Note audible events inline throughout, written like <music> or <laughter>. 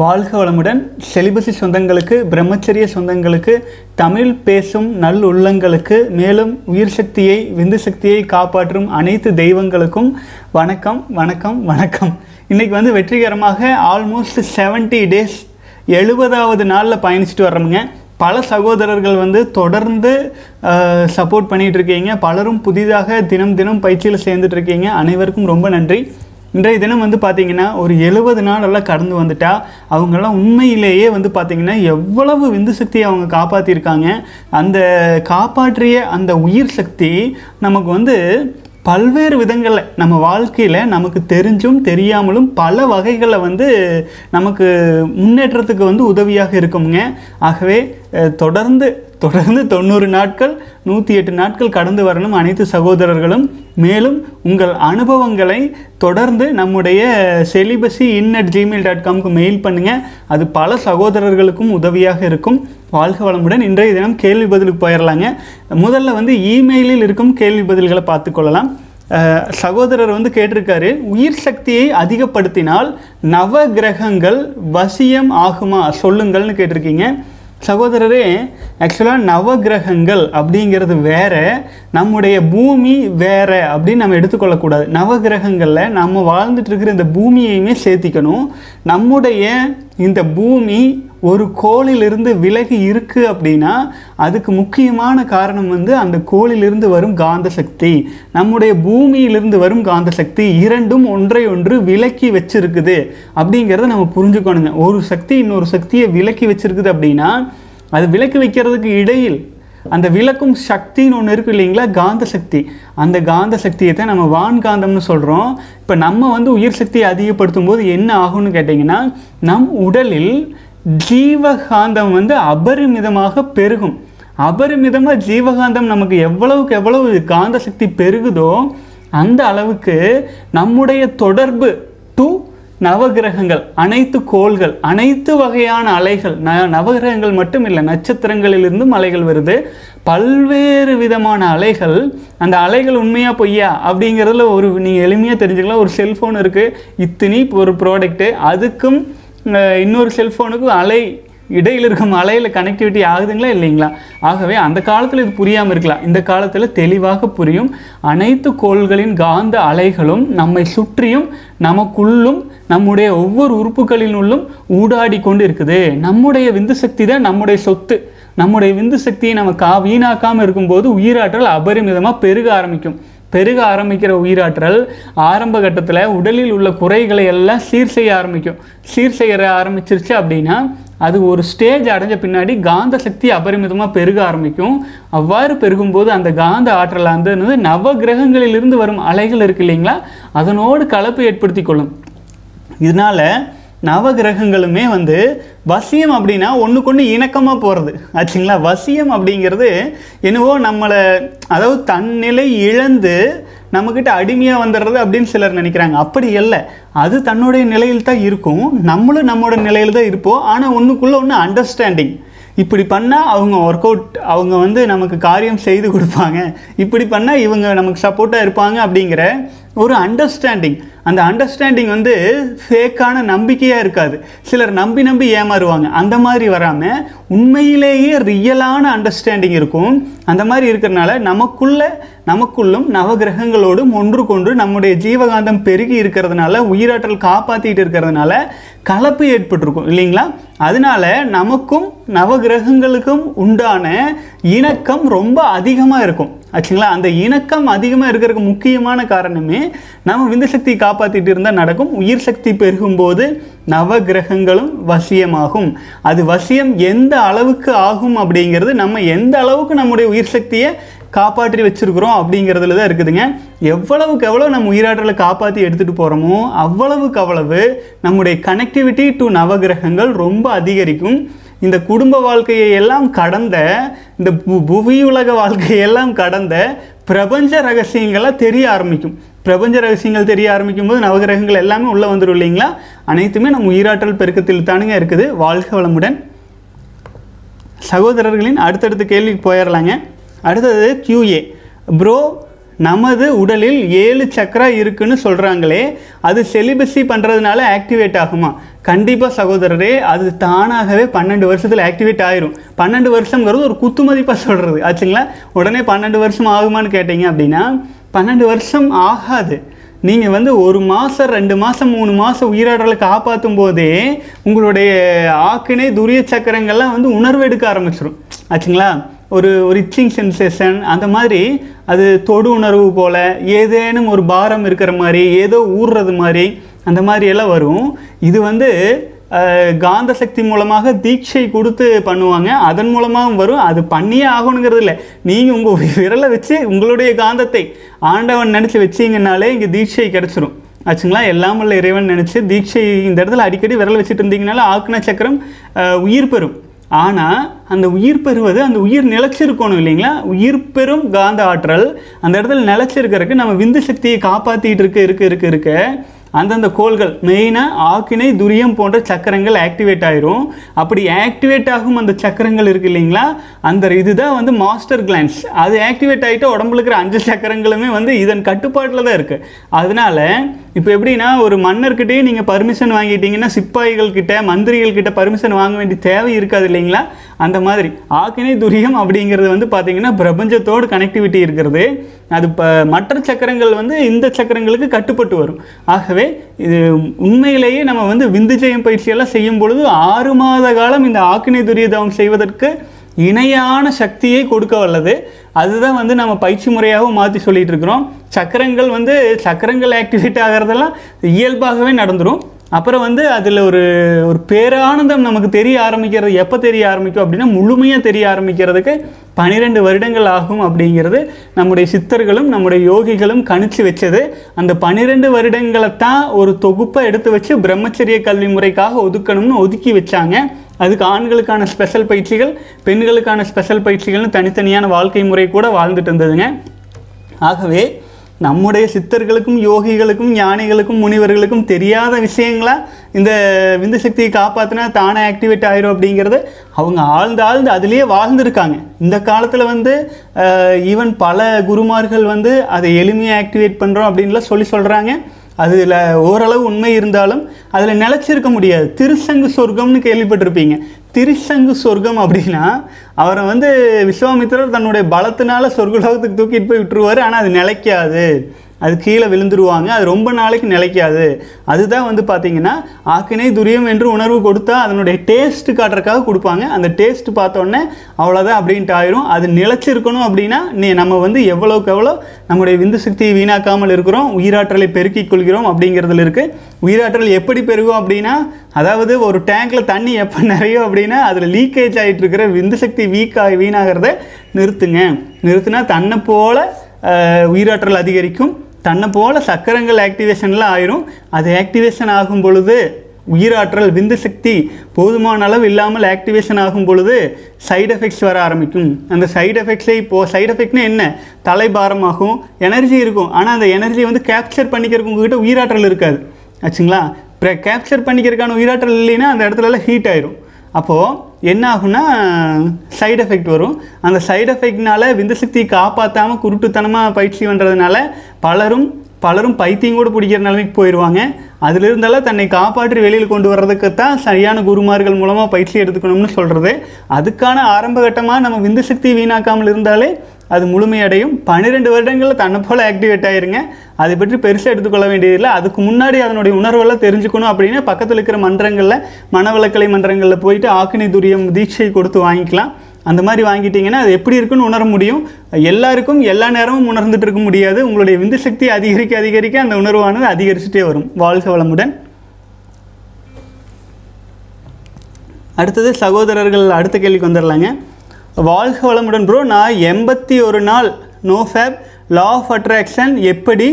வாழ்க வளமுடன். செலிபசி சொந்தங்களுக்கு பிரம்மச்சரிய சொந்தங்களுக்கு தமிழ் பேசும் நல் உள்ளங்களுக்கு மேலும் உயிர் சக்தியை விந்து சக்தியை காப்பாற்றும் அனைத்து தெய்வங்களுக்கும் வணக்கம் வணக்கம் வணக்கம். இன்றைக்கி வந்து வெற்றிகரமாக ஆல்மோஸ்ட் 70 டேஸ் எழுபதாவது நாளில் பயணிச்சுட்டு வர்றோமுங்க. பல சகோதரர்கள் வந்து தொடர்ந்து சப்போர்ட் பண்ணிகிட்ருக்கீங்க இருக்கீங்க. பலரும் புதிதாக தினம் தினம் பயிற்சியில் சேர்ந்துட்டு இருக்கீங்க. அனைவருக்கும் ரொம்ப நன்றி. இன்றைய தினம் வந்து பார்த்திங்கன்னா ஒரு எழுபது நாளெல்லாம் கடந்து வந்துட்டா அவங்கெல்லாம் உண்மையிலேயே வந்து பார்த்திங்கன்னா எவ்வளவு விந்து சக்தியை அவங்க காப்பாற்றிருக்காங்க அந்த காப்பாற்றிய அந்த உயிர் சக்தி நமக்கு வந்து பல்வேறு விதங்களில் நம்ம வாழ்க்கையில் நமக்கு தெரிஞ்சும் தெரியாமலும் பல வகைகளில் வந்து நமக்கு முன்னேற்றத்துக்கு வந்து உதவியாக இருக்குங்க ஆகவே தொடர்ந்து தொடர்ந்து தொண்ணூறு நாட்கள் நூற்றி எட்டு நாட்கள் கடந்து வரணும் அனைத்து சகோதரர்களும். மேலும் உங்கள் அனுபவங்களை தொடர்ந்து நம்முடைய celibacy in at Gmail dot காம்க்கு mail பண்ணுங்கள் அது பல சகோதரர்களுக்கும் உதவியாக இருக்கும். வாழ்க வளமுடன். இன்றைய தினம் கேள்வி பதிலுக்கு போயிடலாங்க முதல்ல வந்து இமெயிலில் இருக்கும் கேள்வி பதில்களை பார்த்துக்கொள்ளலாம். சகோதரர் வந்து கேட்டிருக்காரு உயிர் சக்தியை அதிகப்படுத்தினால் நவ கிரகங்கள் வசியம் ஆகுமா? சொல்லுங்கள்னு கேட்டிருக்கீங்க. சகோதரரே ஆக்சுவலாக நவகிரகங்கள் அப்படிங்கிறது வேற நம்முடைய பூமி வேறு அப்படின்னு நம்ம எடுத்துக்கொள்ளக்கூடாது. நவகிரகங்களில் நம்ம வாழ்ந்துட்டுருக்கிற இந்த பூமியையுமே சேர்த்திக்கணும். நம்முடைய இந்த பூமி ஒரு கோளிலிருந்து விலகி இருக்குது அப்படின்னா அதுக்கு முக்கியமான காரணம் வந்து அந்த கோளிலிருந்து வரும் காந்த சக்தி. நம்முடைய பூமியிலிருந்து வரும் காந்த சக்தி இரண்டும் ஒன்றை ஒன்று விலக்கி வச்சிருக்குது. அப்படிங்கிறத நம்ம புரிஞ்சுக்கணுங்க. ஒரு சக்தி இன்னொரு சக்தியை விலக்கி வச்சிருக்குது அப்படின்னா அது விலக்கி வைக்கிறதுக்கு இடையில் அந்த விளக்கும் சக்தின்னு ஒன்று இருக்கு இல்லைங்களா? காந்த சக்தி. அந்த காந்த சக்தியை தான் நம்ம வான்காந்தம்னு சொல்கிறோம் இப்போ நம்ம வந்து உயிர் சக்தியை அதிகப்படுத்தும் போது என்ன ஆகும்னு கேட்டிங்கன்னா நம் உடலில் ஜீவகாந்தம் வந்து அபரிமிதமாக பெருகும். அபரிமிதமாக ஜீவகாந்தம் நமக்கு எவ்வளவுக்கு எவ்வளவு காந்த சக்தி பெருகுதோ அந்த அளவுக்கு நம்முடைய தொடர்பு டு நவகிரகங்கள் அனைத்து கோள்கள் அனைத்து வகையான அலைகள் ந நவகிரகங்கள் மட்டும் இல்லை நட்சத்திரங்களிலிருந்தும் அலைகள் வருது. பல்வேறு விதமான அலைகள் அந்த அலைகள் உண்மையாக பொய்யா அப்படிங்கிறதுல ஒரு நீங்கள் எளிமையாக தெரிஞ்சுக்கலாம். ஒரு செல்ஃபோன் இருக்குது இத்தினி ஒரு ப்ராடக்ட்டு அதுக்கும் இன்னொரு செல்ஃபோனுக்கும் அலை இடையில் இருக்கும் அலையில் கனெக்டிவிட்டி ஆகுதுங்களா இல்லைங்களா? ஆகவே அந்த காலத்தில் இது புரியாமல் இருக்கலாம். இந்த காலத்தில் தெளிவாக புரியும். அனைத்து கோள்களின் காந்த அலைகளும் நம்மை சுற்றியும் நமக்குள்ளும் நம்முடைய ஒவ்வொரு உறுப்புகளினுள்ளும் ஊடாடி கொண்டு இருக்குது நம்முடைய விந்து சக்தி தான் நம்முடைய சொத்து. நம்முடைய விந்து சக்தியை நம்ம கா வீணாக்காமல் இருக்கும்போது உயிராற்றல் அபரிமிதமாக பெருக ஆரம்பிக்கும். பெருக ஆரம்பிக்கிற உயிராற்றல் ஆரம்ப கட்டத்தில் உடலில் உள்ள குறைகளை எல்லாம் சீர் செய்ய ஆரம்பிக்கும். சீர் செய்ய ஆரம்பிச்சிருச்சு அப்படின்னா அது ஒரு ஸ்டேஜ் அடைஞ்ச பின்னாடி காந்த சக்தி அபரிமிதமாக பெருக ஆரம்பிக்கும். அவ்வாறு பெருகும்போது அந்த காந்த ஆற்றல் அந்த நவ கிரகங்களிலிருந்து வரும் அலைகள் இருக்கு இல்லைங்களா? அதனோடு கலப்பு ஏற்படுத்தி கொள்ளும். இதனால நவகிரகங்களுமே வந்து வசியம் அப்படின்னா ஒன்றுக்கொன்று இணக்கமாக போகிறது ஆச்சுங்களா? வசியம் அப்படிங்கிறது என்னவோ நம்மளை அதாவது தன்னிலை இழந்து நம்மக்கிட்ட அடிமையாக வந்துடுறது அப்படின்னு சிலர் நினைக்கிறாங்க. அப்படி இல்லை அது தன்னுடைய நிலையில் தான் இருக்கும். நம்மளும் நம்மளோட நிலையில் தான் இருப்போம். ஆனால் ஒன்றுக்குள்ளே ஒன்று அண்டர்ஸ்டாண்டிங் இப்படி பண்ணால் அவங்க ஒர்க் அவுட் அவங்க வந்து நமக்கு காரியம் செய்து கொடுப்பாங்க. இப்படி பண்ணால் இவங்க நமக்கு சப்போர்ட்டாக இருப்பாங்க அப்படிங்கிற ஒரு அண்டர்ஸ்டாண்டிங் அந்த அண்டர்ஸ்டாண்டிங் வந்து ஃபேக்கான நம்பிக்கையாக இருக்காது. சிலர் நம்பி நம்பி ஏமாறுவாங்க. அந்த மாதிரி வராமல் உண்மையிலேயே ரியலான அண்டர்ஸ்டாண்டிங் இருக்கும். அந்த மாதிரி இருக்கிறனால நமக்குள்ள நமக்குள்ளும் நவகிரகங்களோடும் ஒன்று கொன்று நம்முடைய ஜீவகாந்தம் பெருகி இருக்கிறதுனால உயிராற்றல் காப்பாற்றிட்டு இருக்கிறதுனால கலப்பு ஏற்பட்டிருக்கும். இல்லைங்களா? அதனால நமக்கும் நவகிரகங்களுக்கும் உண்டான இணக்கம் ரொம்ப அதிகமாக இருக்கும். ஆச்சுங்களா? அந்த இணக்கம் அதிகமாக இருக்கிறதுக்கு முக்கியமான காரணமே நம்ம விந்து சக்தி காப்பாற்றிட்டு இருந்தால் நடக்கும். உயிர் சக்தி பெருகும்போது நவகிரகங்களும் வசியமாகும். அது வசியம் எந்த அளவுக்கு ஆகும் அப்படிங்கிறது நம்ம எந்த அளவுக்கு நம்முடைய உயிர் சக்தியை காப்பாற்றி வச்சிருக்கிறோம் அப்படிங்கிறதுல தான் இருக்குதுங்க. எவ்வளவுக்கு எவ்வளோ நம்ம உயிராற்றலை காப்பாற்றி எடுத்துகிட்டு போகிறோமோ அவ்வளவுக்கு அவ்வளவு நம்முடைய கனெக்டிவிட்டி டு நவகிரகங்கள் ரொம்ப அதிகரிக்கும். இந்த குடும்ப வாழ்க்கையை எல்லாம் கடந்த இந்த பு- புவியுலக வாழ்க்கையெல்லாம் கடந்த பிரபஞ்ச ரகசியங்களாக தெரிய ஆரம்பிக்கும். பிரபஞ்ச ரகசியங்கள் தெரிய ஆரம்பிக்கும் போது நவகிரகங்கள் எல்லாமே உள்ளே வந்துடும் இல்லைங்களா? அனைத்துமே நம்ம உயிராற்றல் பெருக்கத்தில் தானுங்க இருக்குது. வாழ்க வளமுடன். சகோதரர்களின் அடுத்தடுத்த கேள்விக்கு போயிடலாங்க. அடுத்தது கியூஏ ப்ரோ நமது உடலில் ஏழு சக்கரா இருக்குன்னு சொல்கிறாங்களே அது செலிபஸி பண்ணுறதுனால ஆக்டிவேட் ஆகுமா? கண்டிப்பாக சகோதரரே அது தானாகவே பன்னெண்டு வருஷத்தில் ஆக்டிவேட் ஆயிரும். பன்னெண்டு வருஷங்கிறது ஒரு குத்துமதிப்பாக சொல்கிறது ஆச்சுங்களா? உடனே பன்னெண்டு வருஷம் ஆகுமான்னு கேட்டீங்க அப்படின்னா பன்னெண்டு வருஷம் ஆகாது. நீங்கள் வந்து ஒரு மாதம் ரெண்டு மாதம் மூணு மாதம் உயிராடலை காப்பாற்றும் போதே உங்களுடைய ஆக்கினை துரிய சக்கரங்கள்லாம் வந்து உணர்வு எடுக்க ஆரம்பிச்சிடும் ஆச்சுங்களா? ஒரு ஒரு இச்சிங் சென்சேஷன் அந்த மாதிரி அது தொடு உணர்வு போல் ஏதேனும் ஒரு பாரம் இருக்கிற மாதிரி ஏதோ ஊறுறது மாதிரி அந்த மாதிரி எல்லாம் வரும். இது வந்து காந்த சக்தி மூலமாக தீட்சை கொடுத்து பண்ணுவாங்க. அதன் மூலமாகவும் வரும். அது பண்ணியே ஆகணுங்கிறது இல்லை. நீங்கள் உங்கள் விரலை வச்சு உங்களுடைய காந்தத்தை ஆண்டவன் நினச்சி வச்சீங்கன்னாலே இங்கே தீட்சை கிடச்சிரும். ஆச்சுங்களா? எல்லாம் உள்ள இறைவன் நினச்சி தீட்சை இந்த இடத்துல அடிக்கடி விரல் வச்சுட்டு இருந்தீங்கனால ஆக்ன சக்கரம் உயிர் பெறும். ஆனால் அந்த உயிர் பெறுவது அந்த உயிர் நிலைச்சிருக்கணும் இல்லைங்களா? உயிர் பெறும் காந்த ஆற்றல் அந்த இடத்துல நிலச்சிருக்கிறதுக்கு நம்ம விந்து சக்தியை காப்பாற்றிட்டு இருக்க இருக்க இருக்க இருக்க அந்தந்த கோள்கள் மெயினாக ஆக்கினை துரியம் போன்ற சக்கரங்கள் ஆக்டிவேட் ஆயிரும். அப்படி ஆக்டிவேட் ஆகும் அந்த சக்கரங்கள் இருக்கு இல்லைங்களா? அந்த இதுதான் வந்து மாஸ்டர் கிளான்ஸ் அது ஆக்டிவேட் ஆகிட்டு உடம்புல இருக்கிற அஞ்சு சக்கரங்களுமே வந்து இதன் கட்டுப்பாட்டில் தான் இருக்குது அதனால இப்போ எப்படின்னா ஒரு மன்னர்கிட்டயே நீங்கள் பர்மிஷன் வாங்கிட்டீங்கன்னா சிப்பாய்கள் கிட்ட மந்திரிகள் கிட்ட பர்மிஷன் வாங்க வேண்டிய தேவை இருக்காது இல்லைங்களா? அந்த மாதிரி. ஆக்கினை துரியம் அப்படிங்கிறது வந்து பார்த்தீங்கன்னா பிரபஞ்சத்தோடு கனெக்டிவிட்டி இருக்கிறது. அது இப்போ மற்ற சக்கரங்கள் வந்து இந்த சக்கரங்களுக்கு கட்டுப்பட்டு வரும். ஆகவே இது உண்மையிலேயே நம்ம வந்து விந்துஜயம் பயிற்சியெல்லாம் செய்யும் பொழுது ஆறு மாத காலம் இந்த ஆக்கினை துரியதவம் செய்வதற்கு இணையான சக்தியை கொடுக்க வல்லது. அதுதான் வந்து நம்ம பயிற்சி முறையாகவும் மாற்றி சொல்லிட்டு இருக்கிறோம். சக்கரங்கள் வந்து சக்கரங்கள் ஆக்டிவேட் ஆகிறதெல்லாம் இயல்பாகவே நடந்துடும் அப்புறம் வந்து அதில் ஒரு ஒரு பேரானந்தம் நமக்கு தெரிய ஆரம்பிக்கிறது. எப்போ தெரிய ஆரம்பிக்கும் அப்படின்னா முழுமையாக தெரிய ஆரம்பிக்கிறதுக்கு பனிரெண்டு வருடங்கள் ஆகும் அப்படிங்கிறது நம்முடைய சித்தர்களும் நம்முடைய யோகிகளும் கணிச்சு வச்சது. அந்த பனிரெண்டு வருடங்களை தான் ஒரு தொகுப்பை எடுத்து வச்சு பிரம்மச்சரிய கல்வி முறைக்காக ஒதுக்கணும்னு ஒதுக்கி வச்சாங்க. அதுக்கு ஆண்களுக்கான ஸ்பெஷல் பயிற்சிகள் பெண்களுக்கான ஸ்பெஷல் பயிற்சிகள்னு தனித்தனியான வாழ்க்கை முறை கூட வாழ்ந்துட்டு இருந்ததுங்க. ஆகவே நம்முடைய சித்தர்களுக்கும் யோகிகளுக்கும் ஞானிகளுக்கும் முனிவர்களுக்கும் தெரியாத விஷயங்களா இந்த விந்து சக்தியை காப்பாற்றினா தானே ஆக்டிவேட் ஆயிரும் அப்படிங்கிறது அவங்க ஆழ்ந்து ஆழ்ந்து அதுலேயே வாழ்ந்துருக்காங்க. இந்த காலத்தில் வந்து ஈவன் பல குருமார்கள் வந்து அதை எளிமையாக ஆக்டிவேட் பண்ணுறோம் அப்படின்லாம் சொல்லி சொல்கிறாங்க அதில் ஓரளவு உண்மை இருந்தாலும் அதில் நிலச்சிருக்க முடியாது. திருசங்கு சொர்க்கம்னு கேள்விப்பட்டிருப்பீங்க. திருசங்கு சொர்க்கம் அப்படின்னா அவரை வந்து விஸ்வாமித்திரர் தன்னுடைய பலத்தினால சொர்க்கலோகத்துக்கு தூக்கிட்டு போய் விட்டுருவார் ஆனால் அது நிலைக்காது. அது கீழே விழுந்துருவாங்க. அது ரொம்ப நாளைக்கு நிலைக்காது. அதுதான் வந்து பார்த்தீங்கன்னா ஆக்கினை துரியம் என்று உணர்வு கொடுத்தா அதனுடைய டேஸ்ட்டு காட்டுறதுக்காக கொடுப்பாங்க. அந்த டேஸ்ட் பார்த்தோன்னே அவ்வளோதான் அப்படின்ட்டு ஆயிரும். அது நிலைச்சிருக்கணும் அப்படின்னா நீ நம்ம வந்து எவ்வளோக்கு எவ்வளோ நம்முடைய விந்து சக்தியை வீணாக்காமல் இருக்கிறோம் உயிராற்றலை பெருக்கிக் கொள்கிறோம் அப்படிங்கிறதுல இருக்குது உயிராற்றல் எப்படி பெருகும் அப்படின்னா அதாவது ஒரு டேங்க்கில் தண்ணி எப்போ நிறையும் அப்படின்னா அதில் லீக்கேஜ் ஆகிட்டு இருக்கிற விந்து சக்தி வீக்காக வீணாகிறத நிறுத்துங்க. நிறுத்தினா தன்னை போல உயிராற்றல் அதிகரிக்கும். தன்னை போல சக்கரங்கள் ஆக்டிவேஷன்லாம் ஆயிரும். அது ஆக்டிவேஷன் ஆகும் பொழுது உயிராற்றல் விந்து சக்தி போதுமான அளவு இல்லாமல் ஆக்டிவேஷன் ஆகும் பொழுது சைடு எஃபெக்ட்ஸ் வர ஆரம்பிக்கும். அந்த சைடு எஃபெக்ட்ஸே இப்போது சைடு எஃபெக்ட்னா என்ன? தலைபாரமாகும் எனர்ஜி இருக்கும். ஆனால் அந்த எனர்ஜியை வந்து கேப்சர் பண்ணிக்கிறதுக்கு உங்ககிட்ட உயிராற்றல் இருக்காது. ஆச்சுங்களா? இப்போ கேப்சர் பண்ணிக்கிறதுக்கான உயிராற்றல் இல்லைன்னா அந்த இடத்துலலாம் ஹீட் ஆயிரும். அப்போது என்ன ஆகும்னா சைடு எஃபெக்ட் வரும். அந்த சைடு எஃபெக்ட்னால விந்து சக்தியை காப்பாற்றாமல் குருட்டுத்தனமாக பயிற்சி பண்ணுறதுனால பலரும் பலரும் பைத்தியம் கூட பிடிக்கிற நிலைமைக்கு போயிடுவாங்க அதில் இருந்தாலும் தன்னை காப்பாற்றி வெளியில் கொண்டு வர்றதுக்கு தான் சரியான குருமார்கள் மூலமாக பயிற்சி எடுத்துக்கணும்னு சொல்கிறது அதுக்கான ஆரம்ப கட்டமாக நம்ம விந்து சக்தி வீணாக்காமல் இருந்தாலே அது முழுமையடையும். பன்னிரெண்டு வருடங்களில் தன்னை போல் ஆக்டிவேட் ஆயிருங்க. அதை பற்றி பெருசாக எடுத்துக்கொள்ள வேண்டியதில்லை அதுக்கு முன்னாடி அதனுடைய உணர்வெல்லாம் தெரிஞ்சுக்கணும் அப்படின்னா பக்கத்தில் இருக்கிற மன்றங்களில் மனவளக்கலை மன்றங்களில் போயிட்டு ஆக்கினி துரியம் தீட்சை கொடுத்து வாங்கிக்கலாம். அந்த மாதிரி வாங்கிட்டீங்கன்னா அது எப்படி இருக்குன்னு உணர முடியும். எல்லாருக்கும் எல்லா நேரமும் உணர்ந்துட்டு இருக்க முடியாது. உங்களுடைய விந்து சக்தி அதிகரிக்க அதிகரிக்க அந்த உணர்வானது அதிகரிச்சுட்டே வரும். வாழ்க வளமுடன். அடுத்தது சகோதரர்கள் அடுத்த கேள்விக்கு வந்துடலாங்க. வாழ்க வளமுடன் ப்ரோ நான் எண்பத்தி ஒரு நாள் no fap law of attraction எப்படி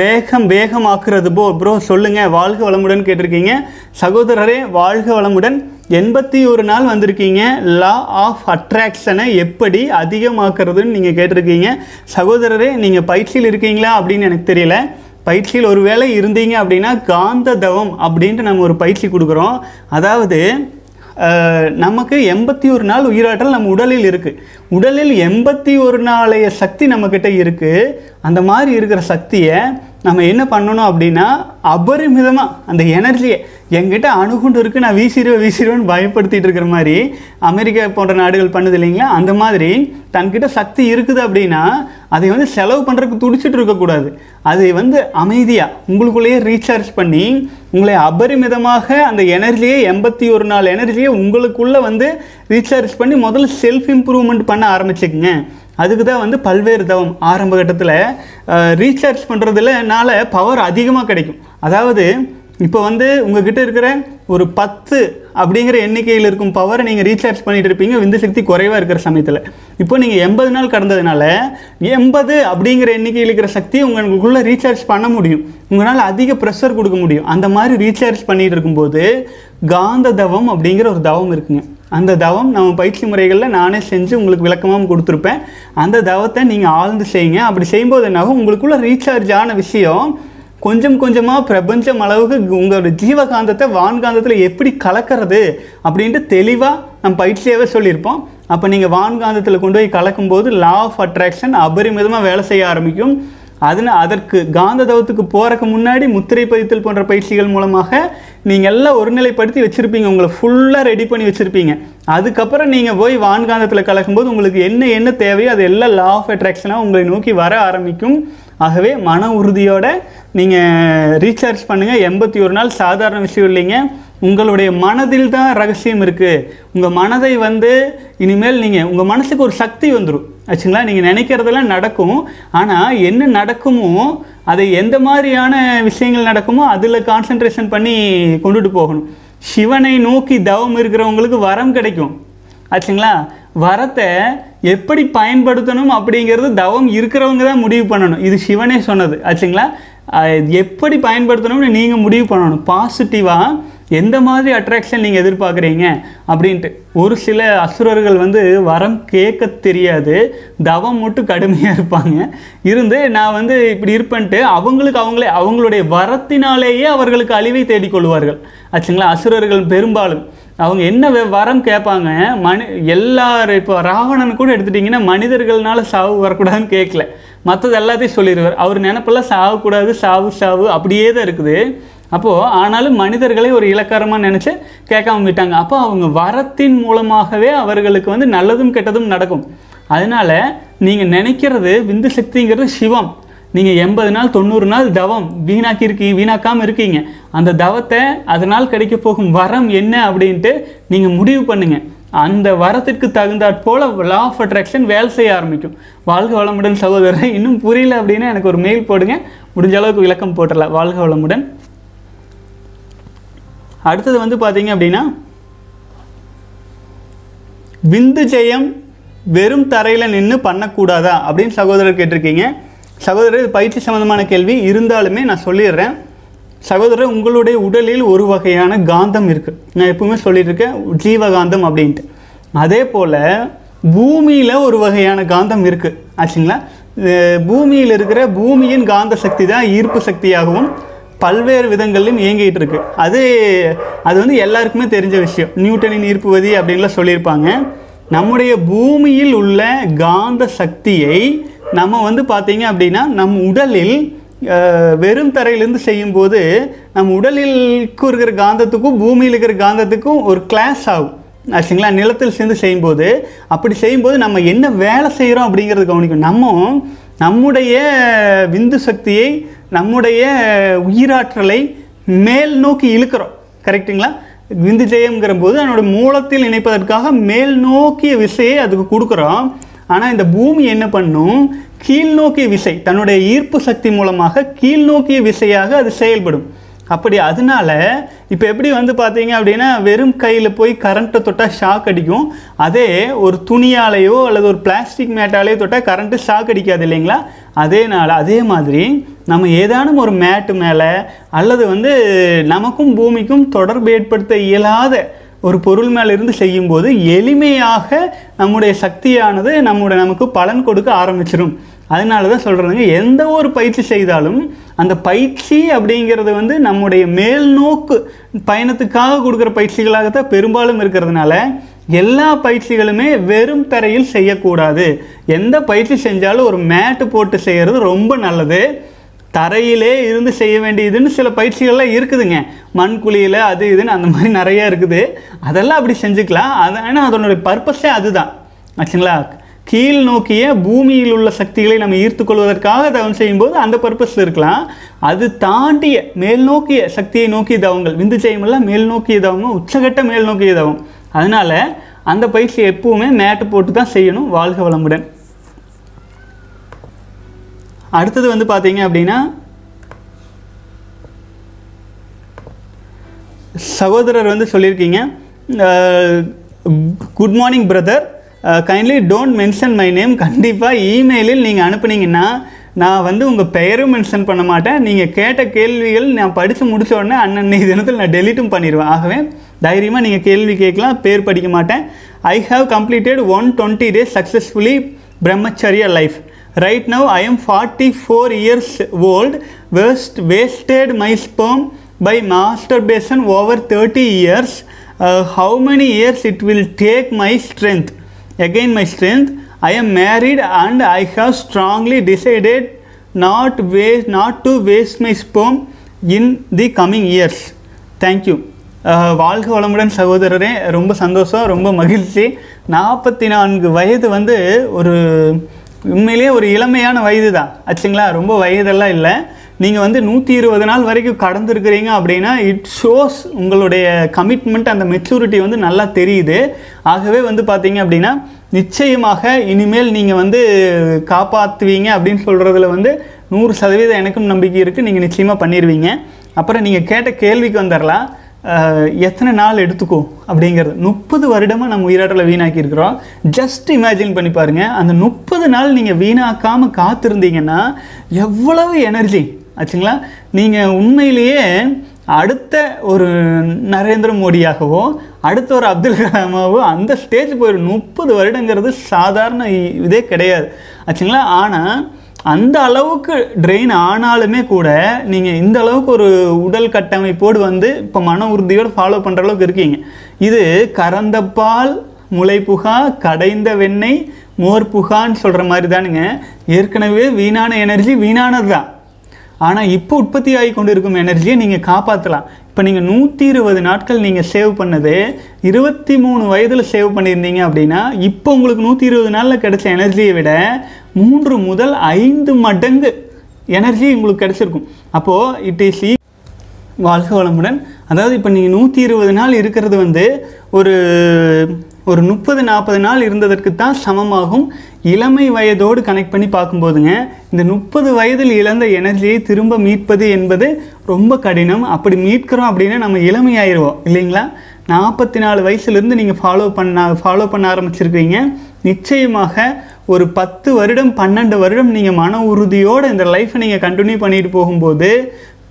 வேகம் வேகமாக்குறது போ ப்ரோ சொல்லுங்கள் வாழ்க வளமுடன் கேட்டிருக்கீங்க. சகோதரரே வாழ்க வளமுடன். எண்பத்தி ஒரு நாள் வந்திருக்கீங்க. லா ஆஃப் அட்ராக்ஷனை எப்படி அதிகமாக்குறதுன்னு நீங்கள் கேட்டிருக்கீங்க. சகோதரரே நீங்கள் பயிற்சியில் இருக்கீங்களா அப்படின்னு எனக்கு தெரியல. பயிற்சியில் ஒருவேளை இருந்தீங்க அப்படின்னா காந்த தவம் அப்படின்ட்டு நம்ம ஒரு பயிற்சி கொடுக்குறோம். அதாவது நமக்கு எண்பத்தி ஒரு நாள் உயிராற்றல் நம்ம உடலில் இருக்குது உடலில் எண்பத்தி ஒரு நாளைய சக்தி நம்மக்கிட்ட இருக்குது அந்த மாதிரி இருக்கிற சக்தியை நம்ம என்ன பண்ணணும் அப்படின்னா அபரிமிதமாக அந்த எனர்ஜியை எங்கிட்ட அணுகுண்டு இருக்குது நான் வீசிடுவேன் வீசிடுவேன்னு பயப்படுத்திட்டு இருக்கிற மாதிரி அமெரிக்கா போன்ற நாடுகள் பண்ணுது இல்லைங்களா? அந்த மாதிரி தன்கிட்ட சக்தி இருக்குது அப்படின்னா அதை வந்து செலவு பண்ணுறதுக்கு துடிச்சிட்டு இருக்கக்கூடாது அதை வந்து அமைதியாக உங்களுக்குள்ளேயே ரீசார்ஜ் பண்ணி உங்களை அபரிமிதமாக அந்த எனர்ஜியை எண்பத்தி ஒரு நாள் எனர்ஜியை உங்களுக்குள்ளே வந்து ரீசார்ஜ் பண்ணி முதல்ல செல்ஃப் இம்ப்ரூவ்மெண்ட் பண்ண ஆரம்பிச்சுக்குங்க. அதுக்கு தான் வந்து பல்வேறு தவம் ஆரம்ப கட்டத்தில் ரீசார்ஜ் பண்ணுறதுலனால பவர் அதிகமாக கிடைக்கும். அதாவது இப்போ வந்து உங்ககிட்ட இருக்கிற ஒரு பத்து அப்படிங்கிற எண்ணிக்கையில் இருக்கும் பவரை நீங்கள் ரீசார்ஜ் பண்ணிட்டு இருப்பீங்க. விந்து சக்தி குறைவாக இருக்கிற சமயத்தில். இப்போ நீங்கள் எண்பது நாள் கடந்ததுனால எண்பது அப்படிங்கிற எண்ணிக்கையில் இருக்கிற சக்தி உங்களுக்குள்ளே ரீசார்ஜ் பண்ண முடியும். உங்களால் அதிக ப்ரெஷர் கொடுக்க முடியும். அந்த மாதிரி ரீசார்ஜ் பண்ணிகிட்டு இருக்கும்போது காந்த தவம் அப்படிங்கிற ஒரு தவம் இருக்குங்க. அந்த தவம் நம்ம பயிற்சி முறைகளில் நானே செஞ்சு உங்களுக்கு விளக்கமாகவும் கொடுத்துருப்பேன். அந்த தவத்தை நீங்கள் ஆழ்ந்து செய்யுங்க. அப்படி செய்யும்போது என்னாகும்? உங்களுக்குள்ளே ரீசார்ஜ் ஆன விஷயம் கொஞ்சம் கொஞ்சமாக பிரபஞ்சம் அளவுக்கு உங்களோட ஜீவகாந்தத்தை வான்காந்தத்தில் எப்படி கலக்கிறது அப்படின்ட்டு தெளிவாக நம்ம பயிற்சியாகவே சொல்லியிருப்போம். அப்போ நீங்கள் வான்காந்தத்தில் கொண்டு போய் கலக்கும்போது லா ஆஃப் அட்ராக்ஷன் அபரிமிதமாக வேலை செய்ய ஆரம்பிக்கும். அதனால் அதற்கு காந்த தவத்துக்கு போகிறக்கு முன்னாடி முத்திரை பதித்தல் போன்ற பயிற்சிகள் மூலமாக நீங்கள் எல்லாம் ஒருநிலைப்படுத்தி வச்சுருப்பீங்க. உங்களை ஃபுல்லாக ரெடி பண்ணி வச்சுருப்பீங்க. அதுக்கப்புறம் நீங்கள் போய் வான்காந்தத்தில் கலக்கும்போது உங்களுக்கு என்ன என்ன தேவையோ அது எல்லாம் லா ஆஃப் அட்ராக்ஷனாக உங்களை நோக்கி வர ஆரம்பிக்கும். ஆகவே மன உறுதியோட நீங்கள் ரீசார்ஜ் பண்ணுங்கள் எண்பத்தி ஒரு நாள் சாதாரண விஷயம் இல்லைங்க. உங்களுடைய மனதில் தான் ரகசியம் இருக்குது உங்கள் மனதை வந்து இனிமேல் நீங்கள் உங்கள் மனசுக்கு ஒரு சக்தி வந்துடும் ஆச்சுங்களா? நீங்கள் நினைக்கிறதெல்லாம் நடக்கும். ஆனால் என்ன நடக்குமோ அதை எந்த மாதிரியான விஷயங்கள் நடக்குமோ அதில் கான்சென்ட்ரேஷன் பண்ணி கொண்டுட்டு போகணும். சிவனை நோக்கி தவம் இருக்கிறவங்களுக்கு வரம் கிடைக்கும். ஆச்சுங்களா? வரத்தை எப்படி பயன்படுத்தணும் அப்படிங்கிறது தவம் இருக்கிறவங்க தான் முடிவு பண்ணணும். இது சிவனே சொன்னது. ஆச்சுங்களா? எப்படி பயன்படுத்தணும்னு நீங்கள் முடிவு பண்ணணும். பாசிட்டிவாக எந்த மாதிரி அட்ராக்ஷன் நீங்கள் எதிர்பார்க்குறீங்க? அப்படின்ட்டு. ஒரு சில அசுரர்கள் வந்து வரம் கேட்க தெரியாது. தவம் மட்டும் கடுமையாக இருப்பாங்க. இருந்து நான் வந்து இப்படி இருப்பேன்ட்டு அவங்களுக்கு அவங்களே அவங்களுடைய வரத்தினாலேயே அவர்களுக்கு அழிவை தேடிக்கொள்வார்கள் ஆச்சுங்களா? அசுரர்கள் பெரும்பாலும். அவங்க என்ன வே- வரம் கேட்பாங்க? மனி எல்லாரும் இப்போ ராவணன் கூட எடுத்துட்டிங்கன்னா மனிதர்கள்னால சாவு வரக்கூடாதுன்னு கேட்கல. மற்றது எல்லாத்தையும் சொல்லிடுவார். அவர் நினப்பெல்லாம் சாகக்கூடாது சாவு சாவு அப்படியே தான் இருக்குது. அப்போது ஆனாலும் மனிதர்களை ஒரு இலக்காரமாக நினச்சி கேட்காம விட்டாங்க. அப்போ அவங்க வரத்தின் மூலமாகவே அவர்களுக்கு வந்து நல்லதும் கெட்டதும் நடக்கும். அதனால் நீங்கள் நினைக்கிறது விந்து சக்திங்கிறது சிவம். நீங்கள் எண்பது நாள் தொண்ணூறு நாள் தவம். வீணாக்கி இருக்கீங்க வீணாக்காமல் இருக்கீங்க. அந்த தவத்தை அதனால் கிடைக்க போகும் வரம் என்ன அப்படின்ட்டு நீங்கள் முடிவு பண்ணுங்கள் அந்த வரத்திற்கு தகுந்தாற் போல் லா ஆஃப் அட்ராக்ஷன் வேலை செய்ய ஆரம்பிக்கும். வாழ்க வளமுடன் சகோதரர் இன்னும் புரியல அப்படின்னா எனக்கு ஒரு மெயில் போடுங்க. முடிஞ்ச அளவுக்கு விளக்கம் போட்டுடலாம். வாழ்க வளமுடன். அடுத்தது வந்து பார்த்தீங்க அப்படின்னா விந்து ஜெயம் வெறும் தரையில் நின்று பண்ணக்கூடாதா அப்படின்னு சகோதரர் கேட்டிருக்கீங்க. சகோதரர் இது பயிற்சி சம்மந்தமான கேள்வி. இருந்தாலுமே நான் சொல்லிடுறேன். சகோதரர் உங்களுடைய உடலில் ஒரு வகையான காந்தம் இருக்குது நான் எப்பவுமே சொல்லிட்டுருக்கேன் ஜீவகாந்தம் அப்படின்ட்டு. அதே போல் பூமியில் ஒரு வகையான காந்தம் இருக்குது ஆச்சுங்களா? பூமியில் இருக்கிற பூமியின் காந்த சக்தி தான் ஈர்ப்பு சக்தியாகவும் பல்வேறு விதங்களிலும் இயங்கிட்டு இருக்கு. அது அது வந்து எல்லாருக்குமே தெரிஞ்ச விஷயம். நியூட்டனின் ஈர்ப்புவதி அப்படின்லாம் சொல்லியிருப்பாங்க. நம்முடைய பூமியில் உள்ள காந்த சக்தியை நம்ம வந்து பார்த்தீங்க அப்படின்னா நம் உடலில் வெறும் தரையிலேருந்து செய்யும்போது நம்ம உடலிலுக்கு இருக்கிற காந்தத்துக்கும் பூமியில் இருக்கிற காந்தத்துக்கும் ஒரு கிளாஸ் ஆகும். ஆச்சுங்களா நிலத்தில் சேர்ந்து செய்யும்போது. அப்படி செய்யும்போது நம்ம என்ன வேலை செய்கிறோம் அப்படிங்கிறது கவனிக்கும் நம்ம நம்முடைய விந்து சக்தியை நம்முடைய உயிராற்றலை மேல் நோக்கி இழுக்கிறோம். கரெக்ட்டுங்களா விந்து ஜெயம்ங்கிற போது அதனோட மூலத்தில் இணைப்பதற்காக மேல் நோக்கிய விசையை அதுக்கு கொடுக்குறோம். ஆனால் இந்த பூமி என்ன பண்ணும்? கீழ்நோக்கிய விசை தன்னுடைய ஈர்ப்பு சக்தி மூலமாக கீழ்நோக்கிய விசையாக அது செயல்படும். அப்படி அதனால இப்போ எப்படி வந்து பார்த்தீங்க அப்படின்னா வெறும் கையில் போய் கரண்ட்டை தொட்டால் ஷாக் அடிக்கும். அதே ஒரு துணியாலேயோ அல்லது ஒரு பிளாஸ்டிக் மேட்டாலேயோ தொட்டால் கரண்ட்டு ஷாக் அடிக்காது இல்லைங்களா? அதே நாள் அதே மாதிரி நம்ம ஏதானும் ஒரு மேட்டு மேலே அல்லது வந்து நமக்கும் பூமிக்கும் தொடர்பு ஏற்படுத்த இயலாத ஒரு பொருள் மேலே இருந்து செய்யும்போது எளிமையாக நம்முடைய சக்தியானது நம்முடைய நமக்கு பலன் கொடுக்க ஆரம்பிச்சிடும் அதனால தான் சொல்கிறேங்க எந்த ஒரு பயிற்சி செய்தாலும் அந்த பயிற்சி அப்படிங்கிறது வந்து நம்முடைய மேல்நோக்கு பயணத்துக்காக கொடுக்குற பயிற்சிகளாகத்தான் பெரும்பாலும் இருக்கிறதுனால எல்லா பயிற்சிகளுமே வெறும் தரையில் செய்யக்கூடாது. எந்த பயிற்சி செஞ்சாலும் ஒரு மேட்டு போட்டு செய்கிறது ரொம்ப நல்லது. தரையிலே இருந்து செய்ய வேண்டியதுன்னு சில பயிற்சிகள்லாம் இருக்குதுங்க. மண் குழியில் அது இதுன்னு அந்த மாதிரி நிறைய இருக்குது. அதெல்லாம் அப்படி செஞ்சுக்கலாம். அது ஆனால் அதனுடைய பர்பஸே அதுதான். ஆச்சுங்களா? கீழ் நோக்கிய பூமியில் உள்ள சக்திகளை நம்ம ஈர்த்து கொள்வதற்காக தவம் செய்யும்போது அந்த பர்பஸில் இருக்கலாம். அது தாண்டிய மேல் நோக்கிய சக்தியை நோக்கிய தவங்கள். விந்து ஜெயமெல்லாம் மேல் நோக்கிய தவமும் உச்சகட்ட மேல் நோக்கிய தவம். அதனால் அந்த பயிற்சி எப்பவுமே மேட்டு போட்டு தான் செய்யணும் வாழ்க வளமுடன். அடுத்தது வந்து பார்த்தீங்க அப்படின்னா சகோதரர் வந்து சொல்லியிருக்கீங்க good morning brother kindly don't mention my name கண்டிப்பாக இமெயிலில் நீங்கள் அனுப்புனீங்கன்னா நான் வந்து உங்கள் பெயரும் மென்ஷன் பண்ண மாட்டேன். நீங்கள் கேட்ட கேள்விகள் நான் படித்து முடித்த உடனே அன்னன்னைக்கு <laughs> தினத்தில் நான் டெலிட்டும் பண்ணிடுவேன் ஆகவே தைரியமாக நீங்கள் கேள்வி கேட்கலாம். பேர் படிக்க மாட்டேன். I have completed one twenty days successfully பிரம்மச்சரிய life right now I am forty four years old waste wasted my sperm by masturbation over thirty years how many years it will take my strength Again, my strength. I am married and I have strongly decided not waste, not to waste my sperm in the coming years. Thank you. அஹ், வாழ்க வளமுடன் சகோதரரே ரொம்ப சந்தோஷம் ரொம்ப மகிழ்ச்சி நாற்பத்தி நான்கு வயது வந்து ஒரு உண்மையிலேயே ஒரு இளமையான வயது தான் ஆச்சுங்களா ரொம்ப வயதெல்லாம் இல்லை நீங்கள் வந்து நூற்றி இருபது நாள் வரைக்கும் கடந்துருக்கிறீங்க அப்படின்னா இட் ஷோஸ் உங்களுடைய கமிட்மெண்ட் அந்த மெச்சூரிட்டி வந்து நல்லா தெரியுது. ஆகவே வந்து பார்த்தீங்க அப்படின்னா நிச்சயமாக இனிமேல் நீங்கள் வந்து காப்பாற்றுவீங்க அப்படின்னு சொல்கிறதுல வந்து நூறு சதவீதம் எனக்கும் நம்பிக்கை இருக்குது நீங்கள் நிச்சயமாக பண்ணிடுவீங்க அப்புறம் நீங்கள் கேட்ட கேள்விக்கு வந்துடலாம் எத்தனை நாள் எடுத்துக்கும் அப்படிங்கிறது. முப்பது வருடமாக நம்ம உயிராட்டில் வீணாக்கியிருக்கிறோம். ஜஸ்ட் இமேஜின் பண்ணி பாருங்கள் அந்த முப்பது நாள் நீங்கள் வீணாக்காமல் காத்திருந்தீங்கன்னா எவ்வளவு எனர்ஜி ஆச்சுங்களா? நீங்கள் உண்மையிலேயே அடுத்த ஒரு நரேந்திர மோடியாகவோ அடுத்த ஒரு அப்துல் கலாமாவோ அந்த ஸ்டேஜ் போயிடும் முப்பது வருடங்கிறது சாதாரண இதே கிடையாது. ஆச்சுங்களா? ஆனால் அந்த அளவுக்கு ட்ரெயின் ஆனாலுமே கூட நீங்கள் இந்த அளவுக்கு ஒரு உடல் கட்டமைப்போடு வந்து இப்போ மன உறுதியோடு ஃபாலோ பண்ணுற அளவுக்கு இருக்கீங்க. இது கறந்த பால் முளைப்புகா கடைந்த வெண்ணெய் மோர் புகான்னு சொல்கிற மாதிரி தானுங்க. ஏற்கனவே வீணான எனர்ஜி வீணானது தான். ஆனால் இப்போ உற்பத்தி ஆகி கொண்டு இருக்கும் எனர்ஜியை நீங்கள் காப்பாற்றலாம் இப்போ நீங்கள் நூற்றி இருபது நாட்கள் நீங்கள் சேவ் பண்ணது இருபத்தி மூணு வயதில் சேவ் பண்ணியிருந்தீங்க அப்படின்னா இப்போ உங்களுக்கு நூற்றி இருபது நாளில் கிடைச்ச எனர்ஜியை விட மூன்று முதல் ஐந்து மடங்கு எனர்ஜி உங்களுக்கு கிடைச்சிருக்கும். அப்போது இட் இஸ் e- வாழ்க வளமுடன். அதாவது இப்போ நீங்கள் நூற்றி இருபது நாள் இருக்கிறது வந்து ஒரு ஒரு முப்பது நாற்பது நாள் இருந்ததற்கு தான் சமமாகும். இளமை வயதோடு கனெக்ட் பண்ணி பார்க்கும்போதுங்க இந்த முப்பது வயதில் இழந்த எனர்ஜியை திரும்ப மீட்பது என்பது ரொம்ப கடினம். அப்படி மீட்கிறோம் அப்படின்னா நம்ம இளமையாயிருவோம் இல்லைங்களா? நாற்பத்தி நாலு வயசுலேருந்து நீங்கள் ஃபாலோ பண்ண ஃபாலோ பண்ண ஆரம்பிச்சிருக்கீங்க நிச்சயமாக ஒரு பத்து வருடம் பன்னெண்டு வருடம் நீங்கள் மன உறுதியோடு இந்த லைஃப்பை நீங்கள் கண்டினியூ பண்ணிட்டு போகும்போது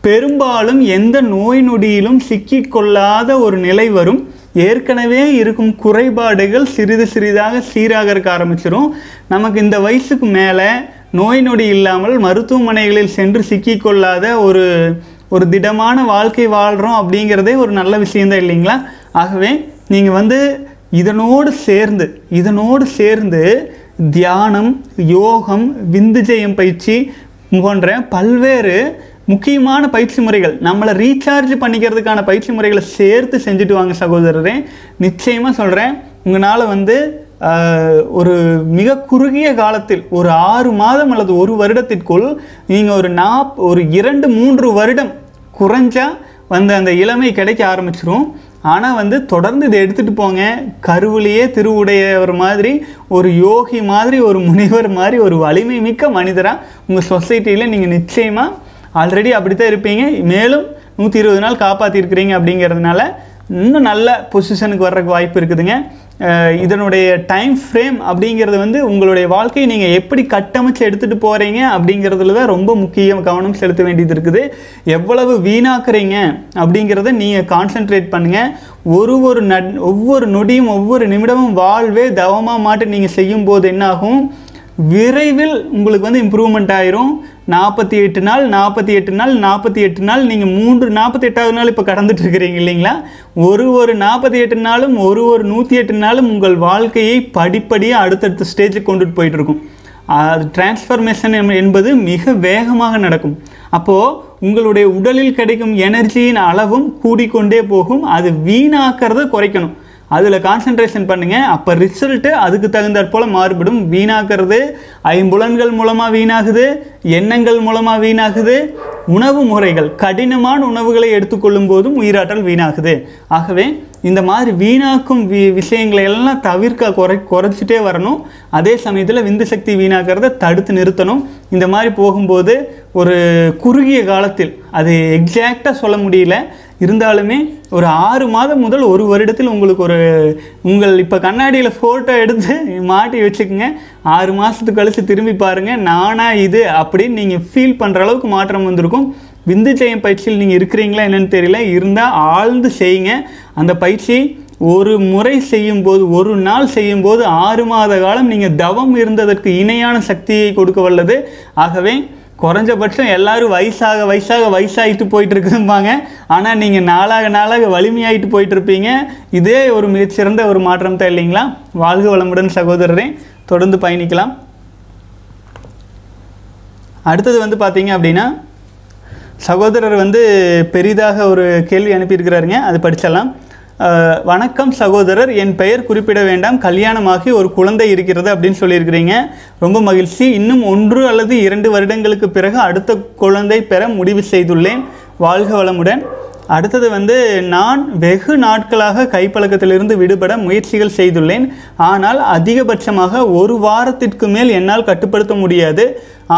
பெரும்பாலும் எந்த நோய் நொடியிலும் சிக்கிக்கொள்ளாத ஒரு நிலை வரும். ஏற்கனவே இருக்கும் குறைபாடுகள் சிறிது சிறிதாக சீராக ஆரம்பிச்சிடும் நமக்கு இந்த வயசுக்கு மேலே நோய் நொடி இல்லாமல் மருத்துவமனைகளில் சென்று சிக்கிக்கொள்ளாத ஒரு ஒரு திடமான வாழ்க்கை வாழ்கிறோம் அப்படிங்கிறதே ஒரு நல்ல விஷயந்தான் இல்லைங்களா? ஆகவே நீங்கள் வந்து இதனோடு சேர்ந்து இதனோடு சேர்ந்து தியானம் யோகம் விந்துஜெயம் பயிற்சி போன்ற பல்வேறு முக்கியமான பயிற்சி முறைகள். நம்மளை ரீசார்ஜ் பண்ணிக்கிறதுக்கான பயிற்சி முறைகளை சேர்த்து செஞ்சுட்டு வாங்க சகோதரரே. நிச்சயமாக சொல்கிறேன் உங்களால் வந்து ஒரு மிக குறுகிய காலத்தில் ஒரு ஆறு மாதம் அல்லது ஒரு வருடத்திற்குள் நீங்கள் ஒரு நாப் ஒரு இரண்டு மூன்று வருடம் குறைஞ்சா வந்து அந்த இளமை கிடைக்க ஆரம்பிச்சிரும். ஆனால் வந்து தொடர்ந்து இதை எடுத்துகிட்டு போங்க. கருவிலேயே திருவுடையவர் மாதிரி ஒரு யோகி மாதிரி ஒரு முனிவர் மாதிரி ஒரு வலிமை மிக்க மனிதராக உங்கள் சொசைட்டியில் நீங்கள் நிச்சயமாக ஆல்ரெடி அப்படி தான் இருப்பீங்க. மேலும் நூற்றி இருபது நாள் காப்பாற்றிருக்கிறீங்க அப்படிங்கிறதுனால இன்னும் நல்ல பொசிஷனுக்கு வர்றதுக்கு வாய்ப்பு இருக்குதுங்க. இதனுடைய டைம் ஃப்ரேம் அப்படிங்கிறது வந்து உங்களுடைய வாழ்க்கையை நீங்கள் எப்படி கட்டமைச்சு எடுத்துகிட்டு போகிறீங்க அப்படிங்கிறதுல தான் ரொம்ப முக்கியம் கவனம் செலுத்த வேண்டியது இருக்குது. எவ்வளவு வீணாக்குறீங்க அப்படிங்கிறத நீங்கள் கான்சென்ட்ரேட் பண்ணுங்கள் ஒரு ஒரு நட் ஒவ்வொரு நொடியும் ஒவ்வொரு நிமிடமும் வாழ்வே தவமாக மாட்டு நீங்கள் செய்யும்போது என்னாகும்? விரைவில் உங்களுக்கு வந்து இம்ப்ரூவ்மெண்ட் ஆயிரும். நாற்பத்தி எட்டு நாள் நாற்பத்தி எட்டு நாள் நாற்பத்தி எட்டு நாள். நீங்கள் மூன்று நாற்பத்தி எட்டாவது நாள் இப்போ கடந்துட்டு இருக்கிறீங்க இல்லைங்களா? ஒரு ஒரு நாற்பத்தி எட்டு நாளும் ஒரு ஒரு நூற்றி எட்டு நாளும் உங்கள் வாழ்க்கையை படிப்படியாக அடுத்தடுத்த ஸ்டேஜுக்கு கொண்டுட்டு போயிட்டுருக்கும். அது டிரான்ஸ்ஃபர்மேஷன் என்பது மிக வேகமாக நடக்கும். அப்போது உங்களுடைய உடலில் கிடைக்கும் எனர்ஜியின் அளவும் கூடிக்கொண்டே போகும். அது வீணாக்கிறத குறைக்கணும். அதில் கான்சென்ட்ரேஷன் பண்ணுங்க. அப்போ ரிசல்ட்டு அதுக்கு தகுந்தாற் போல் மாறுபடும். வீணாக்கிறது ஐம்புலன்கள் மூலமாக வீணாகுது எண்ணங்கள் மூலமாக வீணாகுது உணவு முறைகள் கடினமான உணவுகளை எடுத்துக்கொள்ளும் போதும் உயிராற்றல் வீணாகுது. ஆகவே இந்த மாதிரி வீணாக்கும் வி விஷயங்களை எல்லாம் தவிர்க்க குறை குறைச்சிட்டே வரணும். அதே சமயத்தில் விந்து சக்தி வீணாக்கிறத தடுத்து நிறுத்தணும். இந்த மாதிரி போகும்போது ஒரு குறுகிய காலத்தில் அது எக்ஸாக்டாக சொல்ல முடியல. இருந்தாலுமே ஒரு ஆறு மாதம் முதல் ஒரு வருடத்தில் உங்களுக்கு ஒரு உங்கள் இப்போ கண்ணாடியில் ஃபோட்டோ எடுத்து மாட்டி வச்சுக்கோங்க. ஆறு மாதத்துக்கு கழித்து திரும்பி பாருங்கள் நானாக இது அப்படின்னு நீங்கள் ஃபீல் பண்ணுற அளவுக்கு மாற்றம் வந்திருக்கும். விந்து செய்யும் பயிற்சியில் நீங்கள் இருக்கிறீங்களா என்னென்னு தெரியல. இருந்தால் ஆழ்ந்து செய்யுங்க. அந்த பயிற்சி ஒரு முறை செய்யும்போது ஒரு நாள் செய்யும்போது ஆறு மாத காலம் நீங்கள் தவம் இருந்ததற்கு இணையான சக்தியை கொடுக்க வல்லது. ஆகவே குறைஞ்சபட்சம் எல்லாரும் வயசாக வயசாக வயசாகிட்டு போயிட்டு இருக்குதும்பாங்க ஆனால் நீங்கள் நாளாக நாளாக வலிமையாயிட்டு போயிட்டு இருப்பீங்க இதே ஒரு மிகச்சிறந்த ஒரு மாற்றம் தான் இல்லைங்களா? வாழ்க வளமுடன் சகோதரரே. தொடர்ந்து பயணிக்கலாம். அடுத்தது வந்து பார்த்தீங்க அப்படின்னா சகோதரர் வந்து பெரிதாக ஒரு கேள்வி அனுப்பியிருக்கிறாருங்க. அது படிச்சிடலாம். வணக்கம் சகோதரர் என் பெயர் குறிப்பிட வேண்டாம் கல்யாணமாகி ஒரு குழந்தை இருக்கிறது அப்படின்னு சொல்லியிருக்கிறீங்க. ரொம்ப மகிழ்ச்சி. இன்னும் ஒன்று அல்லது இரண்டு வருடங்களுக்கு பிறகு அடுத்த குழந்தை பெற முடிவு செய்துள்ளேன். வாழ்க வளமுடன். அடுத்தது வந்து நான் வெகு நாட்களாக கைப்பழக்கத்திலிருந்து விடுபட முயற்சிகள் செய்துள்ளேன். ஆனால் அதிகபட்சமாக ஒரு வாரத்திற்கு மேல் என்னால் கட்டுப்படுத்த முடியாது.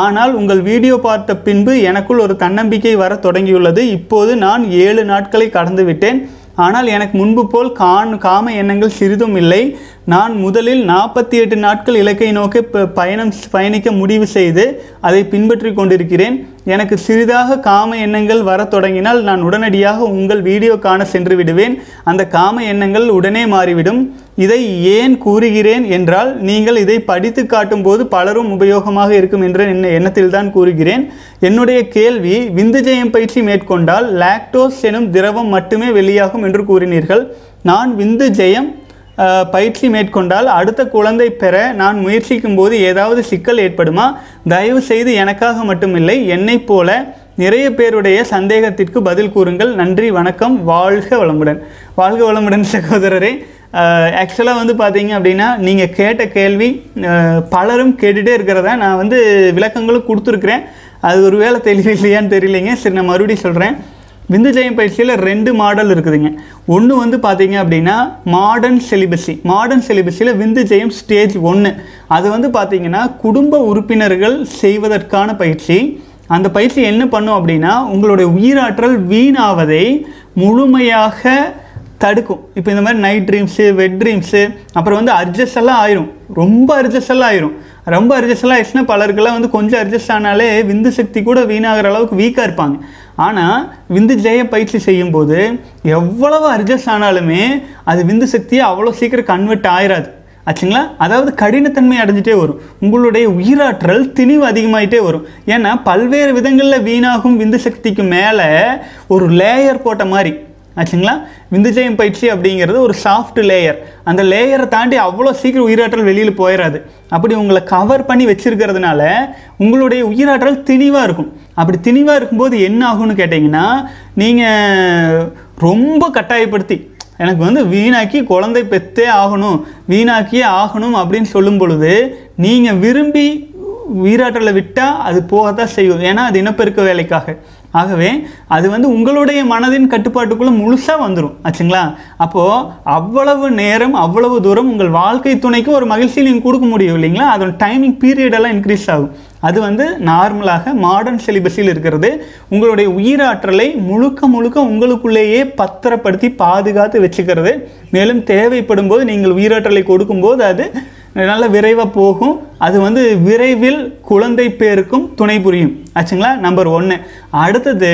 ஆனால் உங்கள் வீடியோ பார்த்த பின்பு எனக்குள் ஒரு தன்னம்பிக்கை வர தொடங்கியுள்ளது. இப்போது நான் ஏழு நாட்களை கடந்து விட்டேன். ஆனால் எனக்கு முன்பு போல் காண் காம எண்ணங்கள் சிறிதும் இல்லை. நான் முதலில் நாற்பத்தி எட்டு நாட்கள் இலக்கை நோக்கி பயணம் பயணிக்க முடிவு செய்து அதை பின்பற்றி கொண்டிருக்கிறேன். எனக்கு சிறிதாக காம எண்ணங்கள் வரத் தொடங்கினால் நான் உடனடியாக உங்கள் வீடியோ காண சென்று விடுவேன். அந்த காம எண்ணங்கள் உடனே மாறிவிடும். இதை ஏன் கூறுகிறேன் என்றால் நீங்கள் இதை படித்து காட்டும்போது பலரும் உபயோகமாக இருக்கும் என்ற என்ன எண்ணத்தில் தான் கூறுகிறேன். என்னுடைய கேள்வி விந்துஜயம் பயிற்சி மேற்கொண்டால் லாக்டோஸ் எனும் திரவம் மட்டுமே வெளியாகும் என்று கூறினீர்கள். நான் விந்து ஜெயம் பயிற்சி மேற்கொண்டால் அடுத்த குழந்தை பெற நான் முயற்சிக்கும் போது ஏதாவது சிக்கல் ஏற்படுமா? தயவு செய்து எனக்காக மட்டுமில்லை என்னை போல நிறைய பேருடைய சந்தேகத்திற்கு பதில் கூறுங்கள். நன்றி வணக்கம் வாழ்க வளமுடன். வாழ்க வளமுடன் <laughs> சகோதரரே. ஆக்சுவலாக வந்து பார்த்தீங்க அப்படின்னா நீங்கள் கேட்ட கேள்வி பலரும் கேட்டுகிட்டே இருக்கிறத? நான் வந்து விளக்கங்களும் கொடுத்துருக்குறேன். அது ஒரு வேளை தெரியலையான்னு தெரியலைங்க. சரி நான் மறுபடியும் சொல்கிறேன் விந்து ஜெயம் பயிற்சியில் ரெண்டு மாடல் இருக்குதுங்க. ஒன்று வந்து பார்த்தீங்க அப்படின்னா மாடர்ன் செலிபஸி மாடர்ன் செலிபஸியில் விந்து ஜெயம் ஸ்டேஜ் ஒன்று அது வந்து பார்த்தீங்கன்னா குடும்ப உறுப்பினர்கள் செய்வதற்கான பயிற்சி. அந்த பயிற்சி என்ன பண்ணும் அப்படின்னா உங்களுடைய உயிராற்றல் வீணாவதை முழுமையாக தடுக்கும். இப்போ இந்த மாதிரி நைட் ட்ரீம்ஸு வெட் ட்ரீம்ஸு அப்புறம் வந்து அட்ஜஸ்ட் எல்லாம் ஆயிரும். ரொம்ப அட்ஜஸ்ட் எல்லாம் ஆயிரும். ரொம்ப அட்ஜஸ்ட் எல்லாம் ஆயிடுச்சுன்னா பலருக்கெல்லாம் வந்து கொஞ்சம் அட்ஜஸ்ட் ஆனாலே விந்து சக்தி கூட வீணாகிற அளவுக்கு வீக்காக இருப்பாங்க. ஆனால் விந்து ஜெய பயிற்சி செய்யும்போது எவ்வளவு அட்ஜஸ்ட் ஆனாலுமே அது விந்து சக்தியை அவ்வளோ சீக்கிரம் கன்வெர்ட் ஆயிராது. ஆச்சுங்களா? அதாவது கடினத்தன்மை அடைஞ்சிட்டே வரும். உங்களுடைய உயிராற்றல் திணிவு அதிகமாயிட்டே வரும். ஏன்னா பல்வேறு விதங்களில் வீணாகும் விந்து சக்திக்கு மேலே ஒரு லேயர் போட்ட மாதிரி. ஆச்சுங்களா? விந்துஜயம் பயிற்சி அப்படிங்கிறது ஒரு சாஃப்ட் லேயர் அந்த லேயரை தாண்டி அவ்வளோ சீக்கிரம் உயிராற்றல் வெளியில் போயிடாது அப்படி உங்களை கவர் பண்ணி வச்சுருக்கிறதுனால உங்களுடைய உயிராற்றல் திணிவாக இருக்கும். அப்படி திணிவாக இருக்கும்போது என்ன ஆகும்னு கேட்டிங்கன்னா நீங்கள் ரொம்ப கட்டாயப்படுத்தி எனக்கு வந்து வீணாக்கி குழந்தை பெத்தே ஆகணும் வீணாக்கியே ஆகணும் அப்படின்னு சொல்லும் பொழுது நீங்கள் விரும்பி உயிராற்றலை விட்டால் அது போக தான் செய்யும். ஏன்னா அது இனப்பெருக்க வேலைக்காக. ஆகவே அது வந்து உங்களுடைய மனதின் கட்டுப்பாட்டுக்குள்ளே முழுசாக வந்துடும் ஆச்சுங்களா? அப்போது அவ்வளவு நேரம் அவ்வளவு தூரம் உங்கள் வாழ்க்கை துணைக்கு ஒரு மகிழ்ச்சி நீங்கள் கொடுக்க முடியும் இல்லைங்களா அதோட டைமிங் பீரியடெல்லாம் இன்க்ரீஸ் ஆகும். அது வந்து நார்மலாக மாடர்ன் சிலிபஸில் இருக்கிறது. உங்களுடைய உயிராற்றலை முழுக்க முழுக்க உங்களுக்குள்ளேயே பத்திரப்படுத்தி பாதுகாத்து வச்சுக்கிறது. மேலும் தேவைப்படும் போது நீங்கள் உயிராற்றலை கொடுக்கும்போது அது நல்ல விரைவாக போகும். அது வந்து விரைவில் குழந்தை பேருக்கும் துணை புரியும். ஆச்சுங்களா? நம்பர் ஒன்று அடுத்தது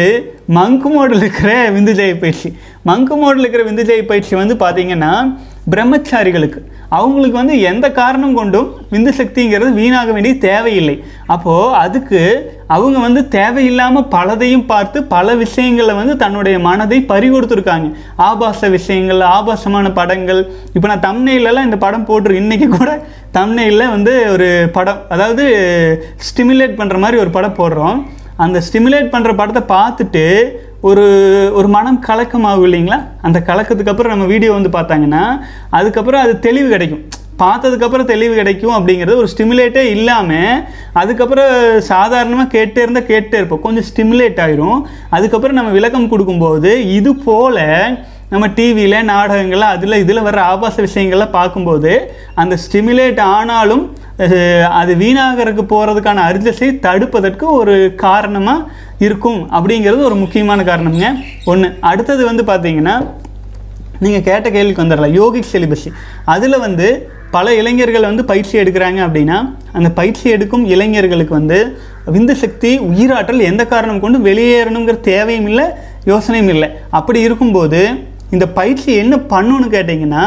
மங்கு மோடில் இருக்கிற விந்துஜெய பயிற்சி. மங்கு மோடில் இருக்கிற விந்துஜெய பயிற்சி வந்து பார்த்திங்கன்னா பிரம்மச்சாரிகளுக்கு. அவங்களுக்கு வந்து எந்த காரணம் கொண்டும் விந்து சக்திங்கிறது வீணாக வேண்டிய தேவையில்லை. அப்போது அதுக்கு அவங்க வந்து தேவையில்லாமல் பலதையும் பார்த்து பல விஷயங்களை வந்து தன்னுடைய மனதை பறி கொடுத்துருக்காங்க ஆபாச விஷயங்கள் ஆபாசமான படங்கள். இப்போ நான் தம்னையிலலாம் இந்த படம் போட்டிருக்கேன் இன்றைக்கி கூட தம்னையில் வந்து ஒரு படம் அதாவது ஸ்டிமுலேட் பண்ணுற மாதிரி ஒரு படம் போடுறோம். அந்த ஸ்டிமுலேட் பண்ணுற படத்தை பார்த்துட்டு ஒரு ஒரு மனம் கலக்கமாகும் இல்லைங்களா? அந்த கலக்கத்துக்கு அப்புறம் நம்ம வீடியோ வந்து பார்த்தாங்கன்னா அதுக்கப்புறம் அது தெளிவு கிடைக்கும். பார்த்ததுக்கப்புறம் தெளிவு கிடைக்கும் அப்படிங்கிறது ஒரு ஸ்டிமுலேட்டே இல்லாமல் அதுக்கப்புறம் சாதாரணமாக கேட்டே இருந்தால் கேட்டே இருப்போம். கொஞ்சம் ஸ்டிமுலேட் ஆயிரும். அதுக்கப்புறம் நம்ம விளக்கம் கொடுக்கும்போது இது போல் நம்ம டிவியில் நாடகங்கள் அதில் இதில் வர்ற ஆபாச விஷயங்கள்லாம் பார்க்கும்போது அந்த ஸ்டிமுலேட் ஆனாலும் அது வீணாகிறதுக்கு போகிறதுக்கான அர்ஜஸை தடுப்பதற்கு ஒரு காரணமாக இருக்கும் அப்படிங்கிறது ஒரு முக்கியமான காரணம்ங்க. ஒன்று அடுத்தது வந்து பார்த்தீங்கன்னா நீங்கள் கேட்ட கேள்விக்கு வந்துடலாம். யோகிக் செலிபஸி அதில் வந்து பல இளைஞர்கள் வந்து பயிற்சி எடுக்கிறாங்க அப்படின்னா அந்த பயிற்சி எடுக்கும் இளைஞர்களுக்கு வந்து விந்து சக்தி உயிராற்றல் எந்த காரணம் கொண்டு வெளியேறணுங்கிற தேவையும் இல்லை யோசனையும் இல்லை. அப்படி இருக்கும்போது இந்த பயிற்சி என்ன பண்ணுன்னு கேட்டிங்கன்னா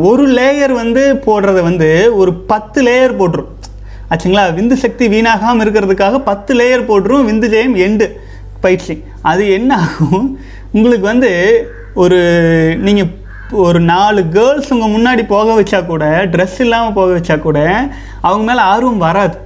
ஒரு லேயர் வந்து போடுறத வந்து ஒரு பத்து லேயர் போட்டுரும். ஆச்சுங்களா? விந்து சக்தி வீணாகாமல் இருக்கிறதுக்காக பத்து லேயர் போட்டுரும் விந்து ஜெயம் எண்டு பயிற்சி. அது என்ன ஆகும்? உங்களுக்கு வந்து ஒரு நீங்கள் ஒரு நாலு கேர்ள்ஸ் உங்கள் முன்னாடி போக வச்சா கூட ட்ரெஸ் இல்லாமல் போக வச்சா கூட அவங்க மேலே ஆர்வம் வராது.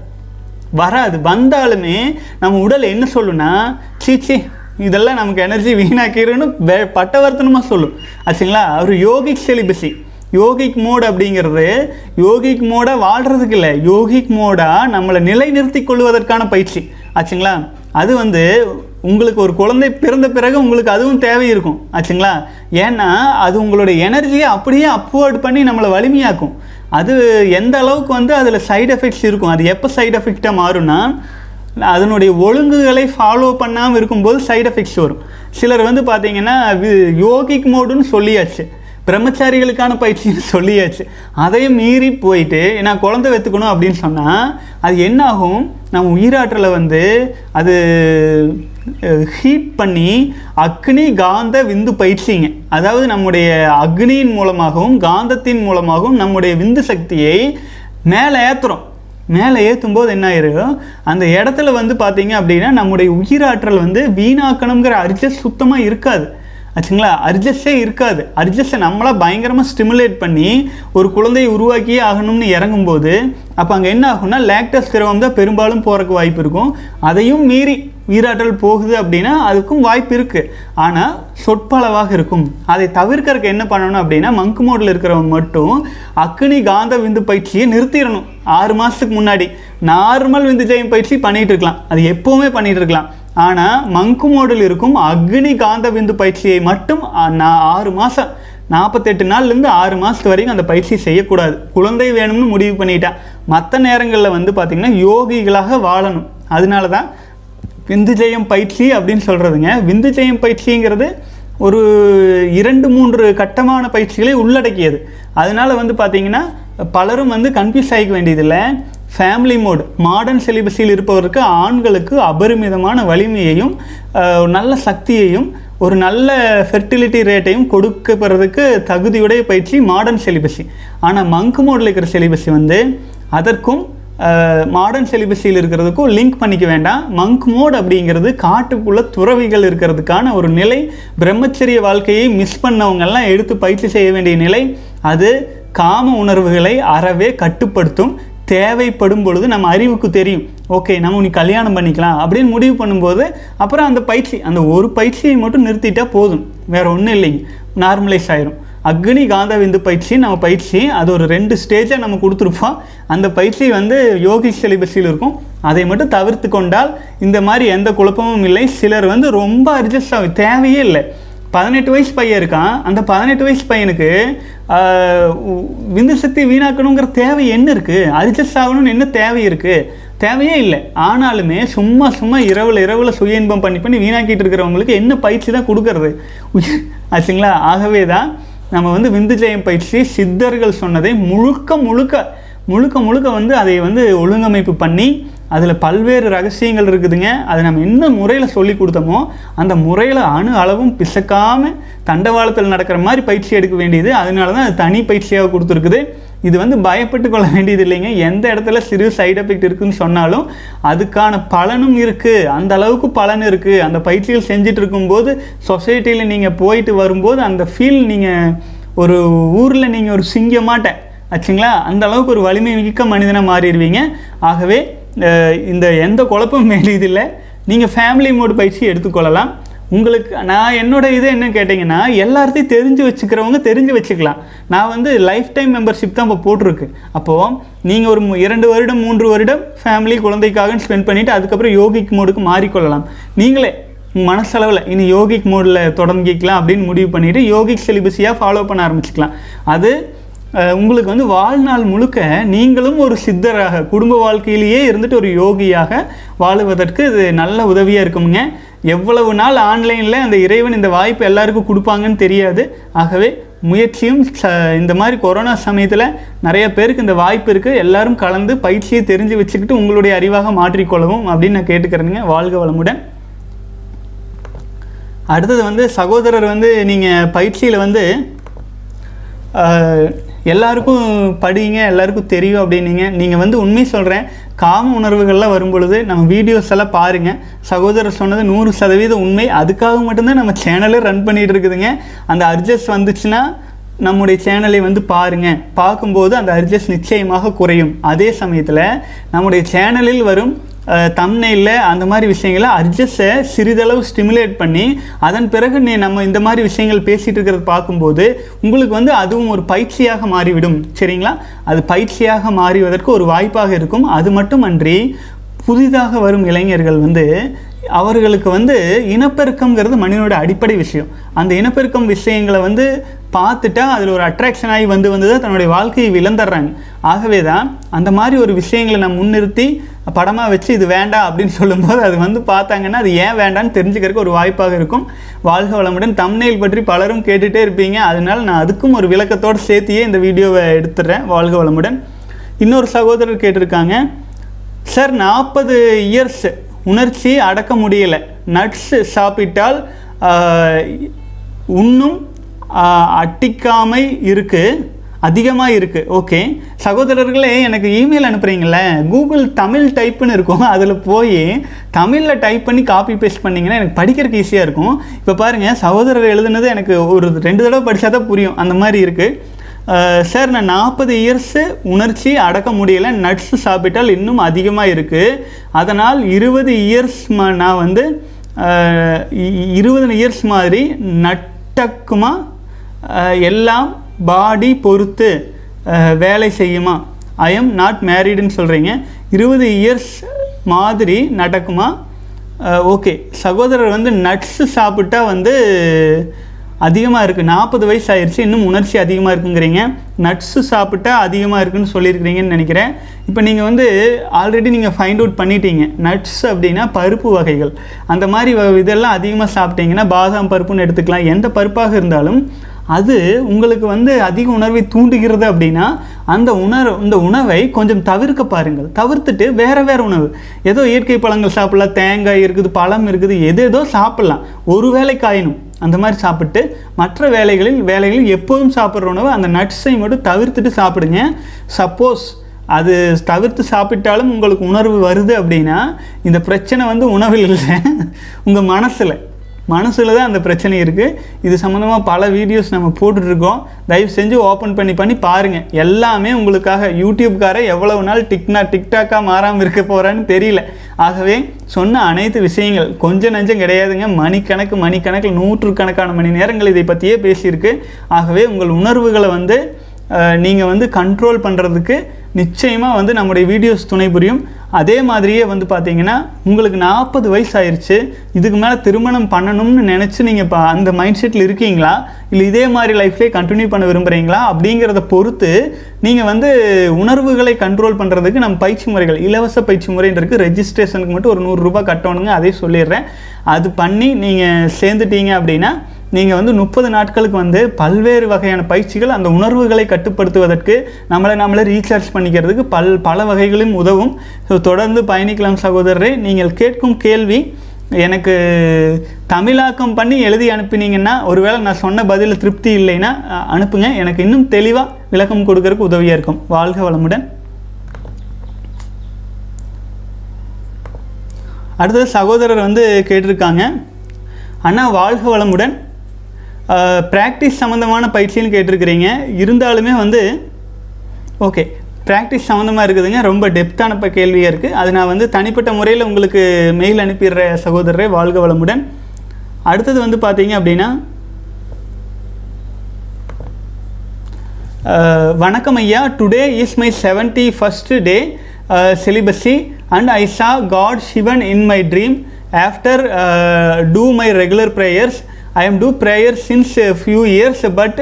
வராது. வந்தாலுமே நம்ம உடல் என்ன சொல்லுன்னா சீச்சி இதெல்லாம் நமக்கு எனர்ஜி வீணாக்கிருன்னு வே பட்டவர்த்தனமாக சொல்லும் ஆச்சுங்களா அவர் யோகிக் செலிபஸி யோகிக் மோட் அப்படிங்கிறது யோகிக் மோடாக வாழ்கிறதுக்கு இல்லை. யோகிக் மோடாக நம்மளை நிலைநிறுத்தி கொள்வதற்கான பயிற்சி. ஆச்சுங்களா அது வந்து உங்களுக்கு ஒரு குழந்தை பிறந்த பிறகு உங்களுக்கு அதுவும் தேவை இருக்கும் ஆச்சுங்களா ஏன்னா அது உங்களுடைய எனர்ஜியை அப்படியே அப்வர்ட் பண்ணி நம்மளை வலிமையாக்கும். அது எந்த அளவுக்கு வந்து அதில் சைடு எஃபெக்ட்ஸ் இருக்கும்? அது எப்போ சைடு எஃபெக்டாக மாறும்னா அதனுடைய ஒழுங்குகளை ஃபாலோ பண்ணாமல் இருக்கும்போது சைடு எஃபெக்ட்ஸ் வரும். சிலர் வந்து பார்த்தீங்கன்னா வி- யோகிக் மோடுன்னு சொல்லியாச்சு. பிரம்மச்சாரிகளுக்கான பயிற்சின்னு சொல்லியாச்சு. அதையும் மீறி போயிட்டு நான் குழந்தை வெத்துக்கணும் அப்படின்னு சொன்னால் அது என்னாகும்? நம்ம உயிராற்றலை வந்து அது ஹீட் பண்ணி அக்னி காந்த விந்து பயிற்சிங்க. அதாவது நம்முடைய அக்னியின் மூலமாகவும் காந்தத்தின் மூலமாகவும் நம்முடைய விந்து சக்தியை மேலே ஏற்றுறோம் மேலே ஏற்றும் போது என்ன ஆயிரும்? அந்த இடத்துல வந்து பார்த்தீங்க அப்படின்னா நம்முடைய உயிராற்றல் வந்து வீணாக்கணுங்கிற அர்ஜஸ் சுத்தமாக இருக்காது. ஆச்சுங்களா? அர்ஜஸ்டே இருக்காது. அர்ஜஸ்டை நம்மளா பயங்கரமாக ஸ்டிமுலேட் பண்ணி ஒரு குழந்தையை உருவாக்கியே ஆகணும்னு இறங்கும்போது அப்போ அங்கே என்ன ஆகும்னா லேக்டஸ் திரவம் தான் பெரும்பாலும் போகிறக்கு வாய்ப்பு இருக்கும். அதையும் மீறி உயிராற்றல் போகுது அப்படின்னா அதுக்கும் வாய்ப்பு இருக்குது ஆனால் சொற்பளவாக இருக்கும். அதை தவிர்க்கறதுக்கு என்ன பண்ணணும் அப்படின்னா மங்கு மோடில் இருக்கிறவங்க மட்டும் அக்னி காந்த விந்து பயிற்சியை நிறுத்திடணும். ஆறு மாதத்துக்கு முன்னாடி. நார்மல் விந்து ஜெயம் பயிற்சி பண்ணிகிட்டு இருக்கலாம். அது எப்போவுமே பண்ணிகிட்டு இருக்கலாம். ஆனால் மங்கு மோடில் இருக்கும் அக்னி காந்த விந்து பயிற்சியை மட்டும் நான் ஆறு மாதம் நாற்பத்தெட்டு நாள்லேருந்து ஆறு மாதத்து வரைக்கும் அந்த பயிற்சி செய்யக்கூடாது. குழந்தை வேணும்னு முடிவு பண்ணிட்டா. மற்ற நேரங்களில் வந்து பார்த்திங்கன்னா யோகிகளாக வாழணும். அதனால தான் விந்து ஜெயம் பயிற்சி அப்படின்னு சொல்கிறதுங்க விந்து ஜெயம் பயிற்சிங்கிறது ஒரு இரண்டு மூன்று கட்டமான பயிற்சிகளை உள்ளடக்கியது. அதனால் வந்து பார்த்திங்கன்னா பலரும் வந்து கன்ஃபியூஸ் ஆகிக்க வேண்டியதில்லை. ஃபேமிலி மோட் மாடர்ன் செலிபஸில் இருப்பவருக்கு ஆண்களுக்கு அபரிமிதமான வலிமையையும் நல்ல சக்தியையும் ஒரு நல்ல ஃபெர்டிலிட்டி ரேட்டையும் கொடுக்கப்படுறதுக்கு தகுதியுடைய பயிற்சி மாடர்ன் செலிபஸி ஆனால் மங்கு மோடில் இருக்கிற செலிபஸி வந்து அதற்கும் மாடர்ன் செலிபஸியில் இருக்கிறதுக்கும் லிங்க் பண்ணிக்க வேண்டாம். மங்க் மோட் அப்படிங்கிறது காட்டுக்குள்ள துறவிகள் இருக்கிறதுக்கான ஒரு நிலை பிரம்மச்சரிய வாழ்க்கையை மிஸ் பண்ணவங்கெல்லாம் எடுத்து பயிற்சி செய்ய வேண்டிய நிலை அது காம உணர்வுகளை அறவே கட்டுப்படுத்தும். தேவைப்படும் பொழுது நம்ம அறிவுக்கு தெரியும். ஓகே நம்ம நீ கல்யாணம் பண்ணிக்கலாம் அப்படின்னு முடிவு பண்ணும்போது அப்புறம் அந்த பயிற்சி அந்த ஒரு பயிற்சியை மட்டும் நிறுத்திட்டால் போதும். வேற ஒன்றும் இல்லைங்க. நார்மலைஸ் ஆயிரும். அக்னி காந்த விந்து பயிற்சி நம்ம பயிற்சி அது ஒரு ரெண்டு ஸ்டேஜாக நம்ம கொடுத்துருப்போம். அந்த பயிற்சி வந்து யோகி சிலிபஸில் இருக்கும். அதை மட்டும் தவிர்த்து கொண்டால் இந்த மாதிரி எந்த குழப்பமும் இல்லை. சிலர் வந்து ரொம்ப அட்ஜஸ்ட் ஆகும். தேவையே இல்லை. பதினெட்டு வயசு பையன் இருக்கான். அந்த பதினெட்டு வயசு பையனுக்கு விந்து சக்தி வீணாக்கணுங்கிற தேவை என்ன இருக்குது அட்ஜஸ்ட் ஆகணும்னு என்ன தேவை இருக்குது தேவையே இல்லை. ஆனாலுமே சும்மா சும்மா இரவில் இரவில் சுய இன்பம் பண்ணி பண்ணி வீணாக்கிட்டு இருக்கிறவங்களுக்கு என்ன பயிற்சி தான் கொடுக்கறது? ஆச்சுங்களா? ஆகவே தான் நம்ம வந்து விந்து ஜெயம் பயிற்சி சித்தர்கள் சொன்னதை முழுக்க முழுக்க முழுக்க முழுக்க வந்து அதை வந்து ஒழுங்கமைப்பு பண்ணி அதில் பல்வேறு ரகசியங்கள் இருக்குதுங்க. அதை நம்ம என்ன முறையில் சொல்லி கொடுத்தோமோ அந்த முறையில் அணு அளவும் பிசக்காமல் தண்டவாளத்தில் நடக்கிற மாதிரி பயிற்சி எடுக்க வேண்டியது. அதனால தான் அது தனி பயிற்சியாக கொடுத்துருக்குது. இது வந்து பயப்பட்டு கொள்ள வேண்டியது இல்லைங்க. எந்த இடத்துல சிறு சைடு எஃபெக்ட் இருக்குதுன்னு சொன்னாலும் அதுக்கான பலனும் இருக்குது அந்த அளவுக்கு பலன் இருக்குது அந்த பயிற்சிகள் செஞ்சுட்டு இருக்கும்போது சொசைட்டியில் நீங்கள் போயிட்டு வரும்போது அந்த ஃபீல் நீங்கள் ஒரு ஊரில் நீங்கள் ஒரு சிங்கமாட்ட. ஆச்சுங்களா? அந்த அளவுக்கு ஒரு வலிமை மிக்க மனிதனாக மாறிடுவீங்க. ஆகவே இந்த எந்த குழப்பமும் இல்லை நீங்கள் ஃபேமிலி மோடு பயிற்சி எடுத்துக்கொள்ளலாம். உங்களுக்கு நான் என்னோட இது என்ன கேட்டிங்கன்னா எல்லாத்தையும் தெரிஞ்சு வச்சுக்கிறவங்க தெரிஞ்சு வச்சுக்கலாம். நான் வந்து லைஃப் டைம் மெம்பர்ஷிப் தான் இப்போ போட்டிருக்கு. அப்போது நீங்கள் ஒரு இரண்டு வருடம் மூன்று வருடம் ஃபேமிலி குழந்தைக்காக ஸ்பெண்ட் பண்ணிவிட்டு அதுக்கப்புறம் யோகிக் மோடுக்கு மாறிக்கொள்ளலாம். நீங்களே மனசளவில் இனி யோகிக் மோடில் தொடங்கிக்கலாம் அப்படின்னு முடிவு பண்ணிவிட்டு யோகிக் சிலிபஸியாக ஃபாலோ பண்ண ஆரம்பிச்சுக்கலாம். அது உங்களுக்கு வந்து வாழ்நாள் முழுக்க நீங்களும் ஒரு சித்தராக குடும்ப வாழ்க்கையிலேயே இருந்துட்டு ஒரு யோகியாக வாழுவதற்கு இது நல்ல உதவியாக இருக்குமுங்க. எவ்வளவு நாள் ஆன்லைனில் அந்த இறைவன் இந்த வாய்ப்பு எல்லாருக்கும் கொடுப்பாங்கன்னு தெரியாது. ஆகவே முயற்சியும் ச- இந்த மாதிரி கொரோனா சமயத்தில் நிறைய பேருக்கு இந்த வாய்ப்பு இருக்குது எல்லாரும் கலந்து பயிற்சியை தெரிஞ்சு வச்சுக்கிட்டு உங்களுடைய அறிவாக மாற்றிக்கொள்ளவும் அப்படின்னு நான் கேட்டுக்கிறேனுங்க. வாழ்க வளமுடன். அடுத்தது வந்து சகோதரர் வந்து நீங்கள் பயிற்சியில் வந்து எல்லாருக்கும் படிங்க எல்லாருக்கும் தெரியும் அப்படின்னீங்க. நீங்கள் வந்து உண்மை சொல்கிறேன் காம உணர்வுகள்லாம் வரும்பொழுது நம்ம வீடியோஸ் எல்லாம் பாருங்கள் சகோதரர் சொன்னது நூறு சதவீதம் உண்மை. அதுக்காக மட்டும்தான் நம்ம சேனலே ரன் பண்ணிகிட்டு இருக்குதுங்க. அந்த அர்ஜஸ் வந்துச்சுன்னா நம்முடைய சேனலை வந்து பாருங்கள் பார்க்கும்போது அந்த அர்ஜஸ் நிச்சயமாக குறையும். அதே சமயத்தில் நம்முடைய சேனலில் வரும் தம்னையில் அந்த மாதிரி விஷயங்களை அட்ஜஸ்ட்டை சிறிதளவு ஸ்டிமுலேட் பண்ணி அதன் பிறகு நீ நம்ம இந்த மாதிரி விஷயங்கள் பேசிகிட்டு இருக்கிறத பார்க்கும்போது உங்களுக்கு வந்து அதுவும் ஒரு பயிற்சியாக மாறிவிடும். சரிங்களா? அது பயிற்சியாக மாறிவதற்கு ஒரு வாய்ப்பாக இருக்கும். அது மட்டுமன்றி புதிதாக வரும் இளைஞர்கள் வந்து அவர்களுக்கு வந்து இனப்பெருக்கம்ங்கிறது மனிதனோட அடிப்படை விஷயம். அந்த இனப்பெருக்கம் விஷயங்களை வந்து பார்த்துட்டா அதில் ஒரு அட்ராக்ஷன் ஆகி வந்து வந்து தான் தன்னுடைய வாழ்க்கையை இழந்துடுறாங்க ஆகவே தான் அந்த மாதிரி ஒரு விஷயங்களை நான் முன்னிறுத்தி படமாக வச்சு இது வேண்டாம் அப்படின்னு சொல்லும்போது அது வந்து பார்த்தாங்கன்னா அது ஏன் வேண்டான்னு தெரிஞ்சுக்கிறதுக்கு ஒரு வாய்ப்பாக இருக்கும். வாழ்க வளமுடன். தம்னெயில் பற்றி பலரும் கேட்டுகிட்டே இருப்பீங்க. அதனால நான் அதுக்கும் ஒரு விளக்கத்தோடு சேர்த்தியே இந்த வீடியோவை எடுத்துடுறேன். வாழ்க வளமுடன். இன்னொரு சகோதரர் கேட்டிருக்காங்க சார் நாற்பது இயர்ஸ் உணர்ச்சி அடக்க முடியலை. நட்ஸ் சாப்பிட்டால் உண்ணும் இன்னும் அட்டிக்காமை இருக்குது அதிகமாக இருக்குது ஓகே. சகோதரர்களே எனக்கு இமெயில் அனுப்புகிறீங்களே கூகுள் தமிழ் டைப்புன்னு இருக்கும். அதில் போய் தமிழில் டைப் பண்ணி காப்பி பேஸ்ட் பண்ணிங்கன்னா எனக்கு படிக்கிறதுக்கு ஈஸியாக இருக்கும். இப்போ பாருங்கள் சகோதரர் எழுதுனது எனக்கு ஒரு ரெண்டு தடவை படித்தா தான் புரியும். அந்த மாதிரி இருக்குது சார் நான் நாற்பது இயர்ஸு உணர்ச்சி அடக்க முடியலை. நட்ஸ் சாப்பிட்டால் இன்னும் அதிகமாக இருக்குது அதனால் இருபது இயர்ஸ் நான் வந்து இருபது இயர்ஸ் மாதிரி நட்டக்குமா எல்லாம் பாடி பொறுத்து வேலை செய்யுமா? ஐ எம் நாட் மேரீடுன்னு சொல்கிறீங்க இருபது இயர்ஸ் மாதிரி நடக்குமா? ஓகே சகோதரர் வந்து நட்ஸு சாப்பிட்டா வந்து அதிகமாக இருக்குது நாற்பது வயசு ஆயிடுச்சு இன்னும் உணர்ச்சி அதிகமாக இருக்குங்கிறீங்க. நட்ஸு சாப்பிட்டா அதிகமாக இருக்குன்னு சொல்லியிருக்கிறீங்கன்னு நினைக்கிறேன். இப்போ நீங்கள் வந்து ஆல்ரெடி நீங்கள் ஃபைண்ட் அவுட் பண்ணிட்டீங்க. நட்ஸ் அப்படின்னா பருப்பு வகைகள். அந்த மாதிரி வ- இதெல்லாம் அதிகமாக சாப்பிட்டீங்கன்னா பாதாம் பருப்புன்னு எடுத்துக்கலாம். எந்த பருப்பாக இருந்தாலும் அது உங்களுக்கு வந்து அதிக உணர்வை தூண்டுகிறது அப்படின்னா அந்த உணர்வு இந்த உணவை கொஞ்சம் தவிர்க்க பாருங்கள். தவிர்த்துட்டு வேறு வேறு உணவு. ஏதோ இயற்கை பழங்கள் சாப்பிடலாம். தேங்காய் இருக்குது பழம் இருக்குது எது ஏதோ ஒரு வேளை காயணும். அந்த மாதிரி சாப்பிட்டு மற்ற வேலைகளில் வேலைகளில் எப்போதும் சாப்பிட்ற உணவு அந்த நட்ஸை மட்டும் தவிர்த்துட்டு சாப்பிடுங்க. சப்போஸ் அது தவிர்த்து சாப்பிட்டாலும் உங்களுக்கு உணர்வு வருது அப்படின்னா இந்த பிரச்சனை வந்து உணவில் இல்லை. உங்கள் மனசில். மனசில் தான் அந்த பிரச்சனை இருக்குது இது சம்மந்தமாக பல வீடியோஸ் நம்ம போட்டுட்ருக்கோம். தயவு செஞ்சு ஓப்பன் பண்ணி பண்ணி பாருங்கள் எல்லாமே உங்களுக்காக. யூடியூப்கார எவ்வளவு நாள் டிக்னா டிக்டாக்காக மாறாமல் இருக்க போகிறான்னு தெரியல. ஆகவே சொன்ன அனைத்து விஷயங்கள் கொஞ்சம் நஞ்சம் கிடையாதுங்க. மணிக்கணக்கு மணிக்கணக்கில் நூற்றுக்கணக்கான மணி நேரங்கள் இதை பற்றியே பேசியிருக்கு. ஆகவே உங்கள் உணர்வுகளை வந்து நீங்கள் வந்து கண்ட்ரோல் பண்ணுறதுக்கு நிச்சயமாக வந்து நம்முடைய வீடியோஸ் துணை புரியும். அதே மாதிரியே வந்து பார்த்தீங்கன்னா உங்களுக்கு நாற்பது வயசு ஆயிடுச்சு இதுக்கு மேலே திருமணம் பண்ணணும்னு நினச்சி நீங்கள் இப்போ அந்த மைண்ட் செட்டில் இருக்கீங்களா? இல்லை இதே மாதிரி லைஃப்லேயே கண்டினியூ பண்ண விரும்புகிறீங்களா அப்படிங்கிறத பொறுத்து நீங்கள் வந்து உணர்வுகளை கண்ட்ரோல் பண்ணுறதுக்கு நம்ம பயிற்சி முறைகள் இலவச பயிற்சி முறைன்றது ரெஜிஸ்ட்ரேஷனுக்கு மட்டும் ஒரு நூறுரூபா கட்டணுங்க அதே சொல்லிடுறேன். அது பண்ணி நீங்கள் சேர்ந்துட்டீங்க அப்படின்னா நீங்கள் வந்து முப்பது நாட்களுக்கு வந்து பல்வேறு வகையான பயிற்சிகள் அந்த உணர்வுகளை கட்டுப்படுத்துவதற்கு நம்மளை நம்மளே ரீசார்ஜ் பண்ணிக்கிறதுக்கு பல் பல வகைகளும் உதவும். ஸோ தொடர்ந்து பயணிக்கலாம் சகோதரரே நீங்கள் கேட்கும் கேள்வி எனக்கு தமிழாக்கம் பண்ணி எழுதி அனுப்பினீங்கன்னா ஒருவேளை நான் சொன்ன பதில் திருப்தி இல்லைன்னா அனுப்புங்க. எனக்கு இன்னும் தெளிவாக விளக்கம் கொடுக்கறதுக்கு உதவியாக இருக்கும். வாழ்க வளமுடன். அடுத்தது சகோதரர் வந்து கேட்டிருக்காங்க. அண்ணா வாழ்க வளமுடன். ப்ராக்டிஸ் சம்மந்தமான பயிற்சின்னு கேட்டிருக்கிறீங்க. இருந்தாலுமே வந்து ஓகே ப்ராக்டிஸ் சம்மந்தமாக இருக்குதுங்க. ரொம்ப டெப்த்தான இப்போ கேள்வியாக இருக்குது அது நான் வந்து தனிப்பட்ட முறையில் உங்களுக்கு மெயில் அனுப்பிடுற சகோதரரே. வாழ்க வளமுடன். அடுத்தது வந்து பார்த்தீங்க அப்படின்னா வணக்கம் ஐயா. Today is my seventy first day celibacy and I saw God Sivan in my dream after do my regular prayers I am do prayer since a few years but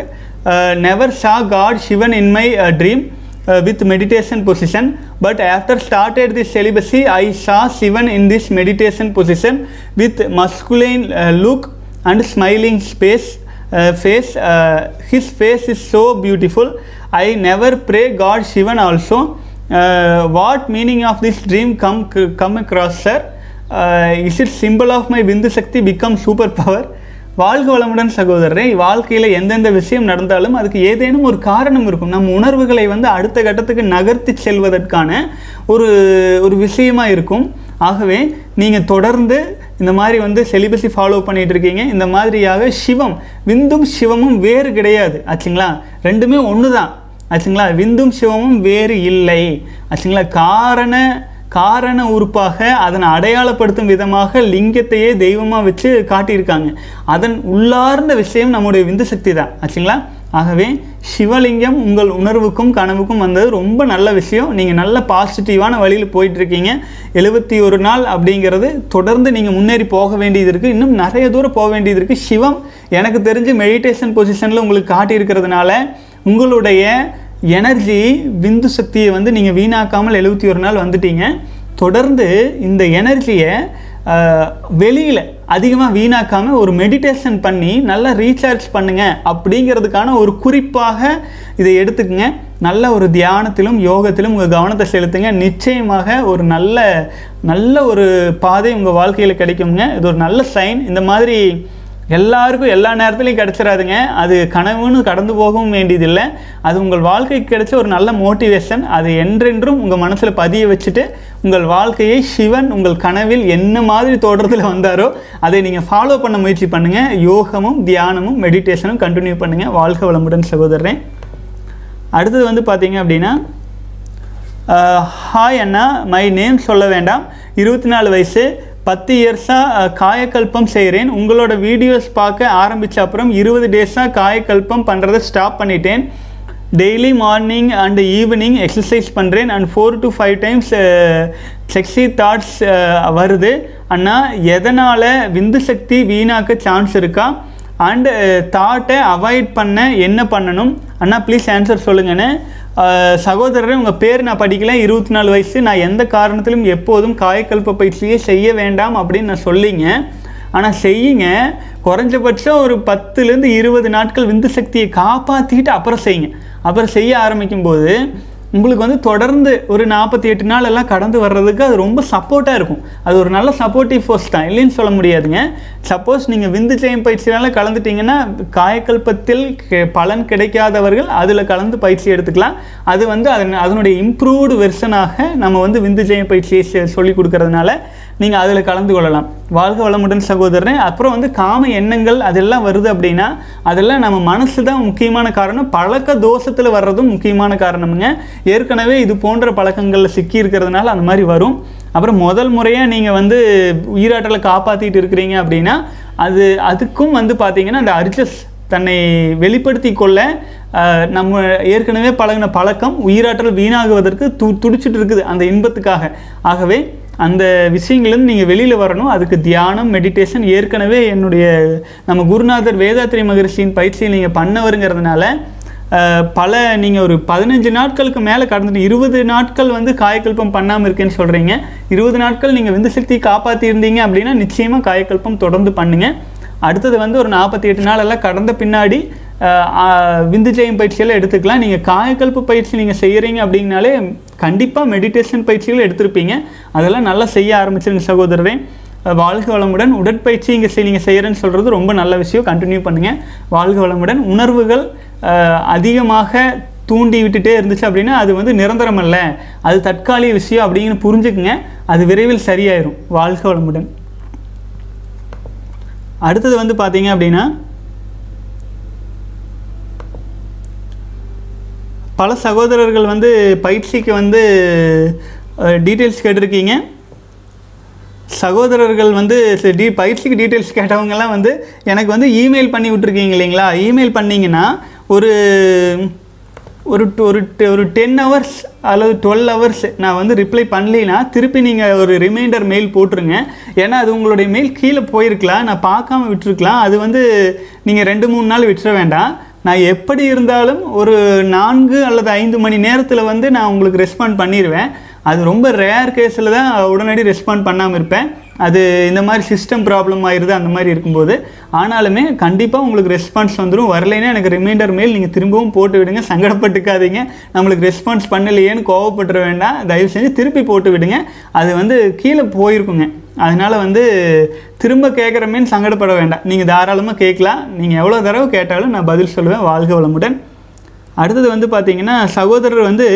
uh, never saw God Shivan in my uh, dream uh, with meditation position. But after started this celibacy I saw Shivan in this meditation position with masculine uh, look and smiling space uh, face uh, his face is so beautiful. I never pray God Shivan also. What meaning of this dream come come across sir? Is it symbol of my Bindu Shakti become superpower? வாழ்க வளமுடன் சகோதரரே வாழ்க்கையில் எந்தெந்த விஷயம் நடந்தாலும் அதுக்கு ஏதேனும் ஒரு காரணம் இருக்கும். நம் உணர்வுகளை வந்து அடுத்த கட்டத்துக்கு நகர்த்தி செல்வதற்கான ஒரு ஒரு விஷயமா இருக்கும். ஆகவே நீங்கள் தொடர்ந்து இந்த மாதிரி வந்து செலிபஸி ஃபாலோ பண்ணிட்டு இருக்கீங்க. இந்த மாதிரியாக சிவம் விந்தும் சிவமும் வேறு கிடையாது. ஆச்சுங்களா? ரெண்டுமே ஒன்று தான் ஆச்சுங்களா? விந்தும் சிவமும் வேறு இல்லை. ஆச்சுங்களா? காரண காரண உறுப்பாக அதனை அடையாளப்படுத்தும் விதமாக லிங்கத்தையே தெய்வமாக வச்சு காட்டியிருக்காங்க. அதன் உள்ளார்ந்த விஷயம் நம்முடைய விந்து சக்தி தான். ஆச்சுங்களா? ஆகவே சிவலிங்கம் உங்கள் உணர்வுக்கும் கனவுக்கும் வந்தது ரொம்ப நல்ல விஷயம். நீங்கள் நல்ல பாசிட்டிவான வழியில் போயிட்டுருக்கீங்க. எழுபத்தி ஒரு நாள் அப்படிங்கிறது தொடர்ந்து நீங்கள் முன்னேறி போக வேண்டியது இருக்குது இன்னும் நிறைய தூரம் போக வேண்டியது இருக்குது சிவம் எனக்கு தெரிஞ்சு மெடிடேஷன் பொசிஷனில் உங்களுக்கு காட்டியிருக்கிறதுனால உங்களுடைய எனர்ஜி விந்து சக்தியை வந்து நீங்கள் வீணாக்காமல் எழுபத்தி ஒரு நாள் வந்துட்டீங்க. தொடர்ந்து இந்த எனர்ஜியை வெளியில் அதிகமாக வீணாக்காமல் ஒரு மெடிடேஷன் பண்ணி நல்லா ரீசார்ஜ் பண்ணுங்கள் அப்படிங்கிறதுக்கான ஒரு குறிப்பாக இதை எடுத்துக்கங்க. நல்ல ஒரு தியானத்திலும் யோகத்திலும் உங்கள் கவனத்தை செலுத்துங்க. நிச்சயமாக ஒரு நல்ல நல்ல ஒரு பாதை உங்கள் வாழ்க்கையில் கிடைக்குங்க. இது ஒரு நல்ல சைன் இந்த மாதிரி எல்லாருக்கும் எல்லா நேரத்துலையும் கிடச்சிடாதுங்க அது கனவுன்னு கடந்து போகவும் வேண்டியதில்லை. அது உங்கள் வாழ்க்கைக்கு கிடைச்ச ஒரு நல்ல மோட்டிவேஷன் அது என்றென்றும் உங்கள் மனசில் பதிய வச்சுட்டு உங்கள் வாழ்க்கையை சிவன் உங்கள் கனவில் என்ன மாதிரி தோற்றத்தில் வந்தாரோ அதை நீங்கள் ஃபாலோ பண்ண முயற்சி பண்ணுங்கள் யோகமும் தியானமும் மெடிடேஷனும் கண்டினியூ பண்ணுங்கள் வாழ்க்கை வளமுடன் சகோதரன் அடுத்தது வந்து பார்த்தீங்க அப்படின்னா ஹாய் அண்ணா. மை நேம் சொல்ல வேண்டாம். இருபத்தி நாலு வயசு பத்து இயர்ஸாக காயக்கல்பம் செய்கிறேன் உங்களோட வீடியோஸ் பார்க்க ஆரம்பித்த அப்புறம் இருபது டேஸாக காயக்கல்பம் பண்ணுறதை ஸ்டாப் பண்ணிட்டேன். Daily morning and evening exercise பண்ணுறேன் and four to five times sexy thoughts வருது. அண்ணா எதனால் விந்து சக்தி வீணாக்க சான்ஸ் இருக்கா? அண்டு தாட்டை அவாய்ட் பண்ண என்ன பண்ணணும்? அண்ணா ப்ளீஸ் ஆன்சர் சொல்லுங்கண்ணே. சகோதரரே உங்கள் பேர் நான் படிக்கல இருபத்தி நாலு வயசு. நான் எந்த காரணத்திலும் எப்போதும் காயக்கல்ப பயிற்சியே செய்ய வேண்டாம் அப்படின்னு நான் சொல்லிங்க. ஆனால் செய்யுங்க. குறைஞ்சபட்சம் ஒரு பத்துலேருந்து இருபது நாட்கள் விந்து சக்தியை காப்பாற்றிக்கிட்டு அப்புறம் செய்யுங்க. அப்புறம் செய்ய ஆரம்பிக்கும்போது உங்களுக்கு வந்து தொடர்ந்து ஒரு நாற்பத்தி எட்டு நாள் எல்லாம் கடந்து வர்றதுக்கு அது ரொம்ப சப்போர்ட்டாக இருக்கும். அது ஒரு நல்ல சப்போர்ட்டிவ் ஃபோர்ஸ் தான். இல்லைன்னு சொல்ல முடியாதுங்க. சப்போஸ் நீங்கள் விந்து ஜெயம் பயிற்சினால கலந்துட்டீங்கன்னா காயக்கல்பத்தில் கெ- பலன் கிடைக்காதவர்கள் அதில் கலந்து பயிற்சி எடுத்துக்கலாம். அது வந்து அதன் அதனுடைய இம்ப்ரூவ்டு வெர்ஷனாக நம்ம வந்து விந்து ஜெயம் பயிற்சியை செ- சொல்லி கொடுக்கறதுனால நீங்கள் அதில் கலந்து கொள்ளலாம். வாழ்க வளமுடன் சகோதரன் அப்புறம் வந்து காம எண்ணங்கள் அதெல்லாம் வருது அப்படின்னா அதெல்லாம் நம்ம மனசு தான் முக்கியமான காரணம். பழக்க தோஷத்தில் வர்றதும் முக்கியமான காரணமுங்க. ஏற்கனவே இது போன்ற பழக்கங்களில் சிக்கி இருக்கிறதுனால அந்த மாதிரி வரும். அப்புறம் முதல் முறையாக நீங்கள் வந்து உயிராற்றலை காப்பாற்றிட்டு இருக்கிறீங்க அப்படின்னா அது அதுக்கும் வந்து பார்த்தீங்கன்னா அந்த அர்ஜஸ் தன்னை வெளிப்படுத்தி கொள்ள நம்ம ஏற்கனவே பழகின பழக்கம் உயிராற்றல் வீணாகுவதற்கு து துடிச்சிட்டு இருக்குது அந்த இன்பத்துக்காக. ஆகவே அந்த விஷயங்கள்லேருந்து நீங்கள் வெளியில் வரணும். அதுக்கு தியானம் மெடிடேஷன் ஏற்கனவே என்னுடைய நம்ம குருநாதர் வேதாத்திரி மகரிஷியின் பயிற்சியை நீங்கள் பண்ணவருங்கிறதுனால பல நீங்கள் ஒரு பதினஞ்சு நாட்களுக்கு மேலே கடந்துட்டு இருபது நாட்கள் வந்து காயக்கல்பம் பண்ணாமல் இருக்கேன்னு சொல்கிறீங்க இருபது நாட்கள் நீங்கள் விந்து சக்தி காப்பாற்றியிருந்தீங்க அப்படின்னா நிச்சயமாக காயக்கல்பம் தொடர்ந்து பண்ணுங்கள் அடுத்தது வந்து ஒரு நாற்பத்தி எட்டு நாளெல்லாம் கடந்த பின்னாடி விந்து ஜெயம் பயிற்சிகளை எடுத்துக்கலாம். நீங்கள் காயக்கல்பு பயிற்சி நீங்கள் செய்கிறீங்க அப்படின்னாலே கண்டிப்பாக மெடிடேஷன் பயிற்சிகள் எடுத்திருப்பீங்க. அதெல்லாம் நல்லா செய்ய ஆரம்பிச்சிருங்க சகோதரரே. வாழ்க வளமுடன். உடற்பயிற்சி இங்கே செய் நீங்கள் செய்கிறேன்னு சொல்கிறது ரொம்ப நல்ல விஷயம். கண்டினியூ பண்ணுங்கள் வாழ்க வளமுடன். உணர்வுகள் அதிகமாக தூண்டி விட்டுட்டே இருந்துச்சு அப்படின்னா அது வந்து நிரந்தரம் அல்ல. அது தற்காலிக விஷயம் அப்படின்னு புரிஞ்சுக்குங்க. அது விரைவில் சரியாயிரும். வாழ்க வளமுடன். அடுத்தது வந்து பார்த்தீங்க அப்படின்னா பல சகோதரர்கள் வந்து பயிற்சிக்கு வந்து டீட்டெயில்ஸ் கேட்டிருக்கீங்க. சகோதரர்கள் வந்து டி பயிற்சிக்கு டீட்டெயில்ஸ் கேட்டவங்கலாம் வந்து எனக்கு வந்து இமெயில் பண்ணி விட்ருக்கீங்க இல்லைங்களா? இமெயில் பண்ணிங்கன்னா ஒரு ஒரு ஒரு ஒரு டென் ஹவர்ஸ் அல்லது டுவெல் ஹவர்ஸ் நான் வந்து ரிப்ளை பண்ணலைன்னா திருப்பி நீங்கள் ஒரு ரிமைண்டர் மெயில் போட்டுருங்க. ஏன்னா அது உங்களுடைய மெயில் கீழே போயிருக்கலாம். நான் பார்க்காம விட்டுருக்கலாம். அது வந்து நீங்கள் ரெண்டு மூணு நாள் விட்டுற வேண்டாம். நான் எப்படி இருந்தாலும் ஒரு நான்கு அல்லது ஐந்து மணி நேரத்தில் வந்து நான் உங்களுக்கு ரெஸ்பாண்ட் பண்ணிடுவேன் அது ரொம்ப ரேர் கேஸில் தான் உடனடி ரெஸ்பாண்ட் பண்ணாமல் இருப்பேன். அது இந்த மாதிரி சிஸ்டம் ப்ராப்ளம் ஆயிடுது அந்த மாதிரி இருக்கும்போது. ஆனாலுமே கண்டிப்பாக உங்களுக்கு ரெஸ்பான்ஸ் வந்துடும் வரலைன்னா எனக்கு ரிமைண்டர் மெயில் நீங்கள் திரும்பவும் போட்டு விடுங்க. சங்கடப்பட்டுக்காதீங்க. நம்மளுக்கு ரெஸ்பான்ஸ் பண்ணலையேன்னு கோவப்பட்டுற வேண்டாம். தயவு செஞ்சு திருப்பி போட்டு விடுங்க. அது வந்து கீழே போயிருக்குங்க. அதனால் வந்து திரும்ப கேட்குறமேன்னு சங்கடப்பட வேண்டாம். நீங்கள் தாராளமாக கேட்கலாம். நீங்கள் எவ்வளோ தடவை கேட்டாலும் நான் பதில் சொல்லுவேன். வாழ்க வளமுடன். அடுத்தது வந்து பார்த்தீங்கன்னா சகோதரர் வந்து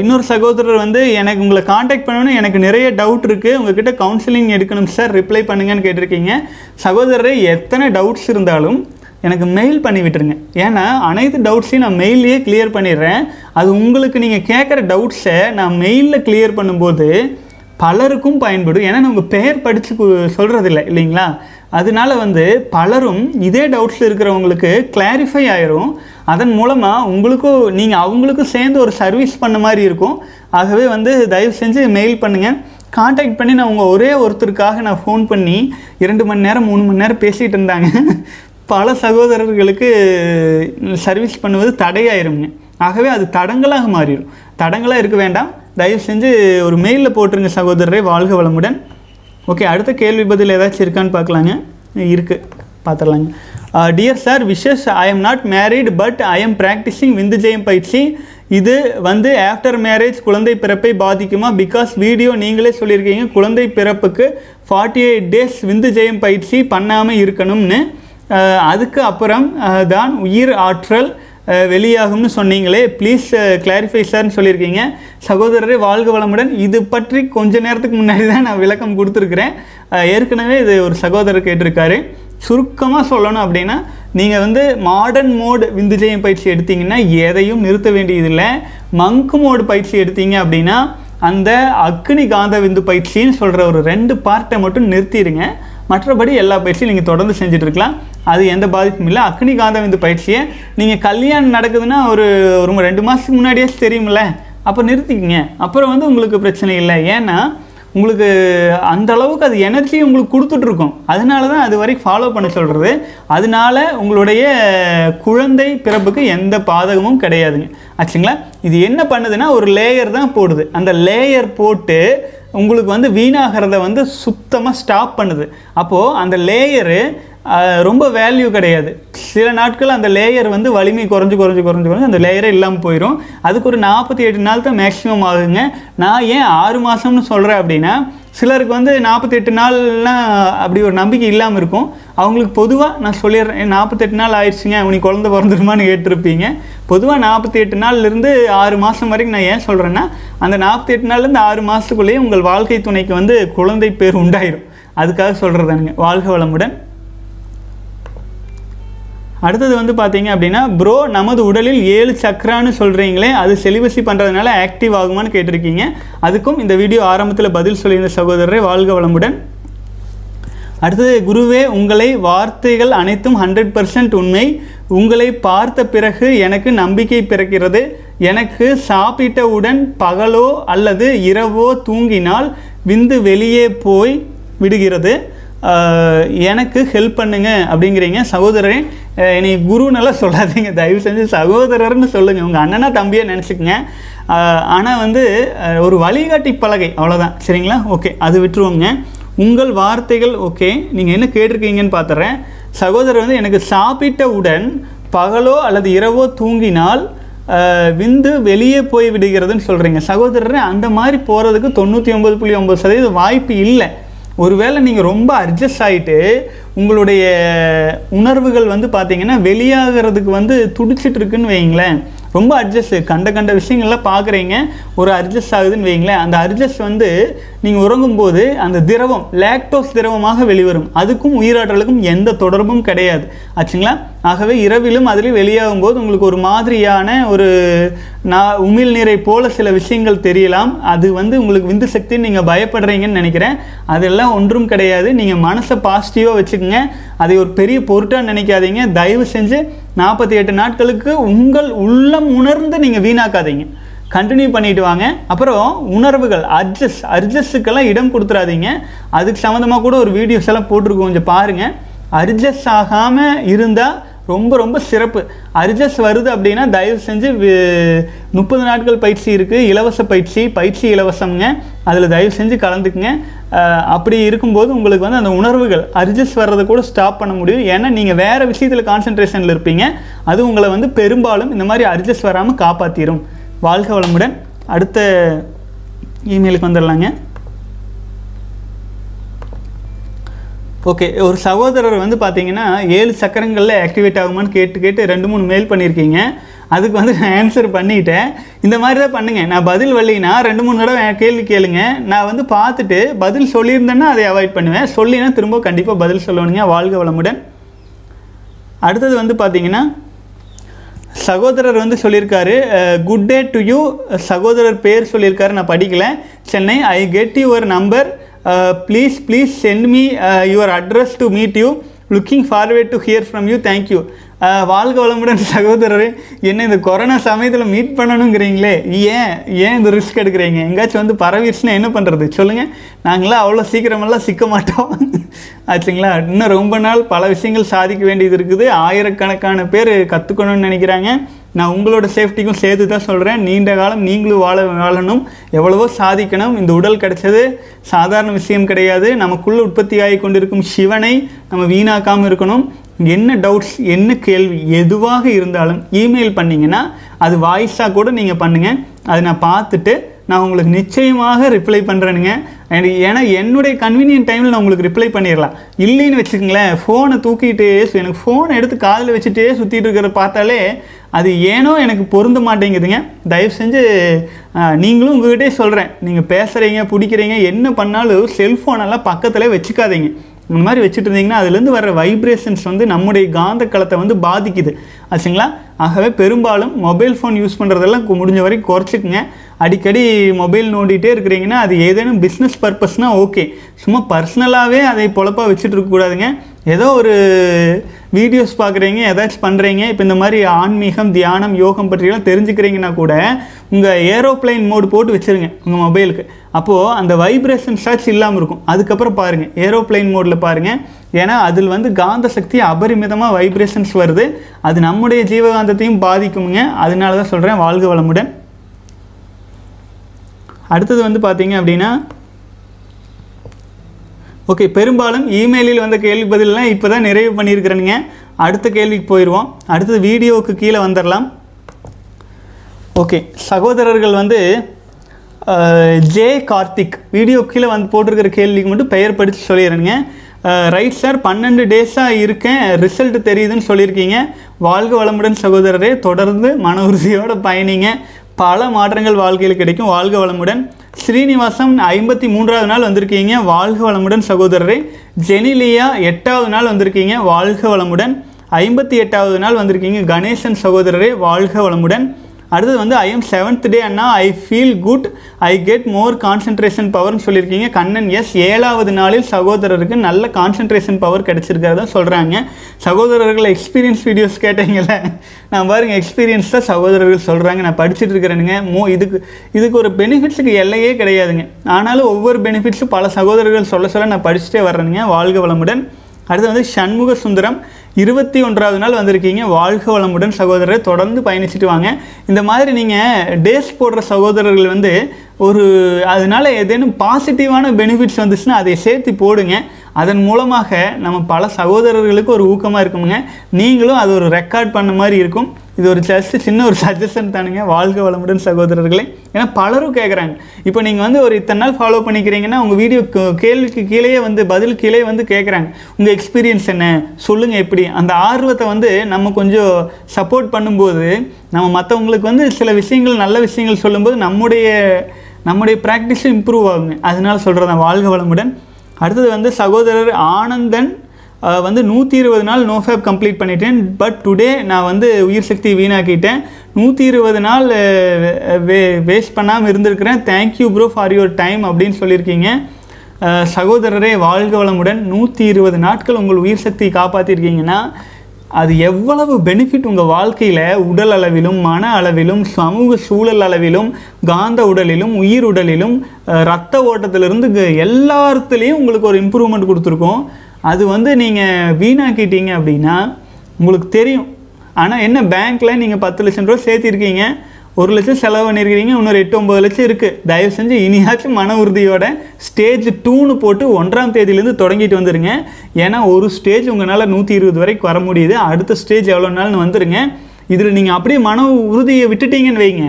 இன்னொரு சகோதரர் வந்து எனக்கு உங்களை காண்டாக்ட் பண்ணணும் எனக்கு நிறைய டவுட் இருக்குது உங்ககிட்ட கவுன்சிலிங் எடுக்கணும் சார் ரிப்ளை பண்ணுங்கன்னு கேட்டிருக்கீங்க. சகோதரர் எத்தனை டவுட்ஸ் இருந்தாலும் எனக்கு மெயில் பண்ணி விட்டுருங்க. ஏன்னா அனைத்து டவுட்ஸையும் நான் மெயிலையே கிளியர் பண்ணிடுறேன். அது உங்களுக்கு நீங்கள் கேட்குற டவுட்ஸை நான் மெயிலில் கிளியர் பண்ணும்போது பலருக்கும் பயன்படும். ஏன்னா நம்ம பெயர் படித்து சொல்கிறதில்ல இல்லைங்களா? அதனால வந்து பலரும் இதே டவுட்ஸ் இருக்கிறவங்களுக்கு கிளாரிஃபை ஆயிரும். அதன் மூலமாக உங்களுக்கும் நீங்கள் அவங்களுக்கும் சேர்ந்து ஒரு சர்வீஸ் பண்ண மாதிரி இருக்கும். ஆகவே வந்து தயவு செஞ்சு மெயில் பண்ணுங்கள் காண்டாக்ட் பண்ணி நான் உங்கள் ஒரே ஒருத்தருக்காக நான் ஃபோன் பண்ணி இரண்டு மணி நேரம் மூணு மணி நேரம் பேசிகிட்டு இருந்தாங்க. பல சகோதரர்களுக்கு சர்வீஸ் பண்ணுவது தடையாயிருங்க. ஆகவே அது தடங்களாக மாறிடும் தடங்களாக இருக்க வேண்டாம். தயவு செஞ்சு ஒரு மெயிலில் போட்டிருங்க சகோதரரை வாழ்க வளமுடன். ஓகே அடுத்த கேள்வி பதில் ஏதாச்சும் இருக்கான்னு பார்க்கலாங்க. இருக்குது பார்த்துடலாங்க. Dear sir wishes I am not married but I am practising விந்து ஜெயம் பயிற்சி. இது வந்து ஆஃப்டர் மேரேஜ் குழந்தை பிறப்பை பாதிக்குமா? பிகாஸ் வீடியோ நீங்களே சொல்லியிருக்கீங்க குழந்தை பிறப்புக்கு ஃபார்ட்டி எயிட் டேஸ் விந்து ஜெயம் பயிற்சி பண்ணாமல் இருக்கணும்னு. Uh, அதுக்கு அப்புறம் uh, தான் உயிர் ஆற்றல் வெளியாகும்னு சொன்னீங்களே ப்ளீஸ் கிளாரிஃபை சார்னு சொல்லியிருக்கீங்க. சகோதரரே வாழ்க வளமுடன். இது பற்றி கொஞ்ச நேரத்துக்கு முன்னாடி தான் நான் விளக்கம் கொடுத்துருக்குறேன். ஏற்கனவே இது ஒரு சகோதரர் கேட்டிருக்காரு. சுருக்கமாக சொல்லணும் அப்படின்னா நீங்கள் வந்து மாடர்ன் மோடு விந்துஜயம் பயிற்சி எடுத்தீங்கன்னா எதையும் நிறுத்த வேண்டியதில்லை. மங்கு மோடு பயிற்சி எடுத்தீங்க அப்படின்னா அந்த அக்னி காந்த விந்து பயிற்சின்னு சொல்கிற ஒரு ரெண்டு பார்ட்டை மட்டும் நிறுத்திடுங்க. மற்றபடி எல்லா பயிற்சியும் நீங்கள் தொடர்ந்து செஞ்சுட்டு இருக்கலாம். அது எந்த பாதிப்பும் இல்லை. அக்னி காந்த விந்து பயிற்சியை நீங்கள் கல்யாணம் நடக்குதுன்னா ஒரு ஒரு ரெண்டு மாதத்துக்கு முன்னாடியே தெரியுமில்ல அப்போ நிறுத்திக்கங்க. அப்புறம் வந்து உங்களுக்கு பிரச்சனை இல்லை. ஏன்னா உங்களுக்கு அந்த அளவுக்கு அது எனர்ஜி உங்களுக்கு கொடுத்துட்ருக்கும். அதனால தான் அது வரைக்கும் ஃபாலோ பண்ண சொல்கிறது அதனால உங்களுடைய குழந்தை பிறப்புக்கு எந்த பாதகமும் கிடையாதுங்க. ஆச்சுங்களா? இது என்ன பண்ணுதுன்னா ஒரு லேயர் தான் போடுது. அந்த லேயர் போட்டு உங்களுக்கு வந்து வீணாகிறத வந்து சுத்தமாக ஸ்டாப் பண்ணுது. அப்போது அந்த லேயரு ரொம்ப வேல்யூ கிடையாது. சில நாட்கள் அந்த லேயர் வந்து வலிமை குறைஞ்சு குறைஞ்சு குறைஞ்சு குறைஞ்சு அந்த லேயரே இல்லாமல் போயிடும் அதுக்கு ஒரு நாற்பத்தி எட்டு நாள் தான் மேக்ஸிமம் ஆகுங்க. நான் ஏன் ஆறு மாதம்னு சொல்கிறேன் அப்படின்னா சிலருக்கு வந்து நாற்பத்தெட்டு நாள்னா அப்படி ஒரு நம்பிக்கை இல்லாமல் இருக்கும். அவங்களுக்கு பொதுவாக நான் சொல்லிடுறேன் நாற்பத்தெட்டு நாள் ஆயிடுச்சுங்க உனக்கு குழந்தை பிறந்துருமான்னு கேட்டிருப்பீங்க. பொதுவாக நாற்பத்தி எட்டு நாள்லேருந்து ஆறு மாதம் வரைக்கும் நான் ஏன் சொல்கிறேன்னா அந்த நாற்பத்தி எட்டு நாள்லேருந்து ஆறு மாதத்துக்குள்ளேயே உங்கள் வாழ்க்கை துணைக்கு வந்து குழந்தை பேர் உண்டாயிரும். அதுக்காக சொல்கிறதானுங்க வாழ்க வளமுடன். அடுத்தது வந்து பார்த்தீங்க அப்படின்னா ப்ரோ நமது உடலில் ஏழு சக்கரான்னு சொல்கிறீங்களே அது செலிபஸி பண்ணுறதுனால ஆக்டிவ் ஆகுமான்னு கேட்டிருக்கீங்க. அதுக்கும் இந்த வீடியோ ஆரம்பத்தில் பதில் சொல்லியிருந்த சகோதரரை வாழ்க வளமுடன். அடுத்தது குருவே உங்களை வார்த்தைகள் அனைத்தும் ஹண்ட்ரட் பர்சன்ட் உண்மை. உங்களை பார்த்த பிறகு எனக்கு நம்பிக்கை பிறக்கிறது. எனக்கு சாப்பிட்டவுடன் பகலோ அல்லது இரவோ தூங்கினால் விந்து வெளியே போய் விடுகிறது. எனக்கு ஹெல்ப் பண்ணுங்க அப்படிங்கிறீங்க. சகோதரரே அஹ் என்னை குருன்னெல்லாம் சொல்லாதீங்க. தயவு செஞ்சு சகோதரர்னு சொல்லுங்கள் உங்கள் அண்ணனா தம்பியை நினச்சிக்கங்க. ஆனால் வந்து ஒரு வழிகாட்டி பலகை அவ்வளோதான் சரிங்களா? ஓகே அது விட்டுருவோங்க. உங்கள் வார்த்தைகள் ஓகே நீங்கள் என்ன கேட்டிருக்கீங்கன்னு பார்த்துறேன் சகோதரர் வந்து எனக்கு சாப்பிட்டவுடன் பகலோ அல்லது இரவோ தூங்கினால் விந்து வெளியே போய் விடுகிறதுன்னு சொல்கிறீங்க சகோதரர் அந்த மாதிரி போகிறதுக்கு தொண்ணூற்றி ஒம்பது புள்ளி ஒம்பது சதவீதம் வாய்ப்பு இல்லை. ஒருவேளை நீங்கள் ரொம்ப அட்ஜஸ்ட் ஆகிட்டு உங்களுடைய உணர்வுகள் வந்து பார்த்தீங்கன்னா வெளியாகிறதுக்கு வந்து துடிச்சிட்டு இருக்குன்னு வைங்களேன் ரொம்ப அட்ஜஸ்ட் கண்ட கண்ட விஷயங்கள்லாம் பார்க்குறீங்க ஒரு அட்ஜஸ்ட் ஆகுதுன்னு வைங்களேன் அந்த அட்ஜஸ்ட் வந்து நீங்கள் உறங்கும்போது அந்த திரவம் லாக்டோஸ் திரவமாக வெளிவரும். அதுக்கும் உயிராற்றலுக்கும் எந்த தொடர்பும் கிடையாது. ஆச்சுங்களா? ஆகவே இரவிலும் அதில் வெளியாகும் போது உங்களுக்கு ஒரு மாதிரியான ஒரு நான் உமிழ்நீரை போல சில விஷயங்கள் தெரியலாம். அது வந்து உங்களுக்கு விந்து சக்தின்னு நீங்கள் பயப்படுறீங்கன்னு நினைக்கிறேன். அதெல்லாம் ஒன்றும் கிடையாது. நீங்கள் மனசை பாசிட்டிவாக வச்சுக்கோங்க. அதை ஒரு பெரிய பொருட்டாக நினைக்காதீங்க. தயவு செஞ்சு நாற்பத்தி எட்டு நாட்களுக்கு உங்கள் உள்ளம் உணர்ந்து நீங்கள் வீணாக்காதீங்க. கண்டினியூ பண்ணிட்டு வாங்க. அப்புறம் உணர்வுகள் அட்ஜஸ்ட் அட்ஜஸ்ட்டுக்கெல்லாம் இடம் கொடுத்துறாதீங்க. அதுக்கு சம்மந்தமாக கூட ஒரு வீடியோஸ் எல்லாம் போட்டிருக்கோம். கொஞ்சம் பாருங்கள் அட்ஜஸ்ட் ஆகாமல் இருந்தால் ரொம்ப ரொம்ப சிறப்பு. அட்ஜஸ்ட் வருது அப்படின்னா தயவு செஞ்சு முப்பது நாட்கள் பயிற்சி இருக்குது இலவச பயிற்சி பயிற்சி இலவசம்ங்க. அதில் தயவு செஞ்சு கலந்துக்குங்க. அப்படி இருக்கும்போது உங்களுக்கு வந்து அந்த உணர்வுகள் அட்ஜஸ்ட் வர்றதை கூட ஸ்டாப் பண்ண முடியும். ஏன்னா நீங்கள் வேறு விஷயத்தில் கான்சன்ட்ரேஷனில் இருப்பீங்க. அது உங்களை வந்து பெரும்பாலும் இந்த மாதிரி அட்ஜஸ்ட் வராமல் காப்பாற்றிடும் வாழ்க வளமுடன். அடுத்த இமெயிலுக்கு வந்துடலாங்க. ஓகே ஒரு சகோதரர் வந்து பார்த்தீங்கன்னா ஏழு சக்கரங்களில் ஆக்டிவேட் ஆகுமான்னு கேட்டு கேட்டு ரெண்டு மூணு மெயில் பண்ணியிருக்கீங்க அதுக்கு வந்து நான் ஆன்சர் பண்ணிட்டேன். இந்த மாதிரி தான் பண்ணுங்கள் நான் பதில் வரலைன்னா ரெண்டு மூணு தடவை கேள்வி கேளுங்க. நான் வந்து பார்த்துட்டு பதில் சொல்லியிருந்தேன்னா அதை அவாய்ட் பண்ணுவேன். சொல்லினா திரும்ப கண்டிப்பாக பதில் சொல்லணுங்க. வாழ்க வளமுடன். அடுத்தது வந்து பார்த்தீங்கன்னா சகோதரர் வந்து சொல்லியிருக்காரு குட் டே டு யூ சகோதரர் பேர் சொல்லியிருக்காரு நான் படிக்கல. Chennai I get your number please please send me your address to meet you looking forward to hear from you thank you வாழ்க வளமுடன் சகோதரரே. என்ன இந்த கொரோனா சமயத்தில் மீட் பண்ணணுங்கிறீங்களே? ஏன்? ஏன் இந்த ரிஸ்க் எடுக்கிறீங்க? எங்கேயாச்சும் வந்து பரவிடுச்சுன்னா என்ன பண்ணுறது சொல்லுங்கள் நாங்களாம் அவ்வளோ சீக்கிரமெல்லாம் சிக்க மாட்டோம். <laughs> ஆச்சுங்களா? இன்னும் ரொம்ப நாள் பல விஷயங்கள் சாதிக்க வேண்டியது இருக்குது. ஆயிரக்கணக்கான பேர் கற்றுக்கணும்னு நினைக்கிறாங்க. நான் உங்களோட சேஃப்டிக்கும் சேர்த்து தான் சொல்கிறேன் நீண்ட காலம் நீங்களும் வாழ வாழணும். எவ்வளவோ சாதிக்கணும். இந்த உடல் கிடைச்சது சாதாரண விஷயம் கிடையாது. நமக்குள்ளே உற்பத்தி ஆகி கொண்டிருக்கும் சிவனை நம்ம வீணாக்காமல் இருக்கணும். என்ன டவுட்ஸ் என்ன கேள்வி எதுவாக இருந்தாலும் இமெயில் பண்ணிங்கன்னா அது வாய்ஸாக கூட நீங்கள் பண்ணுங்கள் அதை நான் பார்த்துட்டு நான் உங்களுக்கு நிச்சயமாக ரிப்ளை பண்ணுறேனுங்க எனக்கு ஏன்னா என்னுடைய கன்வீனியன்ட் டைமில் நான் உங்களுக்கு ரிப்ளை பண்ணிடலாம் இல்லைன்னு வச்சுக்கோங்களேன் ஃபோனை தூக்கிட்டு எனக்கு ஃபோனை எடுத்து காதில் வச்சுட்டே சுற்றிட்டு இருக்கிற பார்த்தாலே அது ஏனோ எனக்கு பொருந்த மாட்டேங்குதுங்க. தயவு செஞ்சு நீங்களும் உங்ககிட்டே சொல்கிறேன் நீங்கள் பேசுகிறீங்க பிடிக்கிறீங்க என்ன பண்ணாலும் செல்ஃபோனெல்லாம் பக்கத்தில் வச்சுக்காதீங்க. இந்த மாதிரி வச்சுட்டு இருந்தீங்கன்னா அதுலேருந்து வர வைப்ரேஷன்ஸ் வந்து நம்முடைய காந்த களத்தை வந்து பாதிக்குது. ஆச்சுங்களா? ஆகவே பெரும்பாலும் மொபைல் ஃபோன் யூஸ் பண்ணுறதெல்லாம் கு- முடிஞ்ச வரைக்கும் குறைச்சிக்குங்க. அடிக்கடி மொபைல் நோண்டிகிட்டே இருக்கிறீங்கன்னா அது ஏதேனும் பிஸ்னஸ் பர்பஸ்னால் ஓகே சும்மா பர்சனலாகவே அதை பொழப்பாக வச்சுட்டு இருக்கக்கூடாதுங்க ஏதோ ஒரு வீடியோஸ் பார்க்குறீங்க ஏதாச்சும் பண்ணுறீங்க இப்போ இந்த மாதிரி ஆன்மீகம் தியானம் யோகம் பற்றியெல்லாம் தெரிஞ்சுக்கிறீங்கன்னா கூட உங்கள் ஏரோப்ளைன் மோடு போட்டு வச்சுருங்க உங்கள் மொபைலுக்கு அப்போது அந்த வைப்ரேஷன் சாட்ச் இல்லாமல் இருக்கும். அதுக்கப்புறம் பாருங்கள் ஏரோப்ளைன் மோடில் பாருங்கள் ஏன்னா அதில் வந்து காந்த சக்தி அபரிமிதமாக வைப்ரேஷன்ஸ் வருது. அது நம்முடைய ஜீவகாந்தத்தையும் பாதிக்குமுங்க. அதனால தான் சொல்கிறேன் வாழ்க வளமுடன். அடுத்தது வந்து பார்த்தீங்க அப்படின்னா ஓகே பெரும்பாலும் இமெயிலில் வந்த கேள்வி பதிலெலாம் இப்போ தான் நிறைவு பண்ணியிருக்கிறேனுங்க. அடுத்த கேள்விக்கு போயிடுவோம் அடுத்தது வீடியோவுக்கு கீழே வந்துடலாம் ஓகே சகோதரர்கள் வந்து ஜே கார்த்திக் வீடியோ கீழே வந்து போட்டிருக்கிற கேள்விக்கு மட்டும் பெயர் படித்து சொல்லிடுறேங்க ரைட் சார் பன்னெண்டு டேஸாக இருக்கேன். ரிசல்ட் தெரியுதுன்னு சொல்லியிருக்கீங்க. வாழ்க வளமுடன் சகோதரரே. தொடர்ந்து மன உறுதியோட பயணிங்க. பல மாற்றங்கள் வாழ்க்கையில் கிடைக்கும். வாழ்க வளமுடன். ஸ்ரீனிவாசம் ஐம்பத்தி மூன்றாவது நாள் வந்திருக்கீங்க. வாழ்க வளமுடன் சகோதரரே. ஜெனிலியா எட்டாவது நாள் வந்திருக்கீங்க. வாழ்க வளமுடன். ஐம்பத்தி எட்டாவது நாள் வந்திருக்கீங்க. கணேசன் சகோதரரே வாழ்க வளமுடன். அடுத்தது வந்து I am seventh day Anna I feel good I get more concentration பவர்னு சொல்லியிருக்கீங்க. கண்ணன் எஸ் ஏழாவது நாளில் சகோதரருக்கு நல்ல கான்சன்ட்ரேஷன் பவர் கிடச்சிருக்கிறதா சொல்கிறாங்க சகோதரர்கள் எக்ஸ்பீரியன்ஸ் வீடியோஸ் கேட்டீங்கல்ல. நான் பாருங்கள் எக்ஸ்பீரியன்ஸ் தான் சகோதரர்கள் சொல்கிறாங்க நான் படிச்சுட்டு இருக்கிறேனுங்க. மோ இதுக்கு இதுக்கு ஒரு பெனிஃபிட்ஸுக்கு எல்லையே கிடையாதுங்க. ஆனாலும் ஒவ்வொரு பெனிஃபிட்ஸும் பல சகோதரர்கள் சொல்ல சொல்ல நான் படிச்சுட்டே வர்றேனுங்க. வாழ்க வளமுடன். அடுத்து வந்து சண்முக சுந்தரம் இருபத்தி ஒன்றாவது நாள் வந்திருக்கீங்க. வாழ்க வளமுடன் சகோதரர் தொடர்ந்து பயணிச்சுட்டு வாங்க. இந்த மாதிரி நீங்கள் டேஸ் போடுற சகோதரர்கள் வந்து ஒரு அதனால் ஏதேனும் பாசிட்டிவான பெனிஃபிட்ஸ் வந்துச்சுன்னா அதை சேர்த்து போடுங்க. அதன் மூலமாக நம்ம பல சகோதரர்களுக்கு ஒரு ஊக்கமாக இருக்குங்க நீங்களும் அது ஒரு ரெக்கார்ட் பண்ண மாதிரி இருக்கும். இது ஒரு ஜஸ்ட் சின்ன ஒரு சஜஷன் தானுங்க. வாழ்க வளமுடன் சகோதரர்களே. ஏன்னா பலரும் கேட்குறாங்க இப்போ நீங்கள் வந்து ஒரு இத்தனை நாள் ஃபாலோ பண்ணிக்கிறீங்கன்னா உங்கள் வீடியோ கேள்விக்கு கீழேயே வந்து பதில் கீழே வந்து கேட்குறாங்க உங்கள் எக்ஸ்பீரியன்ஸ் என்ன? சொல்லுங்கள் எப்படி? அந்த ஆர்வத்தை வந்து நம்ம கொஞ்சம் சப்போர்ட் பண்ணும்போது நம்ம மற்றவங்களுக்கு வந்து சில விஷயங்கள் நல்ல விஷயங்கள் சொல்லும்போது நம்முடைய நம்முடைய ப்ராக்டிஸும் இம்ப்ரூவ் ஆகுங்க. அதனால் சொல்கிறேன் வாழ்க வளமுடன். அடுத்தது வந்து சகோதரர் ஆனந்தன் வந்து நூற்றி இருபது நாள் நோ ஃபேப் கம்ப்ளீட் பண்ணிட்டேன். பட் டுடே நான் வந்து உயிர் சக்தி வீணாக்கிட்டேன். நூற்றி இருபது நாள் வே வேஸ்ட் பண்ணாமல் இருந்திருக்கிறேன். Thank you bro for your time அப்படின்னு சொல்லியிருக்கீங்க. சகோதரரே வாழ்க வளமுடன். நூற்றி இருபது நாட்கள் உங்கள் உயிர் சக்தியை காப்பாற்றிருக்கீங்கன்னா அது எவ்வளவு பெனிஃபிட் உங்கள் வாழ்க்கையில் உடல் அளவிலும் மன அளவிலும் சமூக சூழல் அளவிலும் காந்த உடலிலும் உயிர் உடலிலும் ரத்த ஓட்டத்திலிருந்து எல்லாத்துலேயும் உங்களுக்கு ஒரு இம்ப்ரூவ்மெண்ட் கொடுத்துருக்கோம். அது வந்து நீங்கள் வீணாக்கிட்டீங்க அப்படின்னா உங்களுக்கு தெரியும். ஆனால் என்ன பேங்க்கில் நீங்கள் பத்து லட்சம் ரூபா சேர்த்திருக்கீங்க ஒரு லட்சம் செலவு பண்ணியிருக்கிறீங்க இன்னொரு எட்டு ஒம்பது லட்சம் இருக்குது தயவு செஞ்சு இனியாச்சும் மன உறுதியோட ஸ்டேஜ் டூன்னு போட்டு ஒன்றாம் தேதியிலேருந்து தொடங்கிட்டு வந்துடுங்க ஏன்னா ஒரு ஸ்டேஜ் உங்களால் நூற்றி இருபது வரைக்கும் வர முடியுது. அடுத்த ஸ்டேஜ் எவ்வளோ நாள்னு வந்துடுங்க இதில் நீங்கள் அப்படியே மன உறுதியை விட்டுட்டீங்கன்னு வைங்க.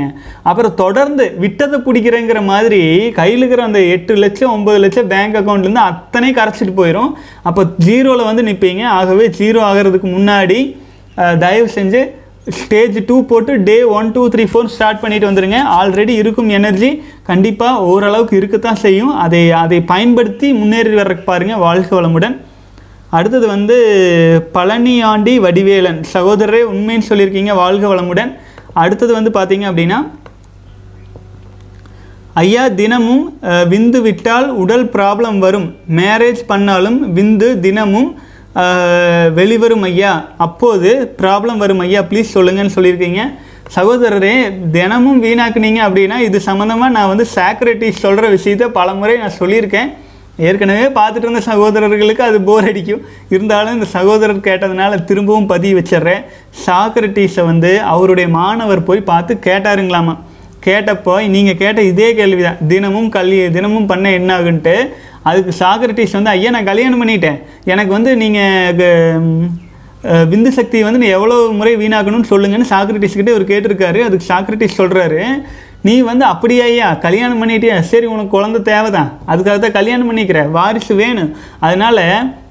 அப்புறம் தொடர்ந்து விட்டதை பிடிக்கிறேங்கிற மாதிரி கையில் இருக்கிற அந்த எட்டு லட்சம் ஒம்பது லட்சம் பேங்க் அக்கௌண்ட்லேருந்து அத்தனை கரைச்சிட்டு போயிடும் அப்போ ஜீரோவில் வந்து நிற்பீங்க ஆகவே ஜீரோ ஆகிறதுக்கு முன்னாடி தயவு செஞ்சு ஸ்டேஜ் டூ போட்டு day one two three four start பண்ணிட்டு வந்துடுங்க ஆல்ரெடி இருக்கும் எனர்ஜி கண்டிப்பாக ஓரளவுக்கு இருக்கத்தான் செய்யும். அதை அதை பயன்படுத்தி முன்னேறி வர்றதுக்கு பாருங்கள் வாழ்க வளமுடன். அடுத்தது வந்து பழனியாண்டி வடிவேலன். சகோதரரே உண்மைன்னு சொல்லியிருக்கீங்க வாழ்க வளமுடன். அடுத்தது வந்து பார்த்தீங்க அப்படின்னா ஐயா தினமும் விந்து விட்டால் உடல் ப்ராப்ளம் வரும். மேரேஜ் பண்ணாலும் விந்து தினமும் வெளிவரும் ஐயா. அப்போது ப்ராப்ளம் வரும் ஐயா. ப்ளீஸ் சொல்லுங்கன்னு சொல்லியிருக்கீங்க. சகோதரரே தினமும் வீணாக்குனீங்க அப்படின்னா இது சம்மந்தமாக நான் வந்து சாக்ரட்டிஸ் சொல்கிற விஷயத்த பலமுறை நான் சொல்லியிருக்கேன். ஏற்கனவே பார்த்துட்டு இருந்த சகோதரர்களுக்கு அது போர் அடிக்கும். இருந்தாலும் இந்த சகோதரர் கேட்டதுனால திரும்பவும் பதிவு வச்சிடுறேன். சாக்ரட்டிஸை வந்து அவருடைய மாணவர் போய் பார்த்து கேட்டாருங்களாமா? கேட்டப்போ நீங்கள் கேட்ட இதே கேள்வி தான் தினமும் கல்வி தினமும் பண்ண என்ன ஆகுன்ட்டு அதுக்கு சாக்ரட்டிஸ் வந்து ஐயா நான் கல்யாணம் பண்ணிட்டேன். எனக்கு வந்து நீங்கள் விந்து சக்தி வந்து நீ எவ்வளோ முறை வீணாக்கணும்னு சொல்லுங்கன்னு சாக்ரட்டிஸ் கிட்டே அவர் கேட்டிருக்காரு. அதுக்கு சாக்ரட்டிஸ் சொல்கிறாரு நீ வந்து அப்படியே ஐயா கல்யாணம் பண்ணிட்டியா? சரி உனக்கு குழந்த தேவைதான். அதுக்காக தான் கல்யாணம் பண்ணிக்கிற. வாரிசு வேணும். அதனால்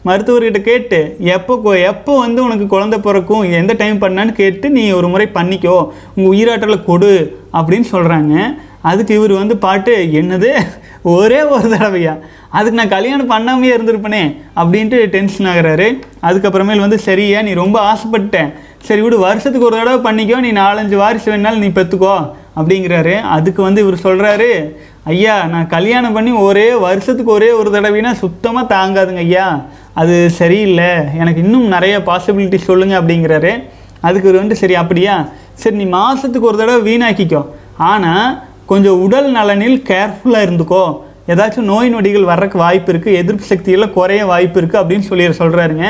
மருத்துவர்கிட்ட கேட்டு எப்போ எப்போ வந்து உனக்கு குழந்த பிறக்கும்? எந்த டைம் பண்ணான்னு கேட்டு நீ ஒரு முறை பண்ணிக்கோ. உங்கள் உயிராற்றலை கொடு அப்படின்னு சொல்கிறாங்க அதுக்கு இவர் வந்து பாட்டு என்னது? ஒரே ஒரு தடவையா? அதுக்கு நான் கல்யாணம் பண்ணாமையே இருந்திருப்பனே? அப்படின்ட்டு டென்ஷன் ஆகிறாரு. அதுக்கப்புறமேல் வந்து சரியா நீ ரொம்ப ஆசைப்பட்டேன் சரி விடு வருஷத்துக்கு ஒரு தடவை பண்ணிக்கோ. நீ நாலஞ்சு வாரிசு வேணாலும் நீ பெற்றுக்கோ அப்படிங்கிறாரு. அதுக்கு வந்து இவர் சொல்கிறாரு ஐயா நான் கல்யாணம் பண்ணி ஒரே வருஷத்துக்கு ஒரே ஒரு தடவைனா சுத்தமாக தாங்காதுங்க ஐயா. அது சரியில்லை. எனக்கு இன்னும் நிறைய பாசிபிலிட்டி சொல்லுங்கள் அப்படிங்கிறாரு. அதுக்கு இவர் வந்து சரி அப்படியா? சரி நீ மாதத்துக்கு ஒரு தடவை வீணாக்கிக்கோ. ஆனால் கொஞ்சம் உடல் நலனில் கேர்ஃபுல்லாக இருந்துக்கோ. ஏதாச்சும் நோய் நொடிகள் வர்றதுக்கு வாய்ப்பு இருக்குது எதிர்ப்பு சக்தியெல்லாம் குறைய வாய்ப்பு இருக்குது அப்படின்னு சொல்லி சொல்கிறாருங்க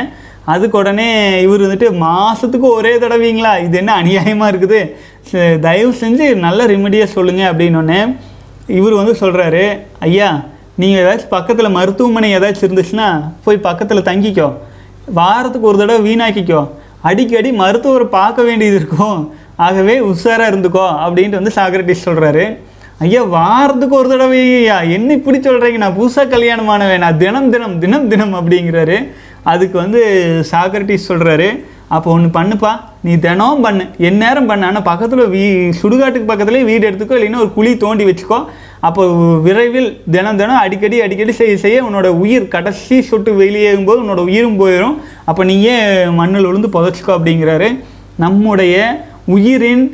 அதுக்கு உடனே இவர் வந்துட்டு மாதத்துக்கு ஒரே தடவைங்களா? இது என்ன அநியாயமாக இருக்குது? தயவு செஞ்சு நல்ல ரெமெடியாக சொல்லுங்கள் அப்படின்னோடனே இவர் வந்து சொல்கிறாரு ஐயா நீங்கள் ஏதாச்சும் பக்கத்தில் மருத்துவமனை ஏதாச்சும் இருந்துச்சுன்னா போய் பக்கத்தில் தங்கிக்கோ. வாரத்துக்கு ஒரு தடவை வீணாக்கிக்கோ. அடிக்கடி மருத்துவரை பார்க்க வேண்டியது இருக்கும். ஆகவே உஷாராக இருந்துக்கோ அப்படின்ட்டு வந்து சாக்ரட்டிஸ் சொல்கிறாரு ஐயா வாரத்துக்கு ஒரு தடவை ஐயா என்ன இப்படி சொல்கிறீங்க நான் புதுசாக கல்யாணமானவேன் நான் தினம் தினம் தினம் தினம் அப்படிங்கிறாரு. அதுக்கு வந்து சாக்ரட்டிஸ் சொல்கிறாரு அப்போ ஒன்று பண்ணுப்பா நீ தினம் பண்ணு. எந்நேரம் பண்ணு. ஆனால் பக்கத்தில் வீ சுடுகாட்டுக்கு பக்கத்துலேயே வீடு எடுத்துக்கோ இல்லைன்னா ஒரு குழி தோண்டி வச்சுக்கோ. அப்போ விரைவில் தினம் தினம் அடிக்கடி அடிக்கடி செய்ய செய்ய உன்னோட உயிர் கடைசி சொட்டு வெளியேறும் போது உன்னோட உயிரும் போயிடும் அப்போ நீயே மண்ணில் விழுந்து புதைச்சிக்கோ அப்படிங்கிறாரு. நம்முடைய உயிரின்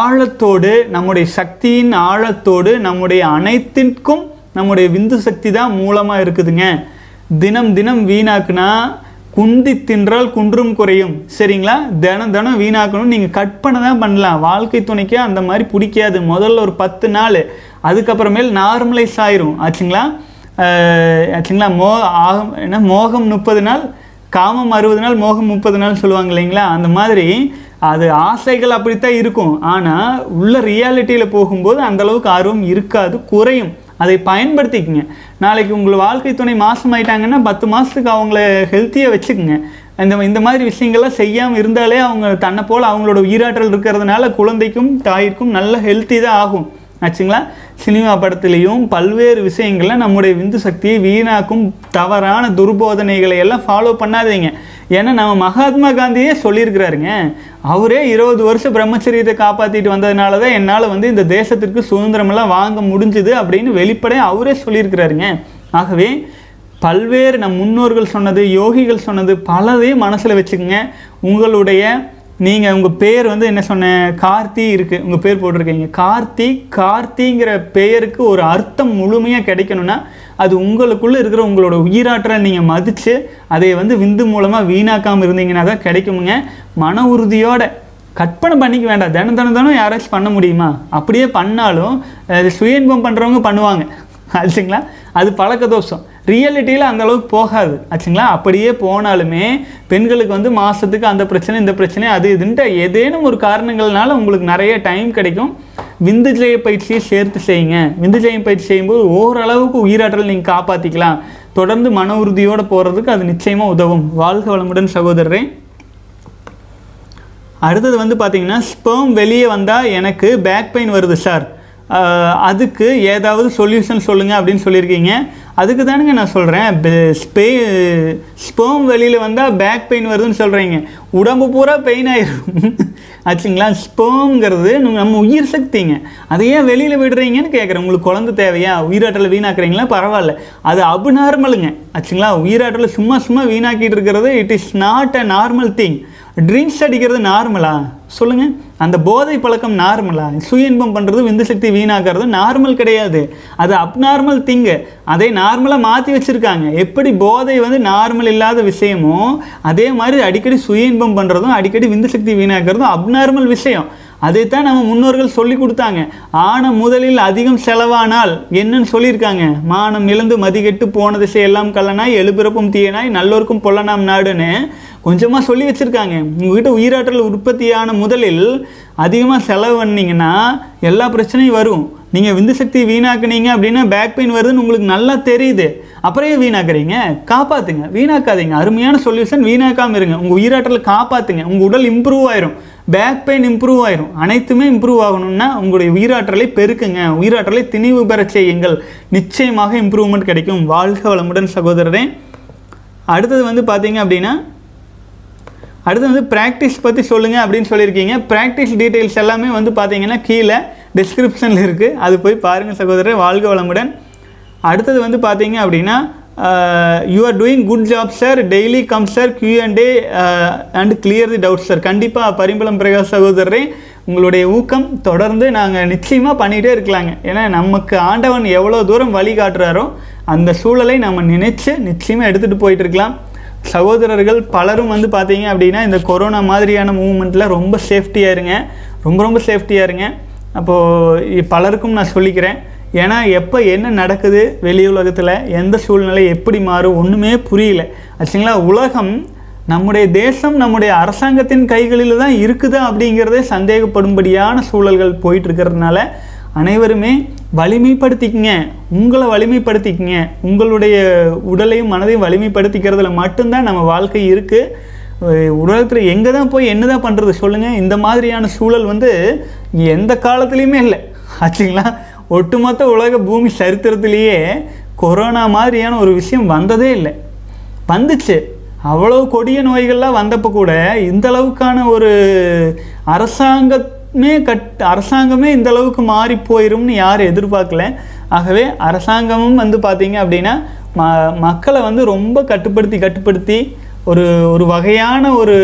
ஆழத்தோடு நம்முடைய சக்தியின் ஆழத்தோடு நம்முடைய அனைத்திற்கும் நம்முடைய விந்து சக்தி தான் மூலமாக இருக்குதுங்க. தினம் தினம் வீணாக்குனா குந்தி தின்றால் குன்றும் குறையும். சரிங்களா? தினம் தினம் வீணாக்கணும். நீங்கள் கட் பண்ண தான் பண்ணலாம். வாழ்க்கை துணைக்கு அந்த மாதிரி பிடிக்காது. முதல்ல ஒரு பத்து நாள். அதுக்கப்புறமேல் நார்மலைஸ் ஆயிரும். ஆச்சுங்களா? ஆச்சுங்களா? மோ ஆகம் என்ன? மோகம் முப்பது நாள் காமம் அறுபது நாள் மோகம் முப்பது நாள் சொல்லுவாங்க இல்லைங்களா? அந்த மாதிரி அது ஆசைகள் அப்படித்தான் இருக்கும். ஆனால் உள்ள ரியாலிட்டியில் போகும்போது அந்தளவுக்கு ஆர்வம் இருக்காது குறையும். அதை பயன்படுத்திக்கங்க. நாளைக்கு உங்கள் வாழ்க்கை துணை மாசமாயிட்டாங்கன்னா பத்து மாதத்துக்கு அவங்கள ஹெல்த்தியாக வச்சுக்கோங்க. இந்த இந்த மாதிரி விஷயங்கள்லாம் செய்யாமல் இருந்தாலே அவங்க தன்னை போல் அவங்களோட உயிராற்றல் இருக்கிறதுனால குழந்தைக்கும் தாய்க்கும் நல்ல ஹெல்த்தி தான் ஆகும். ஆச்சுங்களா? சினிமா படத்துலேயும் பல்வேறு விஷயங்களில் நம்முடைய விந்து சக்தியை வீணாக்கும் தவறான துர்போதனைகளை எல்லாம் ஃபாலோ பண்ணாதீங்க. ஏன்னா நம்ம மகாத்மா காந்தியே சொல்லியிருக்கிறாருங்க. அவரே இருபது வருஷம் பிரம்மச்சரியத்தை காப்பாற்றிட்டு வந்ததுனால தான் என்னால் வந்து இந்த தேசத்திற்கு சுதந்திரமெல்லாம் வாங்க முடிஞ்சுது அப்படின்னு வெளிப்படையாக அவரே சொல்லியிருக்கிறாருங்க. ஆகவே பல்வேறு நம் முன்னோர்கள் சொன்னது யோகிகள் சொன்னது பலதையும் மனசில் வச்சுக்கோங்க. உங்களுடைய நீங்கள் உங்கள் பேர் வந்து என்ன சொன்னேன் கார்த்தி இருக்குது உங்கள் பேர் போட்டிருக்கீங்க. கார்த்தி கார்த்திங்கிற பெயருக்கு ஒரு அர்த்தம் முழுமையாக கிடைக்கணும்னா அது உங்களுக்குள்ளே இருக்கிற உங்களோட உயிராற்றலை நீங்கள் மதித்து அதை வந்து விந்து மூலமாக வீணாக்காமல் இருந்தீங்கன்னா தான் கிடைக்குமுங்க. மன உறுதியோட கற்பனை பண்ணிக்க வேண்டாம். தினம் தினம் தினம் யாராச்சும் பண்ண முடியுமா? அப்படியே பண்ணாலும் சுயன்பம் சுய இன்பம் பண்ணுறவங்க பண்ணுவாங்க. <laughs> ஆச்சுங்களா? அது பழக்க தோஷம் ரியாலிட்டியில் அந்தளவுக்கு போகாது. ஆச்சுங்களா? அப்படியே போனாலுமே பெண்களுக்கு வந்து மாதத்துக்கு அந்த பிரச்சனை இந்த பிரச்சனை அது இதுன்ட்டு ஏதேனும் ஒரு காரணங்கள்னால உங்களுக்கு நிறைய டைம் கிடைக்கும். விந்து ஜெய பயிற்சியை சேர்த்து செய்யுங்க. விந்து ஜெயம் பயிற்சி செய்யும்போது ஓரளவுக்கு உயிராற்றல் நீங்கள் காப்பாற்றிக்கலாம் தொடர்ந்து மன உறுதியோடு போகிறதுக்கு அது நிச்சயமாக உதவும். வாழ்க வளமுடன் சகோதரரே. அடுத்தது வந்து பார்த்தீங்கன்னா ஸ்பெர்ம் வெளியே வந்தால் எனக்கு பேக் பெயின் வருது சார் அதுக்கு ஏதாவது சொல்யூஷன் சொல்லுங்கள் அப்படின்னு சொல்லியிருக்கீங்க. அதுக்கு தானுங்க நான் சொல்கிறேன் ஸ்பே ஸ்போம் வெளியில் வந்தால் பேக் பெயின் வருதுன்னு சொல்கிறீங்க உடம்பு பூரா பெயின் ஆயிரும். <laughs> ஆச்சுங்களா? ஸ்பெர்ம்ங்கிறது நம்ம உயிர் சக்திங்க. அதையே ஏன் வெளியில் விடுறீங்கன்னு கேட்குறேன் உங்களுக்கு குழந்தை தேவையா? உயிராற்றலை வீணாக்குறீங்களா? பரவாயில்ல. அது அபுநார்மலுங்க ஆச்சுங்களா? உயிராற்றலை சும்மா சும்மா வீணாக்கிட்டு இருக்கிறது it is not a normal thing drinks அடிக்கிறது நார்மலா சொல்லுங்கள் அந்த போதை பழக்கம் நார்மலா சுய இன்பம் பண்ணுறது விந்து சக்தி வீணாக்கிறது நார்மல் கிடையாது. அது அப்நார்மல் திங்கு அதை நார்மலாக மாற்றி வச்சுருக்காங்க. எப்படி போதை வந்து நார்மல் இல்லாத விஷயமோ அதே மாதிரி அடிக்கடி சுய இன்பம் பண்ணுறதும் அடிக்கடி விந்து சக்தி வீணாக்கிறதும் அப்நார்மல் விஷயம். அதைத்தான் நம்ம முன்னோர்கள் சொல்லி கொடுத்தாங்க. ஆன முதலில் அதிகம் செலவானால் என்னன்னு சொல்லியிருக்காங்க. மானம் இழந்து மதிகெட்டு போன திசையெல்லாம் கல்லனாய் எழுபிறப்பும் தீயனாய் நல்லோருக்கும் பொல்லனாம் நாடுன்னு கொஞ்சமாக சொல்லி வச்சுருக்காங்க. உங்ககிட்ட உயிராற்றல் உற்பத்தியான முதலில் அதிகமாக செலவு பண்ணீங்கன்னா எல்லா பிரச்சனையும் வரும். நீங்கள் விந்து சக்தி வீணாக்குனீங்க அப்படின்னா பேக் பெயின் வருதுன்னு உங்களுக்கு நல்லா தெரியுது. அப்புறம் ஏன் வீணாக்குறீங்க? காப்பாற்றுங்க வீணாக்காதீங்க. அருமையான சொல்யூஷன் வீணாக்காமல் இருங்க. உங்கள் உயிராற்றலை காப்பாற்றுங்க உங்கள் உடல் இம்ப்ரூவ் ஆயிரும். பேக் பெயின் இம்ப்ரூவ் ஆயிரும். அனைத்துமே இம்ப்ரூவ் ஆகணும்னா உங்களுடைய உயிராற்றலை பெருக்குங்க. உயிராற்றலை திணிவு பெற செய்யுங்கள். நிச்சயமாக இம்ப்ரூவ்மெண்ட் கிடைக்கும். வாழ்க வளமுடன் சகோதரரே. அடுத்தது வந்து பார்த்தீங்க அப்படின்னா அடுத்து வந்து ப்ராக்டிஸ் பற்றி சொல்லுங்கள் அப்படின்னு சொல்லியிருக்கீங்க. ப்ராக்டிஸ் டீட்டெயில்ஸ் எல்லாமே வந்து பார்த்தீங்கன்னா கீழே டிஸ்கிரிப்ஷனில் இருக்குது அது போய் பாருங்கள் சகோதரர் வாழ்க வளமுடன். அடுத்தது வந்து பார்த்தீங்க அப்படின்னா you are doing good job sir daily come sir Q and day and clear the doubt sir கண்டிப்பாக பரிம்பளம் பிரகாஷ் சகோதரரே உங்களுடைய ஊக்கம் தொடர்ந்து நாங்கள் நிச்சயமாக பண்ணிகிட்டே இருக்கலாங்க. ஏன்னா நமக்கு ஆண்டவன் எவ்வளோ தூரம் வழி காட்டுறாரோ அந்த சூழலை நம்ம நினச்சி நிச்சயமாக எடுத்துகிட்டு போயிட்டு இருக்கலாம். சகோதரர்கள் பலரும் வந்து பார்த்தீங்க அப்படின்னா இந்த கொரோனா மாதிரியான மூமெண்ட்டில் ரொம்ப சேஃப்டியாக இருங்க. ரொம்ப ரொம்ப சேஃப்டியாக இருங்க. அப்போது பலருக்கும் நான் சொல்லிக்கிறேன். ஏன்னா எப்போ என்ன நடக்குது வெளி உலகத்தில் எந்த சூழ்நிலை எப்படி மாறும் ஒன்றுமே புரியல. ஆச்சுங்களா உலகம் நம்முடைய தேசம் நம்முடைய அரசாங்கத்தின் கைகளில் தான் இருக்குதா அப்படிங்கிறதே சந்தேகப்படும்படியான சூழல்கள் போயிட்டுருக்கிறதுனால அனைவருமே வலிமைப்படுத்திக்கங்க. உங்களை வலிமைப்படுத்திக்கங்க. உங்களுடைய உடலையும் மனதையும் வலிமைப்படுத்திக்கிறதுல மட்டும்தான் நம்ம வாழ்க்கை இருக்குது உலகத்தில் எங்கே தான் போய் என்ன தான் பண்ணுறது சொல்லுங்கள் இந்த மாதிரியான சூழல் வந்து எந்த காலத்துலேயுமே இல்லை. ஆச்சுங்களா ஒட்டுமொத்த உலக பூமி சரித்திரத்திலேயே கொரோனா மாதிரியான ஒரு விஷயம் வந்ததே இல்லை. வந்துச்சு. அவ்வளோ கொடிய நோய்கள்லாம் வந்தப்போ கூட இந்த அளவுக்கான ஒரு அரசாங்கமே கட் அரசாங்கமே இந்த அளவுக்கு மாறி போயிரும்னு யாரும் எதிர்பார்க்கல. ஆகவே அரசாங்கமும் வந்து பார்த்தீங்க அப்படின்னா ம மக்களை வந்து ரொம்ப கட்டுப்படுத்தி கட்டுப்படுத்தி ஒரு ஒரு வகையான ஒரு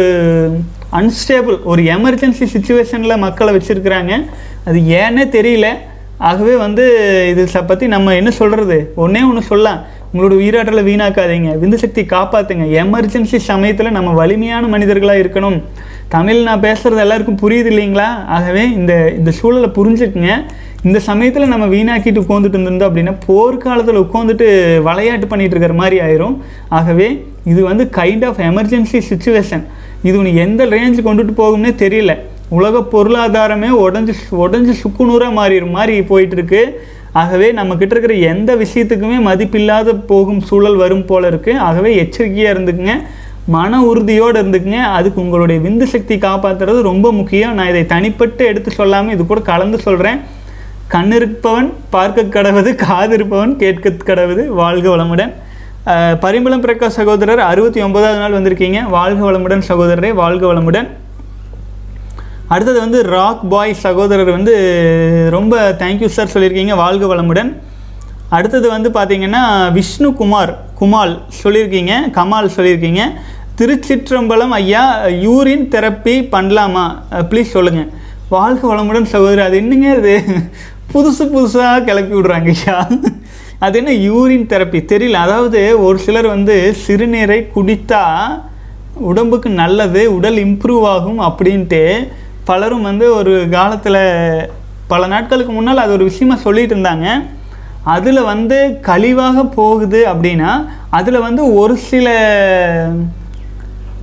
அன்ஸ்டேபிள் ஒரு எமர்ஜென்சி சுச்சுவேஷனில் மக்களை வச்சுருக்குறாங்க. அது ஏன்னே தெரியல. ஆகவே வந்து இது ச பற்றி நம்ம என்ன சொல்கிறது ஒன்றே ஒன்று சொல்லலாம். உங்களோட உயிராற்றலை வீணாக்காதீங்க. விந்து சக்தி காப்பாற்றுங்க எமர்ஜென்சி சமயத்தில் நம்ம வலிமையான மனிதர்களாக இருக்கணும். தமிழ் நான் பேசுகிறது எல்லாருக்கும் புரியுது இல்லைங்களா? ஆகவே இந்த இந்த சூழலை புரிஞ்சுக்குங்க. இந்த சமயத்தில் நம்ம வீணாக்கிட்டு உட்காந்துட்டு இருந்தோம் அப்படின்னா போர்க்காலத்தில் உட்காந்துட்டு விளையாட்டு பண்ணிகிட்டு இருக்கிற மாதிரி ஆயிரும். ஆகவே இது வந்து கைண்ட் ஆஃப் எமர்ஜென்சி சுச்சுவேஷன் இது உனக்கு எந்த ரேஞ்சு கொண்டுட்டு போகும்னே தெரியல. உலக பொருளாதாரமே உடஞ்சி உடஞ்சி சுக்குநூறாக மாறி மாதிரி போயிட்டுருக்கு. ஆகவே நம்மக்கிட்ட இருக்கிற எந்த விஷயத்துக்குமே மதிப்பில்லாத போகும் சூழல் வரும் போல இருக்குது ஆகவே எச்சரிக்கையாக இருந்துக்குங்க. மன உறுதியோடு இருந்துக்குங்க. அதுக்கு உங்களுடைய விந்து சக்தி காப்பாற்றுறது ரொம்ப முக்கியம். நான் இதை தனிப்பட்டு எடுத்து சொல்லாமல் இது கூட கலந்து சொல்கிறேன் கண் இருப்பவன் பார்க்க கடவுது காது இருப்பவன் கேட்க கடவுது வாழ்க வளமுடன். பரிமளம் பிரகாஷ் சகோதரர் அறுபத்தி ஒன்பதாவது நாள் வந்திருக்கீங்க. வாழ்க வளமுடன் சகோதரரே வாழ்க வளமுடன். அடுத்தது வந்து ராக் பாய் சகோதரர் வந்து ரொம்ப தேங்க்யூ சார் சொல்லியிருக்கீங்க. வாழ்க வளமுடன். அடுத்தது வந்து பார்த்தீங்கன்னா விஷ்ணு குமார் குமால் சொல்லியிருக்கீங்க கமால் சொல்லியிருக்கீங்க. திருச்சிற்றம்பலம் ஐயா யூரின் தெரப்பி பண்ணலாமா? ப்ளீஸ் சொல்லுங்கள் வாழ்க வளமுடன் சகோதரர் அது என்னங்க அது புதுசு புதுசாக கிளப்பி விடுறாங்க ஐயா. அது என்ன யூரின் தெரப்பி தெரியல. அதாவது ஒரு சிலர் வந்து சிறுநீரை குடித்தா உடம்புக்கு நல்லது உடல் இம்ப்ரூவ் ஆகும் அப்படின்ட்டு பலரும் வந்து ஒரு காலத்தில் பல நாட்களுக்கு முன்னால் அது ஒரு விஷயமா சொல்லிட்டு இருந்தாங்க. அதில் வந்து கழிவாக போகுது அப்படின்னா அதில் வந்து ஒரு சில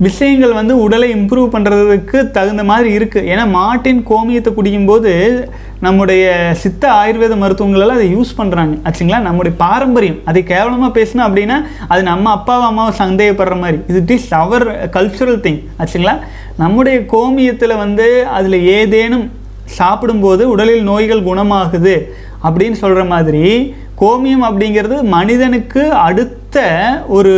விஷயங்கள் வந்து உடலை இம்ப்ரூவ் பண்ணுறதுக்கு தகுந்த மாதிரி இருக்குது ஏன்னா மாட்டின் கோமியத்தை குடிக்கும்போது நம்முடைய சித்த ஆயுர்வேத மருத்துவங்களெல்லாம் அதை யூஸ் பண்ணுறாங்க ஆச்சுங்களா? நம்முடைய பாரம்பரியம். அதை கேவலமாக பேசினா அப்படின்னா அது நம்ம அப்பாவை அம்மாவை சந்தேகப்படுற மாதிரி. இது it is our cultural thing ஆச்சுங்களா? நம்முடைய கோமியத்தில் வந்து அதில் ஏதேனும் சாப்பிடும்போது உடலில் நோய்கள் குணமாகுது. அப்படின்னு சொல்கிற மாதிரி கோமியம் அப்படிங்கிறது மனிதனுக்கு அடுத்த ஒரு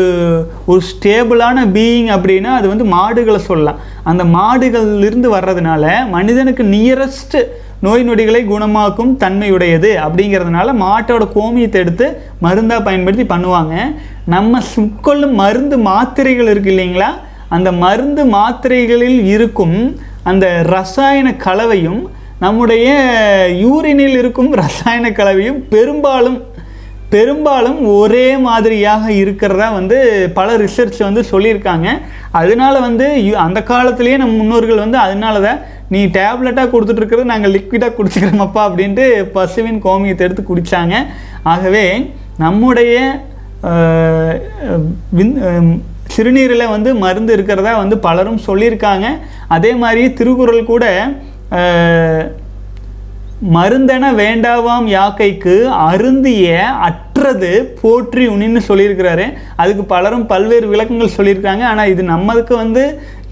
ஒரு ஸ்டேபிளான பீயிங் அப்படின்னா அது வந்து மாடுகளை சொல்லலாம். அந்த மாடுகளிலிருந்து வர்றதுனால மனிதனுக்கு நியரஸ்ட்டு நோய் நொடிகளை குணமாக்கும் தன்மையுடையது அப்படிங்கிறதுனால மாட்டோட கோமியத்தை எடுத்து மருந்தாக பயன்படுத்தி பண்ணுவாங்க. நம்ம சுக்கொள்ளும் மருந்து மாத்திரைகள் இருக்கு இல்லைங்களா? அந்த மருந்து மாத்திரைகளில் இருக்கும் அந்த ரசாயன கலவையும் நம்முடைய யூரினில் இருக்கும் ரசாயன கலவையும் பெரும்பாலும் பெரும்பாலும் ஒரே மாதிரியாக இருக்கிறதா வந்து பல ரிசர்ச் வந்து சொல்லியிருக்காங்க. அதனால வந்து யு- அந்த காலத்திலேயே நம்ம முன்னோர்கள் வந்து அதனால தான் நீ டேப்லெட்டாக கொடுத்துட்ருக்கிறது நாங்கள் லிக்விடாக குடிச்சிக்கிறோமப்பா அப்படின்ட்டு பசுவின் கோமியத்தை எடுத்து குடித்தாங்க ஆகவே நம்முடைய விந் சிறுநீரில் வந்து மருந்து இருக்கிறதா வந்து பலரும் சொல்லியிருக்காங்க. அதே மாதிரி திருக்குறள் கூட மருந்தென வேண்டாவாம் யாக்கைக்கு அருந்திய அற்றது போற்றி உனின்னு சொல்லியிருக்கிறாரு. அதுக்கு பலரும் பல்வேறு விளக்கங்கள் சொல்லியிருக்காங்க. ஆனால் இது நம்மளுக்கு வந்து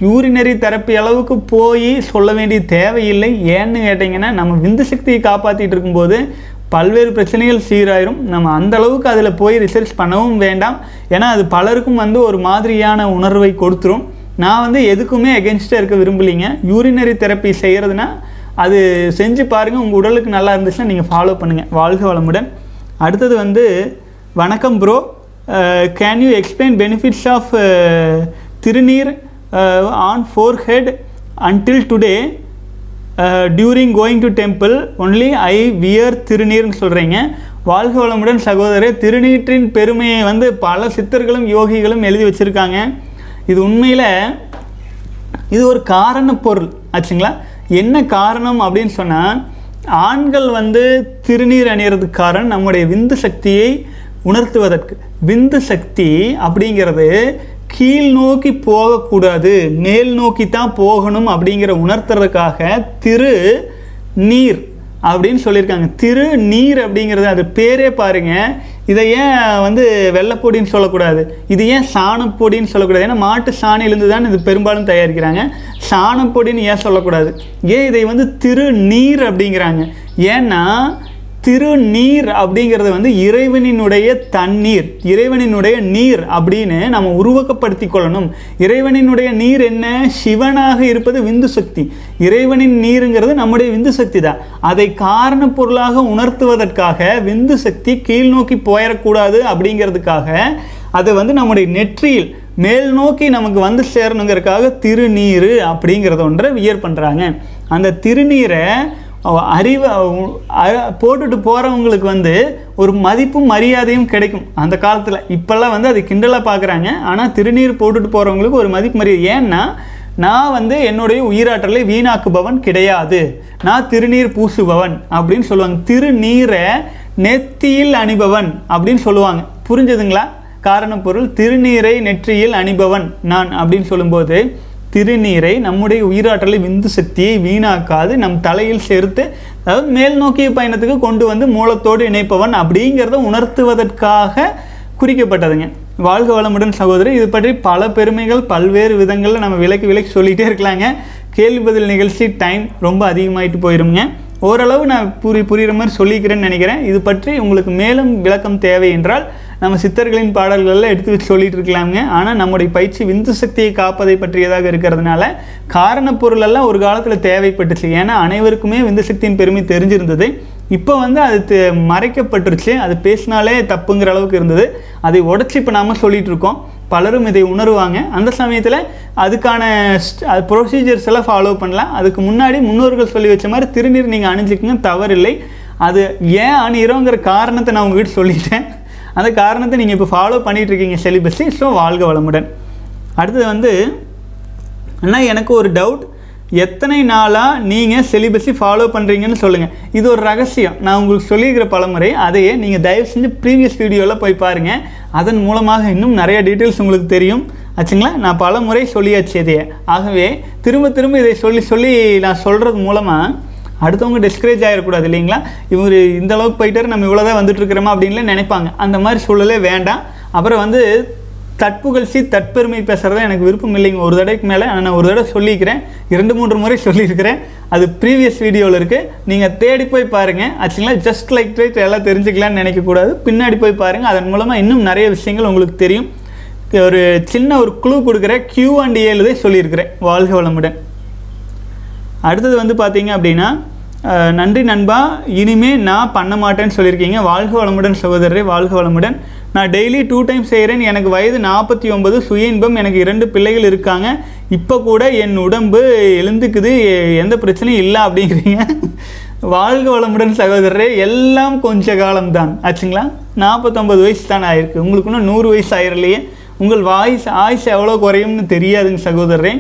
யூரினரி தெரப்பி அளவுக்கு போய் சொல்ல வேண்டிய தேவையில்லை. ஏன்னு கேட்டிங்கன்னா நம்ம விந்து சக்தியை காப்பாற்றிட்டு இருக்கும்போது பல்வேறு பிரச்சனைகள் சீராயிரும். நம்ம அந்த அளவுக்கு அதில் போய் ரிசர்ச் பண்ணவும் வேண்டாம். ஏன்னா அது பலருக்கும் வந்து ஒரு மாதிரியான உணர்வை கொடுத்துரும். நான் வந்து எதுக்குமே எகென்ஸ்டாக இருக்க விரும்பலைங்க. யூரினரி தெரப்பி செய்கிறதுனா அது செஞ்சு பாருங்கள் உங்கள் உடலுக்கு நல்லா இருந்துச்சுன்னா நீங்கள் ஃபாலோ பண்ணுங்கள் வாழ்க வளமுடன். அடுத்தது வந்து வணக்கம் bro can you explain benefits of thiruneer on forehead until today during going to temple only I wear திருநீர்னு சொல்கிறீங்க வாழ்க வளமுடன் சகோதரர். திருநீற்றின் பெருமையை வந்து பல சித்தர்களும் யோகிகளும் எழுதி வச்சுருக்காங்க. இது உண்மையில் இது ஒரு காரண பொருள் ஆச்சுங்களா? என்ன காரணம் அப்படின்னு சொன்னால் ஆண்கள் வந்து திருநீர் அணியறதுக்கு காரணம் நம்முடைய விந்து சக்தியை உணர்த்துவதற்கு. விந்து சக்தி அப்படிங்கிறது கீழ் நோக்கி போகக்கூடாது மேல் நோக்கி தான் போகணும் அப்படிங்கிற உணர்த்துறதுக்காக திரு நீர் அப்படின்னு சொல்லியிருக்காங்க. திரு நீர் அப்படிங்கிறது அது பேரே பாருங்கள் இதை ஏன் வந்து வெள்ளைப்பொடின்னு சொல்லக்கூடாது? இது ஏன் சாணப்பொடின்னு சொல்லக்கூடாது? ஏன்னா மாட்டு சாணியிலிருந்து தான் இது பெரும்பாலும் தயாரிக்கிறாங்க. சாணப்பொடின்னு ஏன் சொல்லக்கூடாது? ஏன் இதை வந்து திரு நீர் அப்படிங்கிறாங்க. ஏன்னா திருநீர் அப்படிங்கிறது வந்து இறைவனினுடைய தண்ணீர் இறைவனினுடைய நீர் அப்படின்னு நம்ம உருவகப்படுத்தி கொள்ளணும். இறைவனினுடைய நீர் என்ன? சிவனாக இருப்பது விந்து சக்தி. இறைவனின் நீருங்கிறது நம்முடைய விந்து சக்தி தான். அதை காரண பொருளாக உணர்த்துவதற்காக விந்து சக்தி கீழ் நோக்கி போயிடக்கூடாது அப்படிங்கிறதுக்காக அதை வந்து நம்முடைய நெற்றியில் மேல் நோக்கி நமக்கு வந்து சேரணுங்கிறதுக்காக திருநீர் அப்படிங்கிறத ஒன்றை வியர் பண்ணுறாங்க அந்த திருநீரை அறிவை அ- போட்டுட்டு போகிறவங்களுக்கு வந்து ஒரு மதிப்பும் மரியாதையும் கிடைக்கும். அந்த காலத்தில். இப்போல்லாம் வந்து அது கிண்டலாக பார்க்குறாங்க ஆனால் திருநீர் போட்டுட்டு போகிறவங்களுக்கு ஒரு மதிப்பு மரியாதை. ஏன்னா நான் வந்து என்னுடைய உயிராற்றலை வீணாக்குபவன் கிடையாது. நான் திருநீர் பூசுபவன் அப்படின்னு சொல்லுவாங்க. திருநீரை நெத்தியில் அணிபவன் அப்படின்னு சொல்லுவாங்க. புரிஞ்சுதுங்களா? காரணப்பொருள் திருநீரை நெற்றியில் அணிபவன் நான் அப்படின்னு சொல்லும்போது திருநீரை நம்முடைய உயிராற்றலை விந்து சக்தியை வீணாக்காது நம் தலையில் சேர்த்து அதாவது மேல் நோக்கிய பயணத்துக்கு கொண்டு வந்து மூலத்தோடு இணைப்பவன் அப்படிங்கிறத உணர்த்துவதற்காக குறிக்கப்பட்டதுங்க. வாழ்க வளமுடன் சகோதரி இது பற்றி பல பெருமைகள் பல்வேறு விதங்களில் நம்ம விலக்கி விலக்கி சொல்லிகிட்டே இருக்கலாங்க. கேள்வி பதில் நிகழ்ச்சி டைம் ரொம்ப அதிகமாயிட்டு போயிருங்க ஓரளவு நான் புரி புரிகிற மாதிரி சொல்லிக்கிறேன்னு நினைக்கிறேன். இது பற்றி உங்களுக்கு மேலும் விளக்கம் தேவை என்றால் நம்ம சித்தர்களின் பாடல்களில் எடுத்து வச்சு சொல்லிட்டு இருக்கலாங்க ஆனால் நம்முடைய பயிற்சி விந்து சக்தியை காப்பதை பற்றியதாக இருக்கிறதுனால காரணப் பொருளெல்லாம் ஒரு காலத்தில் தேவைப்பட்டுச்சு. ஏன்னா அனைவருக்குமே விந்து சக்தியின் பெருமை தெரிஞ்சிருந்தது. இப்போ வந்து அது மறைக்கப்பட்டுருச்சு. அது பேசினாலே தப்புங்கிற அளவுக்கு இருந்தது. அதை உடச்சி இப்போ நாம சொல்லிட்டு இருக்கோம். பலரும் இதை உணருவாங்க. அந்த சமயத்தில் அதுக்கான ப்ரொசீஜர்ஸ் எல்லாம் ஃபாலோ பண்ணலாம். அதுக்கு முன்னாடி முன்னோர்கள் சொல்லி வச்ச மாதிரி திருநீர் நீங்கள் அணிஞ்சிக்கங்க. தவறில்லை. அது ஏன் அணிகிறோங்கிற காரணத்தை நான் உங்ககிட்ட சொல்லிட்டேன். அந்த காரணத்தை நீங்கள் இப்போ ஃபாலோ பண்ணிகிட்ருக்கீங்க செலிபஸி ஸோ வாழ்க வளமுடன். அடுத்தது வந்து அண்ணா எனக்கு ஒரு டவுட் எத்தனை நாளாக நீங்கள் செலிபஸி ஃபாலோ பண்ணுறீங்கன்னு சொல்லுங்கள் இது ஒரு ரகசியம். நான் உங்களுக்கு சொல்லியிருக்கிற பலமுறை அதையே நீங்கள் தயவு செஞ்சு ப்ரீவியஸ் வீடியோவில் போய் பாருங்கள் அதன் மூலமாக இன்னும் நிறைய டீட்டெயில்ஸ் உங்களுக்கு தெரியும். ஆச்சுங்களா? நான் பல முறை சொல்லியாச்சு இதையே. ஆகவே திரும்ப திரும்ப இதை சொல்லி சொல்லி நான் சொல்கிறது மூலமாக அடுத்தவங்க டிஸ்கரேஜ் ஆகிடக்கூடாது இல்லைங்களா? இவர் இந்த அளவுக்கு போயிட்டாரு நம்ம இவ்வளோ தான் வந்துட்டு அப்படின்லாம் நினைப்பாங்க. அந்த மாதிரி சூழலே வேண்டாம். அப்புறம் வந்து தட்புகழ்ச்சி தற்பெருமை பேசுகிறத எனக்கு விருப்பம் இல்லைங்க. ஒரு தடவைக்கு மேலே நான் ஒரு தடவை சொல்லியிருக்கிறேன். இரண்டு மூன்று முறை சொல்லியிருக்கிறேன். அது ப்ரீவியஸ் வீடியோவில் இருக்குது நீங்கள் தேடி போய் பாருங்கள் ஆச்சுங்களா ஜஸ்ட் லைக் ரைட் எல்லாம் தெரிஞ்சுக்கலாம்னு நினைக்கக்கூடாது. பின்னாடி போய் பாருங்கள் அதன் மூலமாக இன்னும் நிறைய விஷயங்கள் உங்களுக்கு தெரியும். ஒரு சின்ன ஒரு குழு கொடுக்குற கியூ அண்ட் ஏழுதே சொல்லியிருக்கிறேன். வாழ்க வளமுடன். அடுத்தது வந்து பார்த்தீங்க அப்படின்னா நன்றி நண்பா இனிமே நான் பண்ண மாட்டேன்னு சொல்லியிருக்கீங்க. வாழ்க வளமுடன் சகோதரரே வாழ்க வளமுடன். நான் டெய்லி டூ டைம் செய்கிறேன் எனக்கு வயது நாற்பத்தி ஒன்பது சுய இன்பம் எனக்கு இரண்டு பிள்ளைகள் இருக்காங்க. இப்போ கூட என் உடம்பு எழுந்துக்குது. எந்த பிரச்சனையும் இல்லை அப்படிங்கிறீங்க. வாழ்க வளமுடன் சகோதரரே எல்லாம் கொஞ்ச காலம்தான். ஆச்சுங்களா? நாற்பத்தொம்பது வயசு தான் ஆயிருக்கு. உங்களுக்கு இன்னும் நூறு வயசு ஆயிரலையே. உங்கள் வாய்ஸ் ஆயுஸ் எவ்வளோ குறையும்னு தெரியாதுங்க சகோதரரே.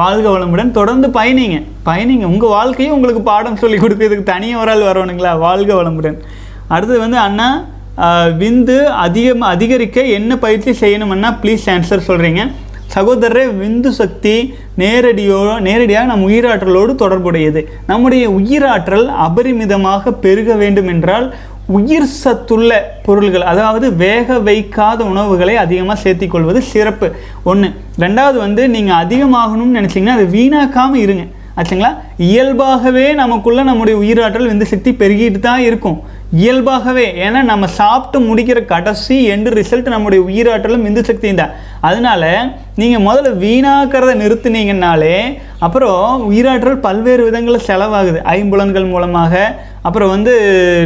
வாழ்க வளமுடன். தொடர்ந்து பயணிங்க. பயணிங்க. உங்கள் வாழ்க்கையும் உங்களுக்கு பாடம் சொல்லி கொடுக்கறதுக்கு தனியாக ஒரு ஆள் வரணுங்களா? வாழ்க வளமுடன். அடுத்தது வந்து அண்ணா விந்து அதிகம் அதிகரிக்க என்ன பயிற்சி செய்யணும்னா ப்ளீஸ் ஆன்சர் சொல்கிறீங்க சகோதரரே விந்து சக்தி நேரடியோ நேரடியாக நம் உயிராற்றலோடு தொடர்புடையது. நம்முடைய உயிராற்றல் அபரிமிதமாக பெருக வேண்டும் என்றால் உயிர் சத்துள்ள பொருள்கள் அதாவது வேக வைக்காத உணவுகளை அதிகமாக சேர்த்திக்கொள்வது சிறப்பு. ஒன்று ரெண்டாவது வந்து நீங்கள் அதிகமாகணும்னு நினச்சிங்கன்னா அதை வீணாக்காமல் இருங்க. ஆச்சுங்களா? இயல்பாகவே நமக்குள்ளே நம்முடைய உயிராற்றல் விந்து சக்தி பெருகிட்டு தான் இருக்கும். இயல்பாகவே. ஏன்னா நம்ம சாப்பிட்டு முடிக்கிற கடைசி எண்டு ரிசல்ட் நம்முடைய உயிராற்றலும் விந்து சக்தியும் தான். அதனால் நீங்கள் முதல்ல வீணாக்கிறத நிறுத்துனீங்கன்னாலே அப்புறம் உயிராற்றல் பல்வேறு விதங்களில் செலவாகுது. ஐம்புலன்கள் மூலமாக அப்புறம் வந்து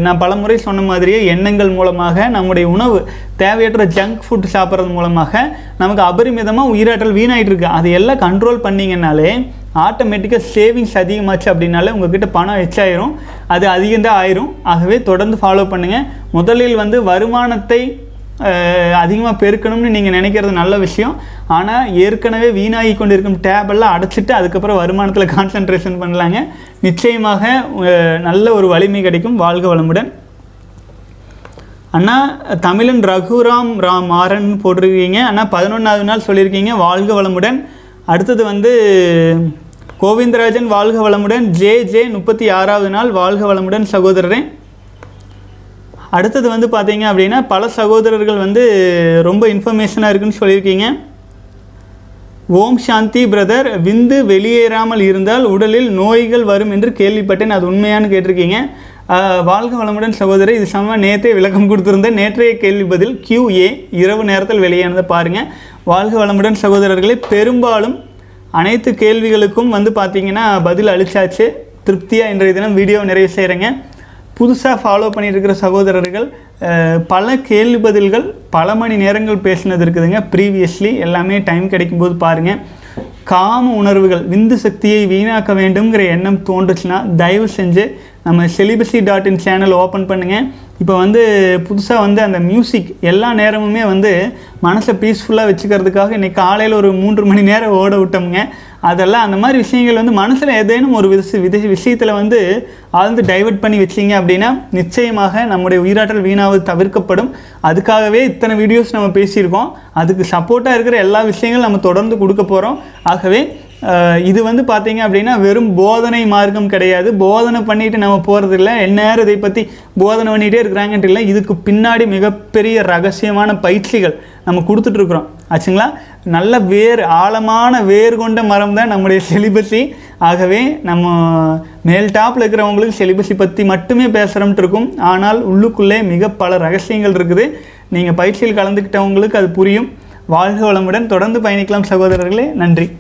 நான் பலமுறை சொன்ன மாதிரியே எண்ணங்கள் மூலமாக நம்முடைய உணவு தேவையற்ற ஜங்க் ஃபுட் சாப்பிட்றது மூலமாக நமக்கு அபரிமிதமாக உயிராற்றல் வீணாயிட்டு இருக்கு அதை எல்லாம் கண்ட்ரோல் பண்ணீங்கன்னாலே ஆட்டோமேட்டிக்காக சேவிங்ஸ் அதிகமாச்சு அப்படின்னாலே உங்ககிட்ட பணம் எச்சாயிரும். அது அதிகம்தான் ஆயிரும். ஆகவே தொடர்ந்து ஃபாலோ பண்ணுங்கள் முதலில் வந்து வருமானத்தை அதிகமாக பெருக்கணும்னு நீங்கள் நினைக்கிறது நல்ல விஷயம். ஆனால் ஏற்கனவே வீணாகி கொண்டிருக்கும் டேபெல்லாம் அடைச்சிட்டு அதுக்கப்புறம் வருமானத்தில் கான்சன்ட்ரேஷன் பண்ணலாங்க. நிச்சயமாக நல்ல ஒரு வலிமை கிடைக்கும். வாழ்க வளமுடன். அண்ணா தமிழன் ரகுராம் ராம் மாறன் போட்டிருக்கீங்க. அண்ணா பதினொன்றாவது நாள் சொல்லியிருக்கீங்க. வாழ்க வளமுடன். அடுத்தது வந்து கோவிந்தராஜன் வாழ்க வளமுடன். ஜே ஜே முப்பத்தி ஆறாவது நாள். வாழ்க வளமுடன் சகோதரரே. அடுத்தது வந்து பார்த்தீங்க அப்படின்னா பல சகோதரர்கள் வந்து ரொம்ப இன்ஃபர்மேஷனாக இருக்குன்னு சொல்லியிருக்கீங்க. ஓம் சாந்தி பிரதர் விந்து வெளியேறாமல் இருந்தால் உடலில் நோய்கள் வரும் என்று கேள்விப்பட்டேன். அது உண்மையான்னு கேட்டிருக்கீங்க. வாழ்க வளமுடன் சகோதரி இது சம நேற்றே விளக்கம் கொடுத்துருந்தேன் நேற்றைய கேள்வி பதில் கியூஏ இரவு நேரத்தில் வெளியானதை பாருங்கள் வாழ்க வளமுடன் சகோதரர்களே பெரும்பாலும் அனைத்து கேள்விகளுக்கும் வந்து பார்த்திங்கன்னா பதில் அளிச்சாச்சு. திருப்தியாக இன்றைய தினம் வீடியோ நிறைவு செய்கிறேங்க புதுசாக ஃபாலோ பண்ணியிருக்கிற சகோதரர்கள் பல கேள்வி பதில்கள் பல மணி நேரங்கள் பேசினது இருக்குதுங்க. ப்ரீவியஸ்லி எல்லாமே டைம் கிடைக்கும்போது பாருங்கள் காம உணர்வுகள் விந்து சக்தியை வீணாக்க வேண்டுங்கிற எண்ணம் தோன்றுச்சுன்னா தயவு செஞ்சு நம்ம celibacy dot in channel open பண்ணுங்கள் இப்போ வந்து புதுசாக வந்து அந்த மியூசிக் எல்லா நேரமுமே வந்து மனசை பீஸ்ஃபுல்லாக வச்சுக்கிறதுக்காக இன்றைக்கி காலையில் ஒரு மூன்று மணி நேரம் ஓட விட்டோமுங்க. அதெல்லாம் அந்த மாதிரி விஷயங்கள் வந்து மனசில் ஏதேனும் ஒரு விச வித விஷயத்தில் வந்து ஆழ்ந்து டைவர்ட் பண்ணி வச்சிங்க அப்படின்னா நிச்சயமாக நம்முடைய உயிராற்றல் வீணாவது தவிர்க்கப்படும். அதுக்காகவே இத்தனை வீடியோஸ் நம்ம பேசியிருக்கோம். அதுக்கு சப்போர்ட்டாக இருக்கிற எல்லா விஷயங்களும் நம்ம தொடர்ந்து கொடுக்க போகிறோம் ஆகவே இது வந்து பார்த்தீங்க அப்படின்னா வெறும் போதனை மார்க்கம் கிடையாது. போதனை பண்ணிட்டு நம்ம போகிறது இல்லை எந்நேரம் இதை பற்றி போதனை பண்ணிகிட்டே இருக்கிறாங்கன்ட்டு இல்லை. இதுக்கு பின்னாடி மிகப்பெரிய ரகசியமான பயிற்சிகள் நம்ம கொடுத்துட்ருக்குறோம் ஆச்சுங்களா? நல்ல வேர் ஆழமான வேர் கொண்ட மரம் தான் நம்முடைய செலிபஸி ஆகவே நம்ம மேல் டாப்பில் இருக்கிறவங்களுக்கு செலிபஸி பற்றி மட்டுமே பேசுகிறோம்ட்டு இருக்கும். ஆனால் உள்ளுக்குள்ளே மிக பல ரகசியங்கள் இருக்குது. நீங்கள் பயிற்சியில் கலந்துக்கிட்டவங்களுக்கு அது புரியும். வாழ்க வளமுடன். தொடர்ந்து பயணிக்கலாம் சகோதரர்களே. நன்றி.